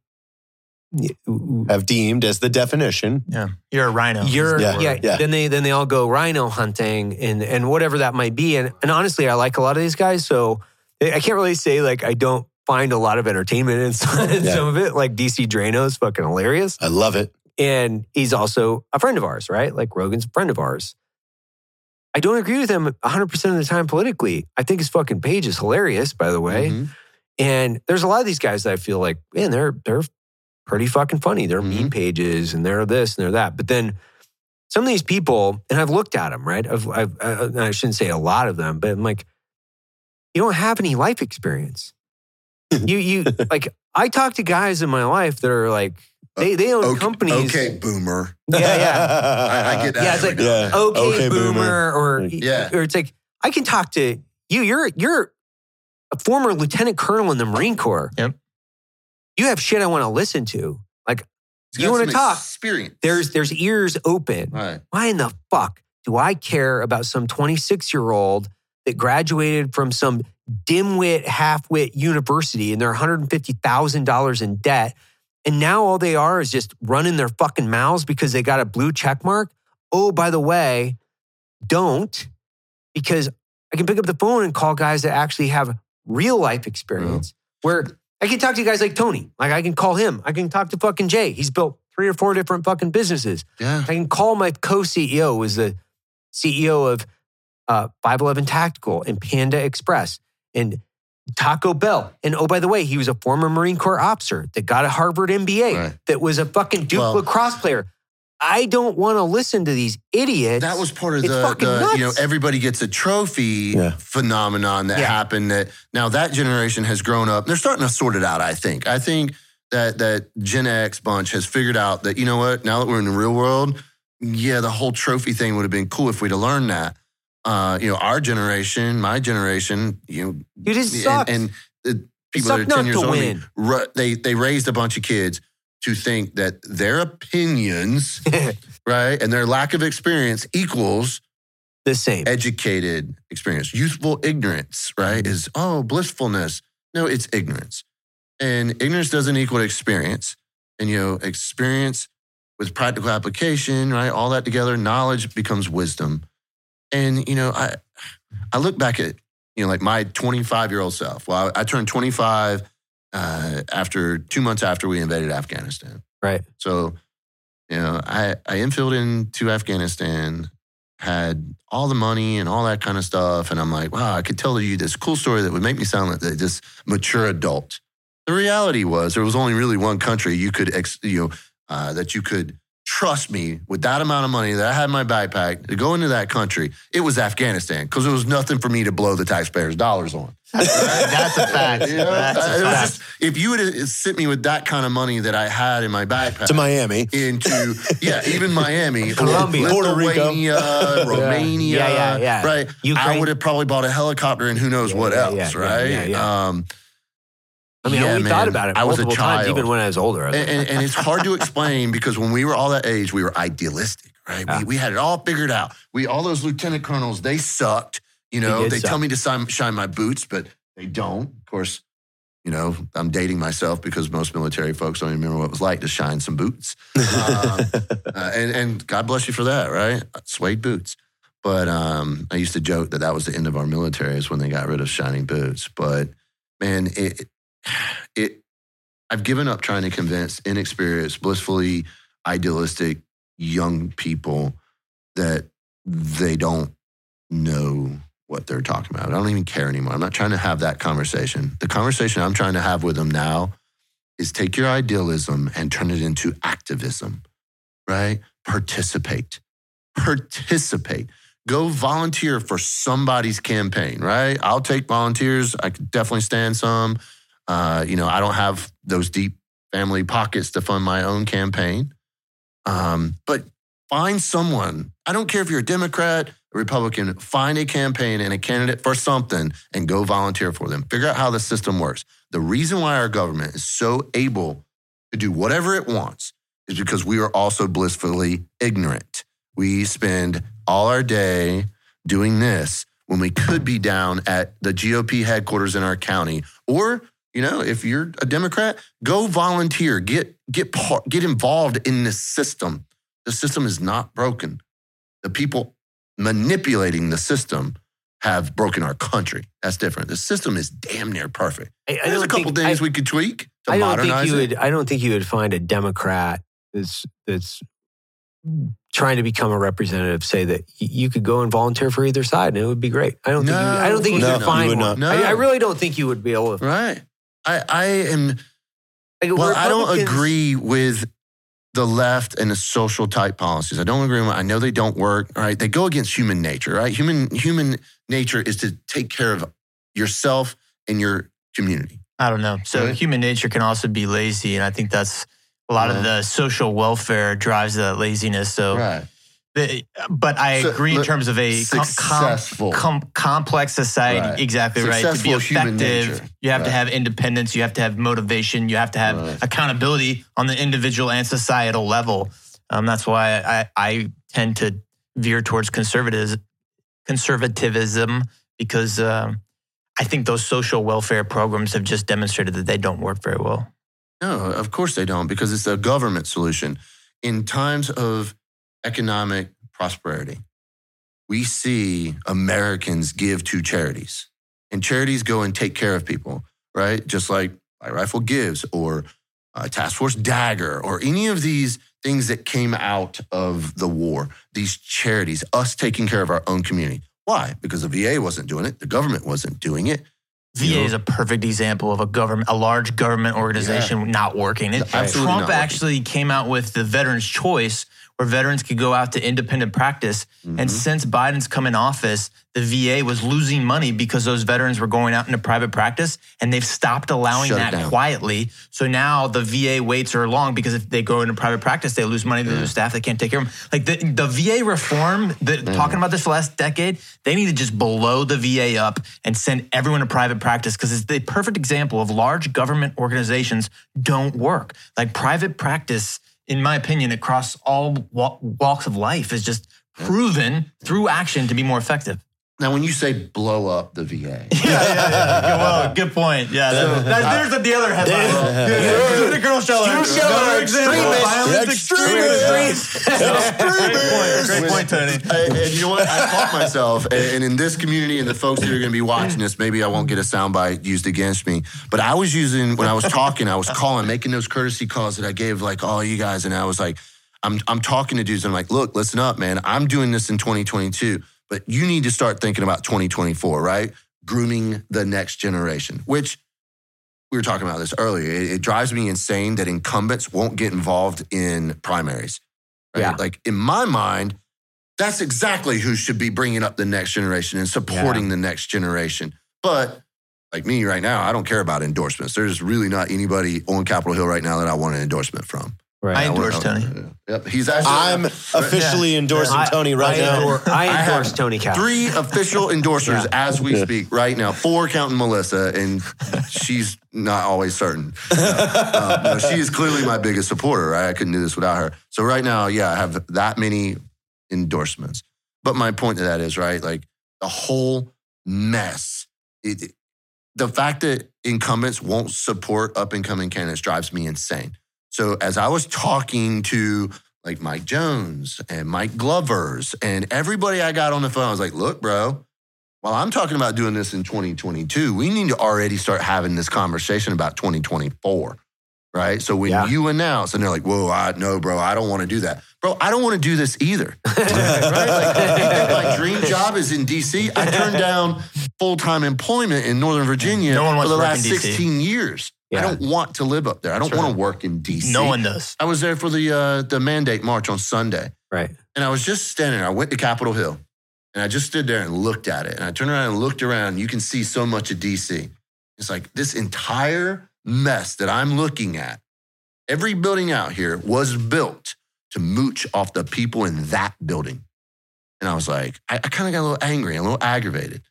have deemed as the definition. Yeah, you're a rhino. You're Yeah, yeah, yeah. Then they then they all go rhino hunting and and whatever that might be. And and honestly, I like a lot of these guys. So I can't really say like I don't find a lot of entertainment in some, in Yeah. some of it. Like DC Draino is fucking hilarious, I love it. and he's also a friend of ours, right? Like Rogan's a friend of ours. I don't agree with him 100 percent of the time politically. I think his fucking page is hilarious, by the way. Mm-hmm. Mhm. And there's a lot of these guys that I feel like, man, they're they're pretty fucking funny. They're Mm-hmm. meme pages and they're this and they're that. But then some of these people, and I've looked at them, right? I've, I've, I, I shouldn't say a lot of them, but I'm like, you don't have any life experience. you you like I talk to guys in my life that are like they they own Okay, companies. okay, boomer. Yeah, yeah. I, I get that. Yeah, it's like, Yeah. okay, Okay, boomer, boomer. or Yeah. or it's like I can talk to you. You're you're a former lieutenant colonel in the Marine Corps. Yep. You have shit I want to listen to. Like you wanna talk, Experience. there's there's ears open. right. Why in the fuck do I care about some 26 year old that graduated from some dimwit, halfwit university and they're $150,000 in debt? And now all they are is just running their fucking mouths because they got a blue check mark. Oh, by the way, don't because I can pick up the phone and call guys that actually have real life experience where I can talk to guys like Tony. Like I can call him. I can talk to fucking Jay. He's built three or four different fucking businesses. Yeah. I can call my co-CEO, who is the CEO of uh, 511 Tactical and Panda Express and Taco Bell. And oh, by the way, he was a former Marine Corps officer that got a Harvard MBA, Right. that was a fucking Duke Well- lacrosse player. I don't want to listen to these idiots. That was part of It's the, the you know everybody gets a trophy Yeah. phenomenon that Yeah. happened. That now that generation has grown up. They're starting to sort it out. I think. I think that that Gen X bunch has figured out that you know what. Now that we're in the real world, yeah, the whole trophy thing would have been cool if we'd have learned that. Uh, you know, our generation, my generation, you know, Dude, it sucks. and, and the people sucked that are not ten years to win. they they raised a bunch of kids to think that their opinions, right, and their lack of experience equals the same. educated experience. Youthful ignorance, right, mm-hmm. is oh blissfulness. No, it's ignorance, and ignorance doesn't equal experience. And you know, experience with practical application, right, all that together, knowledge becomes wisdom. And you know, I I look back at you know like my 25 year old self. Well, I, I turned 25 uh, after two months after we invaded Afghanistan. Right. So, you know, I I infilled into Afghanistan, had all the money and all that kind of stuff, and I'm like, wow, I could tell you this cool story that would make me sound like this mature adult. The reality was there was only really one country you could ex, you know uh, that you could trust me with that amount of money that I had in my backpack to go into that country. It was Afghanistan because there was nothing for me to blow the taxpayers' dollars on. That's a fact. You know, That's a it was fact. just if you would have sent me with that kind of money that I had in my backpack to Miami. into yeah, even Miami, Colombia. Puerto Rico. Romania, Yeah, yeah, yeah. right? I would have probably bought a helicopter and who knows Yeah, what yeah, else, right? yeah. Um, I mean, yeah, we man. thought about it I was a multiple times, child. even when I was older. I was and, and, and it's hard to explain because when we were all that age, we were idealistic, right? Yeah. We, we had it all figured out. We all those lieutenant colonels, they sucked. You know, they, suck. tell me to shine, shine my boots, but they don't. Of course, you know, I'm dating myself because most military folks don't even remember what it was like to shine some boots. Um, uh, and, and God bless you for that, right? Suede boots. But um, I used to joke that that was the end of our military is when they got rid of shining boots. But man, it, it, I've given up trying to convince inexperienced, blissfully idealistic young people that they don't know what they're talking about. I don't even care anymore. I'm not trying to have that conversation. The conversation I'm trying to have with them now is take your idealism and turn it into activism, right? Participate. Participate. Go volunteer for somebody's campaign, right? I'll take volunteers. I could definitely stand some. Uh, you know, I don't have those deep family pockets to fund my own campaign. Um, but find someone. I don't care if you're a Democrat, Republican, find a campaign and a candidate for something and go volunteer for them. Figure out how the system works. The reason why our government is so able to do whatever it wants is because we are also blissfully ignorant. We spend all our day doing this when we could be down at the GOP headquarters in our county or You know, if you're a Democrat, go volunteer, get get part, get involved in the system. The system is not broken. The people manipulating the system have broken our country. That's different. The system is damn near perfect. I, I There's a couple think, things I, we could tweak to I don't modernize think you it. would. I don't think you would find a Democrat that's that's trying to become a representative say that you could go and volunteer for either side and it would be great. I don't think. You, I don't think you no, could you find would one. not. I, I really don't think you would be able to. Right. I, I am Like, Well, I don't agree with the left and the social type policies. I don't agree with. I know they don't work. Right? They go against human nature. Right? Human human nature is to take care of yourself and your community. I don't know. So Really? human nature can also be lazy, and I think that's a lot of uh-huh. the social welfare drives that laziness. So, Right. But I So, agree in terms of a com- com- Successful. com- complex society. Right. Exactly right. To be Successful human effective, nature. you have to have independence. You have to have motivation. You have to have Right. accountability on the individual and societal level. Um, that's why I, I tend to veer towards conservatism, conservativism because um, I think those social welfare programs have just demonstrated that they don't work very well. No, of course they don't, because it's a government solution. In times of economic prosperity, we see Americans give to charities, and charities go and take care of people, right? Just like White Rifle Gives or uh, Task Force Dagger or any of these things that came out of the war, these charities, us taking care of our own community. Why? Because the VA wasn't doing it, the government wasn't doing it. VA You know? is a perfect example of a government, a large government organization not working. It, Trump not working. actually came out with the Veterans Choice, where veterans could go out to independent practice. Mm-hmm. And since Biden's come in office, the VA was losing money because those veterans were going out into private practice, and they've stopped allowing Shut that quietly. So now the VA waits are long because if they go into private practice, they lose money, they lose staff, they can't take care of them. Like the, the VA reform, the, talking about this for the last decade, they need to just blow the VA up and send everyone to private practice because it's the perfect example of large government organizations don't work. Like private practice, in my opinion, across all walks of life is just proven through action to be more effective. Now, when you say blow up the VA, Yeah, yeah, yeah. Good, well, good point. Yeah, so that, there's the other headline. Yeah, the girl show. Another example of violent extremists. Great point. Great point, Tony. I- and you know what? I caught myself, and, and in this community, and the folks that are going to be watching this, maybe I won't get a soundbite used against me. But I was using when I was talking, I was calling, making those courtesy calls that I gave like all you guys, and I was like, I'm I'm talking to dudes. And I'm like, look, listen up, man. I'm doing this in 2022, but you need to start thinking about 2024, right? Grooming the next generation, which we were talking about this earlier. It, it drives me insane that incumbents won't get involved in primaries. Right? Yeah. Like in my mind, that's exactly who should be bringing up the next generation and supporting the next generation. But like me right now, I don't care about endorsements. There's really not anybody on Capitol Hill right now that I want an endorsement from. Right. I I endorse Tony. Yep, he's actually. I'm officially endorsing I- Tony right I now. endor- I I endorse have Tony Cal. Three official endorsers Yeah. as we speak right now. Four counting Melissa, and she's not always certain. Uh, no, she is clearly my biggest supporter. Right? I couldn't do this without her. So right now, yeah, I have that many endorsements. But my point to that is right, like the whole mess. It, the fact that incumbents won't support up and coming candidates drives me insane. So as I was talking to like Mike Jones and Mike Glovers and everybody I got on the phone, I was like, look, bro, while I'm talking about doing this in 2022, we need to already start having this conversation about 2024. Right. So when Yeah. you announce and they're like, whoa, I no, bro, I don't want to do that. Bro, I don't want to do this either. right? Like, my dream job is in DC. I turned down full-time employment in Northern Virginia No for the last in DC. 16 years. I don't want to live up there. I don't Sure. want to work in DC. No one does. I was there for the uh, the mandate march on Sunday, Right. and I was just standing there. I went to Capitol Hill, and I just stood there and looked at it. And I turned around and looked around. You can see so much of DC. It's like this entire mess that I'm looking at. Every building out here was built to mooch off the people in that building. And I was like, I, I kind of got a little angry, a little aggravated.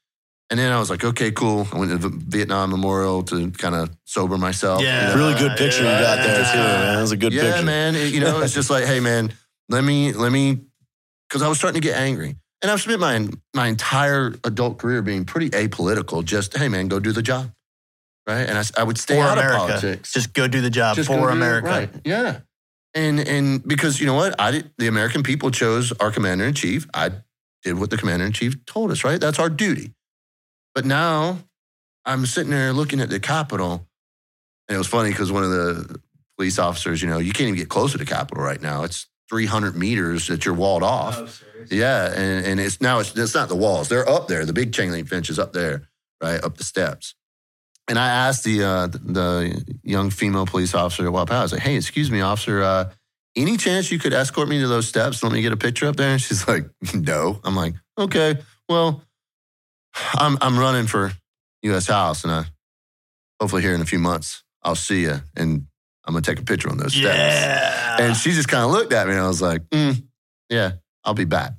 And then I was like, okay, cool. I went to the Vietnam Memorial to kind of sober myself. Yeah. you know? Really good picture you got there too, man. That was a good yeah, picture. man. It- you know, it's just like, hey, man, let me, let me, because I was starting to get angry. And I've spent my my entire adult career being pretty apolitical. Just, hey, man, go do the job. right? And I would stay For out America. of politics. Just go do the job Just for do it America. right. Yeah. And and because you know what, I did, the American people chose our commander in chief. I did what the commander in chief told us. Right, that's our duty. But now I'm sitting there looking at the Capitol, and it was funny because one of the police officers, you know, you can't even get close to the Capitol right now. It's 300 meters that you're walled off. Yeah, and, and it's now it's, it's not the walls; they're up there. The big chain link fence is up there, right up the steps. And I asked the uh, the young female police officer at Wapak, I was like, "Hey, excuse me, officer, uh, any chance you could escort me to those steps? Let me get a picture up there." And she's like, "No." I'm like, "Okay, well, I'm I'm running for U.S. House, and I hopefully here in a few months I'll see you, and I'm gonna take a picture on those steps." Yeah. And she just kind of looked at me, and I was like, mm, "Yeah, I'll be back."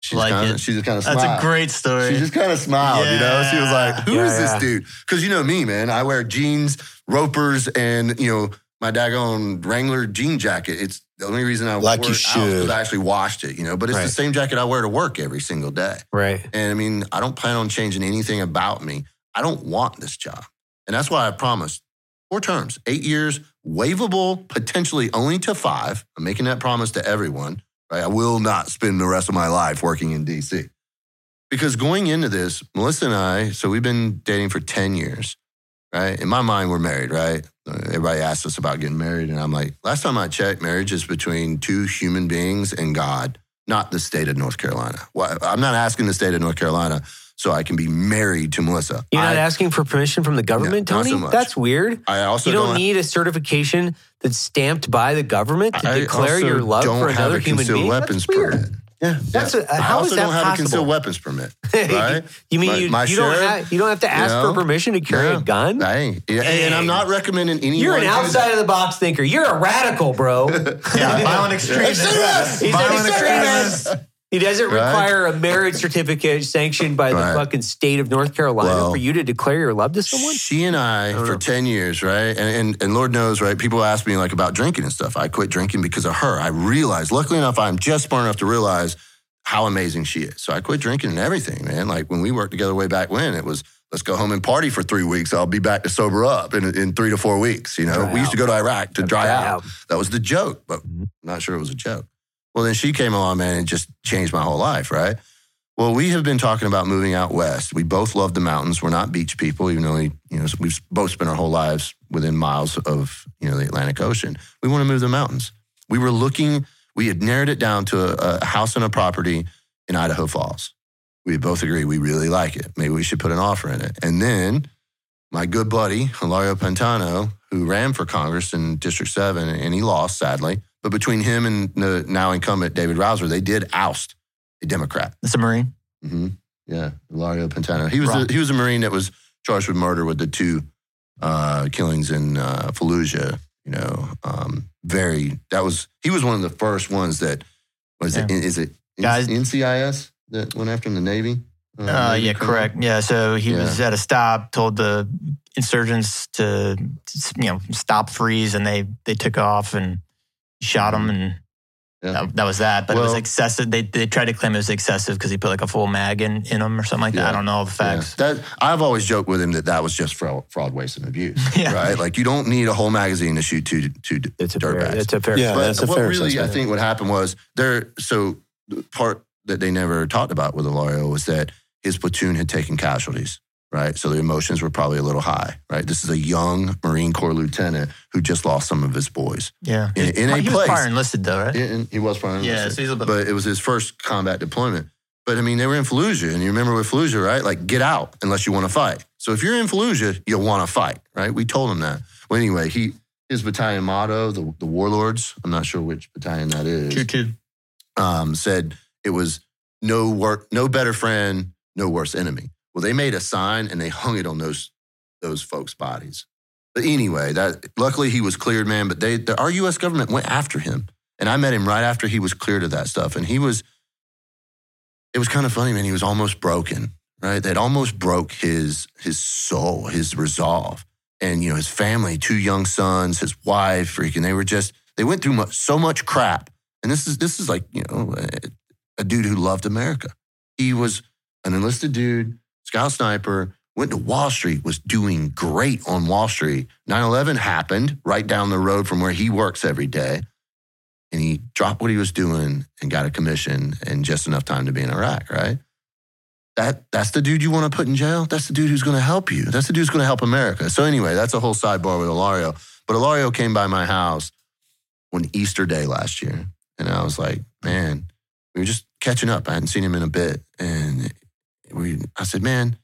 She just Like kinda, it. she just kind of smiled. That's smiled. a great story. She just kind of smiled, you know. She was like, Yeah. "Who is this yeah. dude?" Because you know me, man. I wear jeans, ropers, and you know my daggone Wrangler jean jacket. It's the only reason I Like wore you should. because I actually washed it, you know. But it's the same jacket I wear to work every single day. Right. And I mean, I don't plan on changing anything about me. I don't want this job, and that's why I promised four terms, eight years, waivable, potentially only to five. I'm making that promise to everyone. Right? I will not spend the rest of my life working in DC. Because going into this, Melissa and I, so we've been dating for 10 years, right? In my mind, we're married, right? Everybody asks us about getting married. And I'm like, last time I checked, marriage is between two human beings and God, not the state of North Carolina. Why- I'm not asking the state of North Carolina so I can be married to Melissa. You're not I, asking for permission from the government, No, Tony? so. That's weird. I also you don't, don't need a certification that's stamped by the government to I declare your love don't for have another a human being. weapons That's weird. permit. Yeah, That's yeah. a- I how also is that don't have a possible? concealed weapons permit, right? you mean you, you don't have you don't have to ask you for permission to carry Yeah. a gun? I ain't. Yeah, and I'm not recommending anyone. You're an outside of the box thinker. You're a radical, bro. yeah, violent extremist. He's Violent an extremist. He doesn't Right? require a marriage certificate sanctioned by the Right. fucking state of North Carolina Well, for you to declare your love to someone. She and I, don't for know. 10 years, right? And, and and Lord knows, right? People ask me like about drinking and stuff. I quit drinking because of her. I realized, luckily enough, I'm just smart enough to realize how amazing she is. So I quit drinking and everything, man. Like when we worked together way back when, it was let's go home and party for three weeks. I'll be back to sober up in, in three to four weeks. You know, Dry we used to go to Iraq to dry, Dry out. out. That was the joke, but. I'm not sure it was a joke. Well, then she came along, man, and just changed my whole life, right? Well, we have been talking about moving out west. We both love the mountains. We're not beach people, even though we, you know, we've both spent our whole lives within miles of, you know, the Atlantic Ocean. We want to move to the mountains. We were looking, we had narrowed it down to a, a house and a property in Idaho Falls. We both agree we really like it. Maybe we should put an offer in it. And then my good buddy, Hilario Pantano, who ran for Congress in District 7, and he lost, sadly. But between him and the now incumbent David Rouzer, they did oust a Democrat. It's a Marine. hmm Yeah, Hilario Pantano. He was he was a Marine that was charged with murder with the two uh, killings in uh, Fallujah. You know, um, very that was he was one of the first ones that was it Yeah. is it Guys- NCIS that went after him the Navy. Uh, Navy yeah, correct. Yeah, so he Yeah. was at a stop, told the insurgents to, you know, stop, freeze, and they they took off and shot him, mm-hmm. and Yeah. that, that was that. But it was excessive. They they tried to claim it was excessive because he put like a full mag in in him or something like that. Yeah. I don't know all the Yeah. facts. That I've always joked with him that that was just fraud, fraud waste, and abuse. Yeah. Right? Like you don't need a whole magazine to shoot two two It's a fair. dirtbags. It's a fair. Yeah. but that's a what fair really I think what happened was there. So the part that they never talked about with Ilario was that his platoon had taken casualties. Right, so the emotions were probably a little high. Right, this is a young Marine Corps lieutenant who just lost some of his boys. Yeah, In- in a he place- was prior enlisted though, right? And he was probably Yeah, so he's a bit. but it was his first combat deployment. But I mean, they were in Fallujah, and you remember with Fallujah, right? Like, get out unless you want to fight. So if you're in Fallujah, you'll want to fight, right? We told him that. Well, anyway, he his battalion motto, the, the Warlords, I'm not sure which battalion that is, Two two. um, said it was no work, no better friend, no worse enemy. Well, they made a sign and they hung it on those those folks' bodies. But anyway, that luckily he was cleared, man. But they, the, our U.S. government went after him, and I met him right after he was cleared of that stuff, and he was. It was kind of funny, man. He was almost broken, right? That almost broke his his soul, his resolve, and you know his family, two young sons, his wife, freaking. They were just they went through much, so much crap, and this is this is like you know a, a dude who loved America. He was an enlisted dude, scout sniper, went to Wall Street, was doing great on Wall Street. 9 11 happened right down the road from where he works every day. And he dropped what he was doing and got a commission in just enough time to be in Iraq, right? That, that's the dude you want to put in jail. That's the dude who's going to help you. That's the dude who's going to help America. So, anyway, that's a whole sidebar with Ilario. But Ilario came by my house on Easter Day last year. And I was like, man, we were just catching up. I hadn't seen him in a bit. And we, I said, man,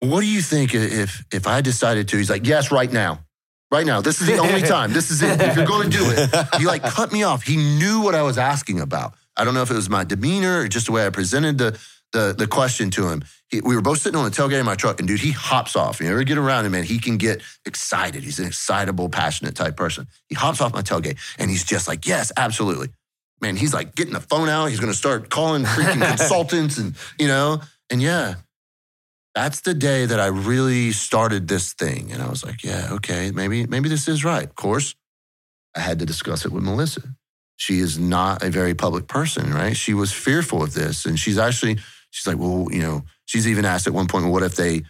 what do you think if if I decided to? He's like, yes, right now. Right now. This is the only time. This is it. If you're going to do it. He like cut me off. He knew what I was asking about. I don't know if it was my demeanor or just the way I presented the the, the question to him. He, we were both sitting on the tailgate of my truck, and dude, he hops off. You ever get around him, man, he can get excited. He's an excitable, passionate type person. He hops off my tailgate, and he's just like, yes, absolutely. Man, he's like getting the phone out. He's going to start calling freaking consultants, and you know, and yeah, that's the day that I really started this thing. And I was like, yeah, okay, maybe, maybe this is right. Of course, I had to discuss it with Melissa. She is not a very public person, right? She was fearful of this. And she's actually, she's like, well, you know, she's even asked at one point, well, what if they,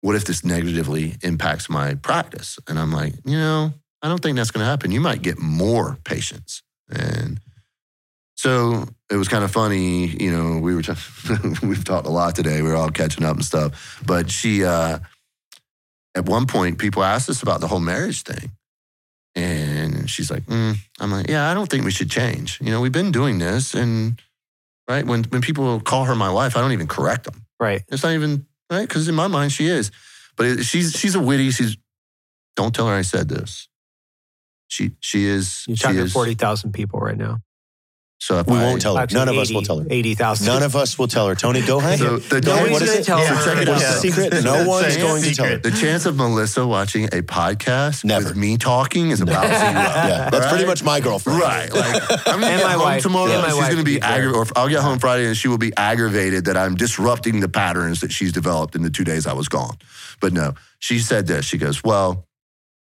what if this negatively impacts my practice? And I'm like, you know, I don't think that's going to happen. You might get more patients. And so it was kind of funny, you know, we were, t- we've talked a lot today. We were all catching up and stuff. But she, uh, at one point, people asked us about the whole marriage thing. And she's like, mm. I'm like, yeah, I don't think we should change. You know, we've been doing this. And right, when, when people call her my wife, I don't even correct them. Right. It's not even, right? Because in my mind, she is. But it, she's, she's a witty, she's, don't tell her I said this. She, she is, You're she talking is. 40,000 people right now. So if We I- won't tell her. Actually, None of us will tell her. 80,000. None of us will tell her. Tony, go ahead. So the Nobody's what is gonna it? tell Yeah, her. check it out. Yeah. It's secret. No It's one's a going to tell her. The chance of Melissa watching a podcast Never. with me talking is about zero. Yeah, that's pretty much my girlfriend. Right. Like I'm gonna And get my home wife. tomorrow. And she's gonna be be aggravated. Or I'll get home Friday and she will be aggravated that I'm disrupting the patterns that she's developed in the two days I was gone. But no, she said this. She goes, Well,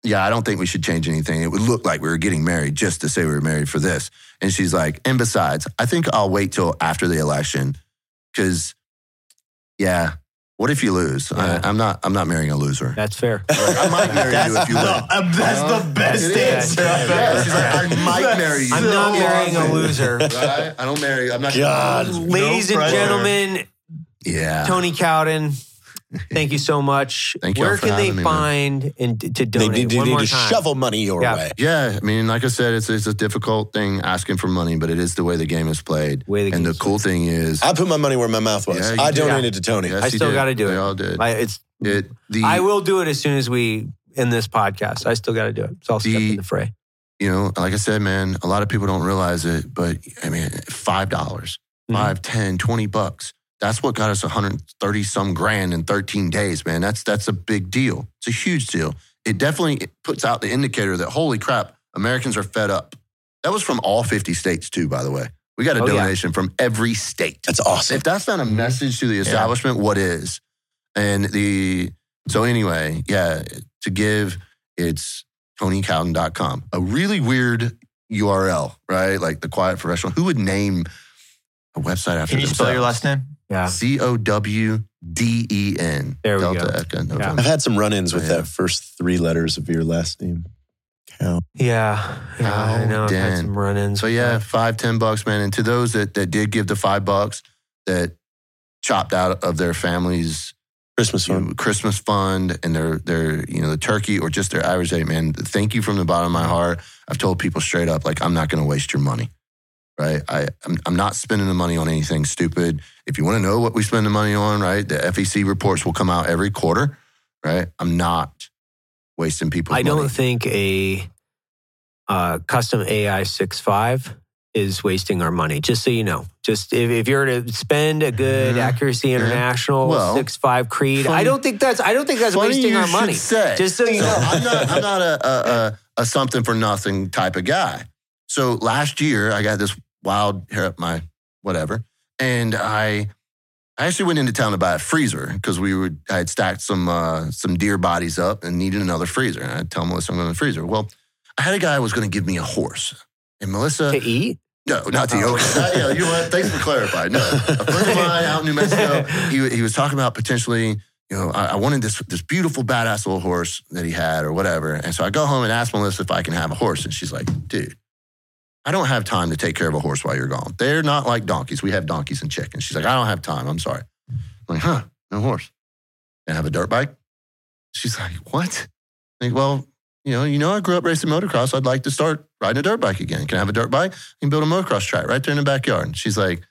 yeah, I don't think we should change anything. It would look like we were getting married just to say we were married for this. And she's like, and besides, I think I'll wait till after the election because, yeah, what if you lose? Yeah. I, I'm not. I'm not marrying a loser. That's fair. I might marry you if you win. Uh, that's the oh, best It is. answer. I've Yeah, she's like, I heard. might marry you. I'm not marrying a loser. Right? I don't marry. I'm not. God. Ladies and pressure. gentlemen, Yeah. Tony Cowden, thank you so much. Thank you Where for can they having me, man. find and to They donate? need, they One need more to time. shovel money your Yeah. way. Yeah, I mean, like I said, it's it's a difficult thing asking for money, but it is the way the game is played. Way the and the game's cool thing is, I put my money where my mouth was. Yeah, I did. donated to Tony. Yes, I still got to do They it. all did. I, it's. it the I will do it as soon as we end this podcast. I still got to do it. So I'll step The- in the fray. you know, like I said, man, a lot of people don't realize it, but I mean, five dollars, Mhm. five, ten, twenty bucks. That's what got us 130 some grand in 13 days, man. That's that's a big deal. It's a huge deal. It definitely puts out the indicator that holy crap, Americans are fed up. That was from all 50 states too, by the way. We got a Oh, yeah. donation from every state. That's awesome. If that's not a message to the establishment, what is? And the so anyway, yeah, to give it's TonyCowden.com. A really weird URL, right? Like the quiet professional. Who would name a website after Can you spell your last name? Yeah. C O W D E N. There we Delta go. Echo November. I've had some run-ins with Oh, yeah. that first three letters of your last name. Cow. Yeah. Yeah. I know. I've had some run ins. So yeah, five, ten bucks, man. And to those that that did give the five bucks that chopped out of their families Christmas you fund. know, Christmas fund and their their you know the turkey or just their average day, man. Thank you from the bottom of my heart. I've told people straight up, like I'm not going to waste your money, right? I I'm, I'm not spending the money on anything stupid. If you want to know what we spend the money on, right? The FEC reports will come out every quarter, right? I'm not wasting people's money. I don't money. think a uh, custom AI 6.5 is wasting our money. Just so you know, just if, if you're to spend a good Yeah. Accuracy Yeah. International Well, 6.5 Creed, funny- I don't think that's I don't think that's wasting our money. Say. Just so you So know. I'm not, I'm not a, a, a, a something for nothing type of guy. So last year, I got this wild hair up my whatever, and I, I actually went into town to buy a freezer because we would I had stacked some uh, some deer bodies up and needed another freezer. And I tell Melissa I'm going to the freezer. Well, I had a guy who was going to give me a horse, and Melissa, To eat? no, not the Oh. okay. Uh, yeah, you know what? Thanks for clarifying. No, a friend of mine out in New Mexico, he, he was talking about potentially, you know, I, I wanted this this beautiful badass little horse that he had or whatever. And so I go home and ask Melissa if I can have a horse, and she's like, dude. I don't have time to take care of a horse while you're gone. They're not like donkeys. We have donkeys and chickens. She's like, I don't have time. I'm sorry. I'm like, huh, no horse. And have a dirt bike? She's like, what? I'm like, well, you know, you know, I grew up racing motocross. I'd like to start riding a dirt bike again. Can I have a dirt bike? You can build a motocross track right there in the backyard. And she's like,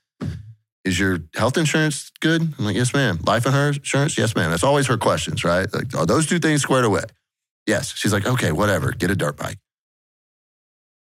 is your health insurance good? I'm like, yes, ma'am. Life and her insurance? Yes, ma'am. That's always her questions, right? Like, are those two things squared away? Yes. She's like, okay, whatever. Get a dirt bike.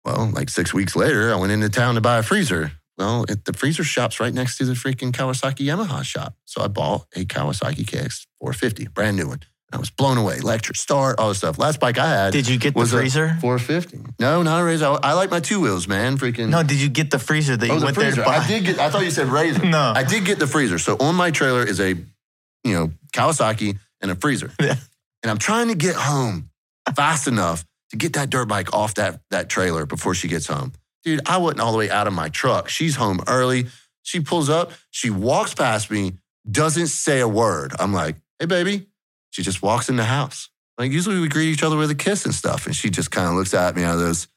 Well, like six weeks later, I went into town to buy a freezer. Well, it, the freezer shop's right next to the freaking Kawasaki Yamaha shop. So I bought a Kawasaki KX 450, brand new one. I was blown away. Electric start, all this stuff. Last bike I had. Did you get the freezer? 450. No, not a razor. I, I like my two wheels, man. Freaking. No, did you get the freezer that oh, you Oh, the went there to buy? I did get. I thought you said razor. No. I did get the freezer. So on my trailer is a, you know, Kawasaki and a freezer. Yeah. And I'm trying to get home fast enough to get that dirt bike off that that trailer before she gets home. Dude, I wasn't all the way out of my truck. She's home early. She pulls up. She walks past me. Doesn't say a word. I'm like, hey, baby. She just walks in the house. Like usually we greet each other with a kiss and stuff. And she just kind of looks at me out of those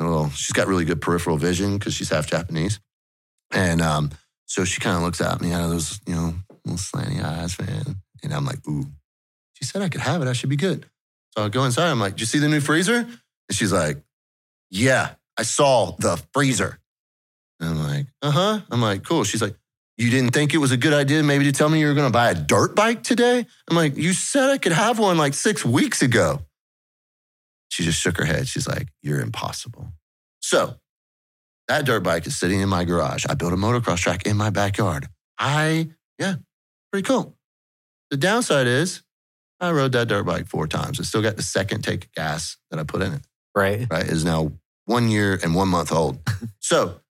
little, she's got really good peripheral vision because she's half Japanese. And um, so she kind of looks at me out of those, you know, little slanty eyes, man. And I'm like, ooh, she said I could have it. I should be good. So I go inside. I'm like, did you see the new freezer? And she's like, yeah, I saw the freezer. And I'm like, uh huh. I'm like, cool. She's like, you didn't think it was a good idea maybe to tell me you were going to buy a dirt bike today? I'm like, you said I could have one like six weeks ago. She just shook her head. She's like, you're impossible. So that dirt bike is sitting in my garage. I built a motocross track in my backyard. I, yeah, pretty cool. The downside is I rode that dirt bike four times. I still got the second take of gas that I put in it, Right. right? It is now one year and one month old. so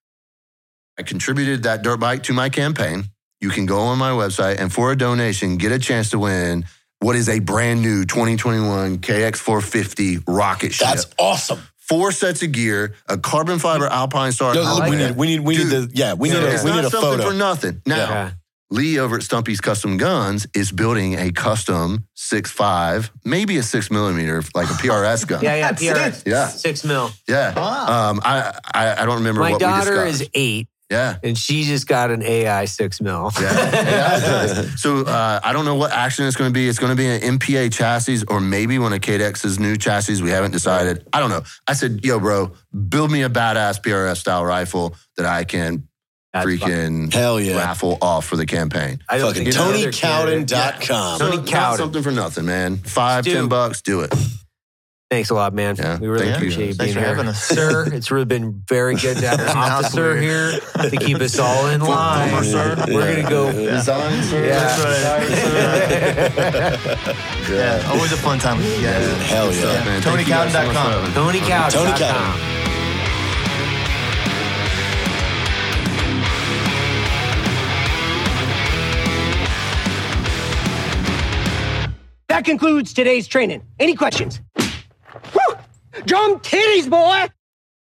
I contributed that dirt bike to my campaign. You can go on my website and for a donation, get a chance to win what is a brand new 2021 KX450 rocket ship. That's awesome. Four sets of gear, a carbon fiber Alpine Star. Yo, helmet. we need, we need, we need the, yeah, we need, it's a, we need a something photo. for nothing. Now, Yeah. Lee over at Stumpy's Custom Guns is building a custom 6.5, maybe a six millimeter, like a PRS gun. Yeah, yeah. PRS. Yeah. Six mil. Yeah. Wow. Um, I, I I don't remember My what daughter we is eight, yeah. and she just got an AI six mil. Yeah. Yeah, so uh, I don't know what action it's going to be. It's going to be an MPA chassis or maybe one of KDX's new chassis. We haven't decided. I don't know. I said, yo, bro, build me a badass PRS style rifle that I can That's freaking Hell yeah. raffle off for the campaign. I don't Fucking think another TonyCowden.com. Tony So, Cowden. something for nothing, man. Five, Dude. ten bucks, do it. Thanks a lot, man. Yeah, we really thank appreciate you Thanks being for here. having us. Sir, it's really been very good to have an officer here to keep us all in line. former sir. We're going to go. Design, sir. Yeah. Yeah, always a fun time with you. Hell Good stuff, yeah. man. Thank you so TonyCowden.com. Tony Cowden. Tony Cowden. That concludes today's training. Any questions? Woo! Drum titties, boy!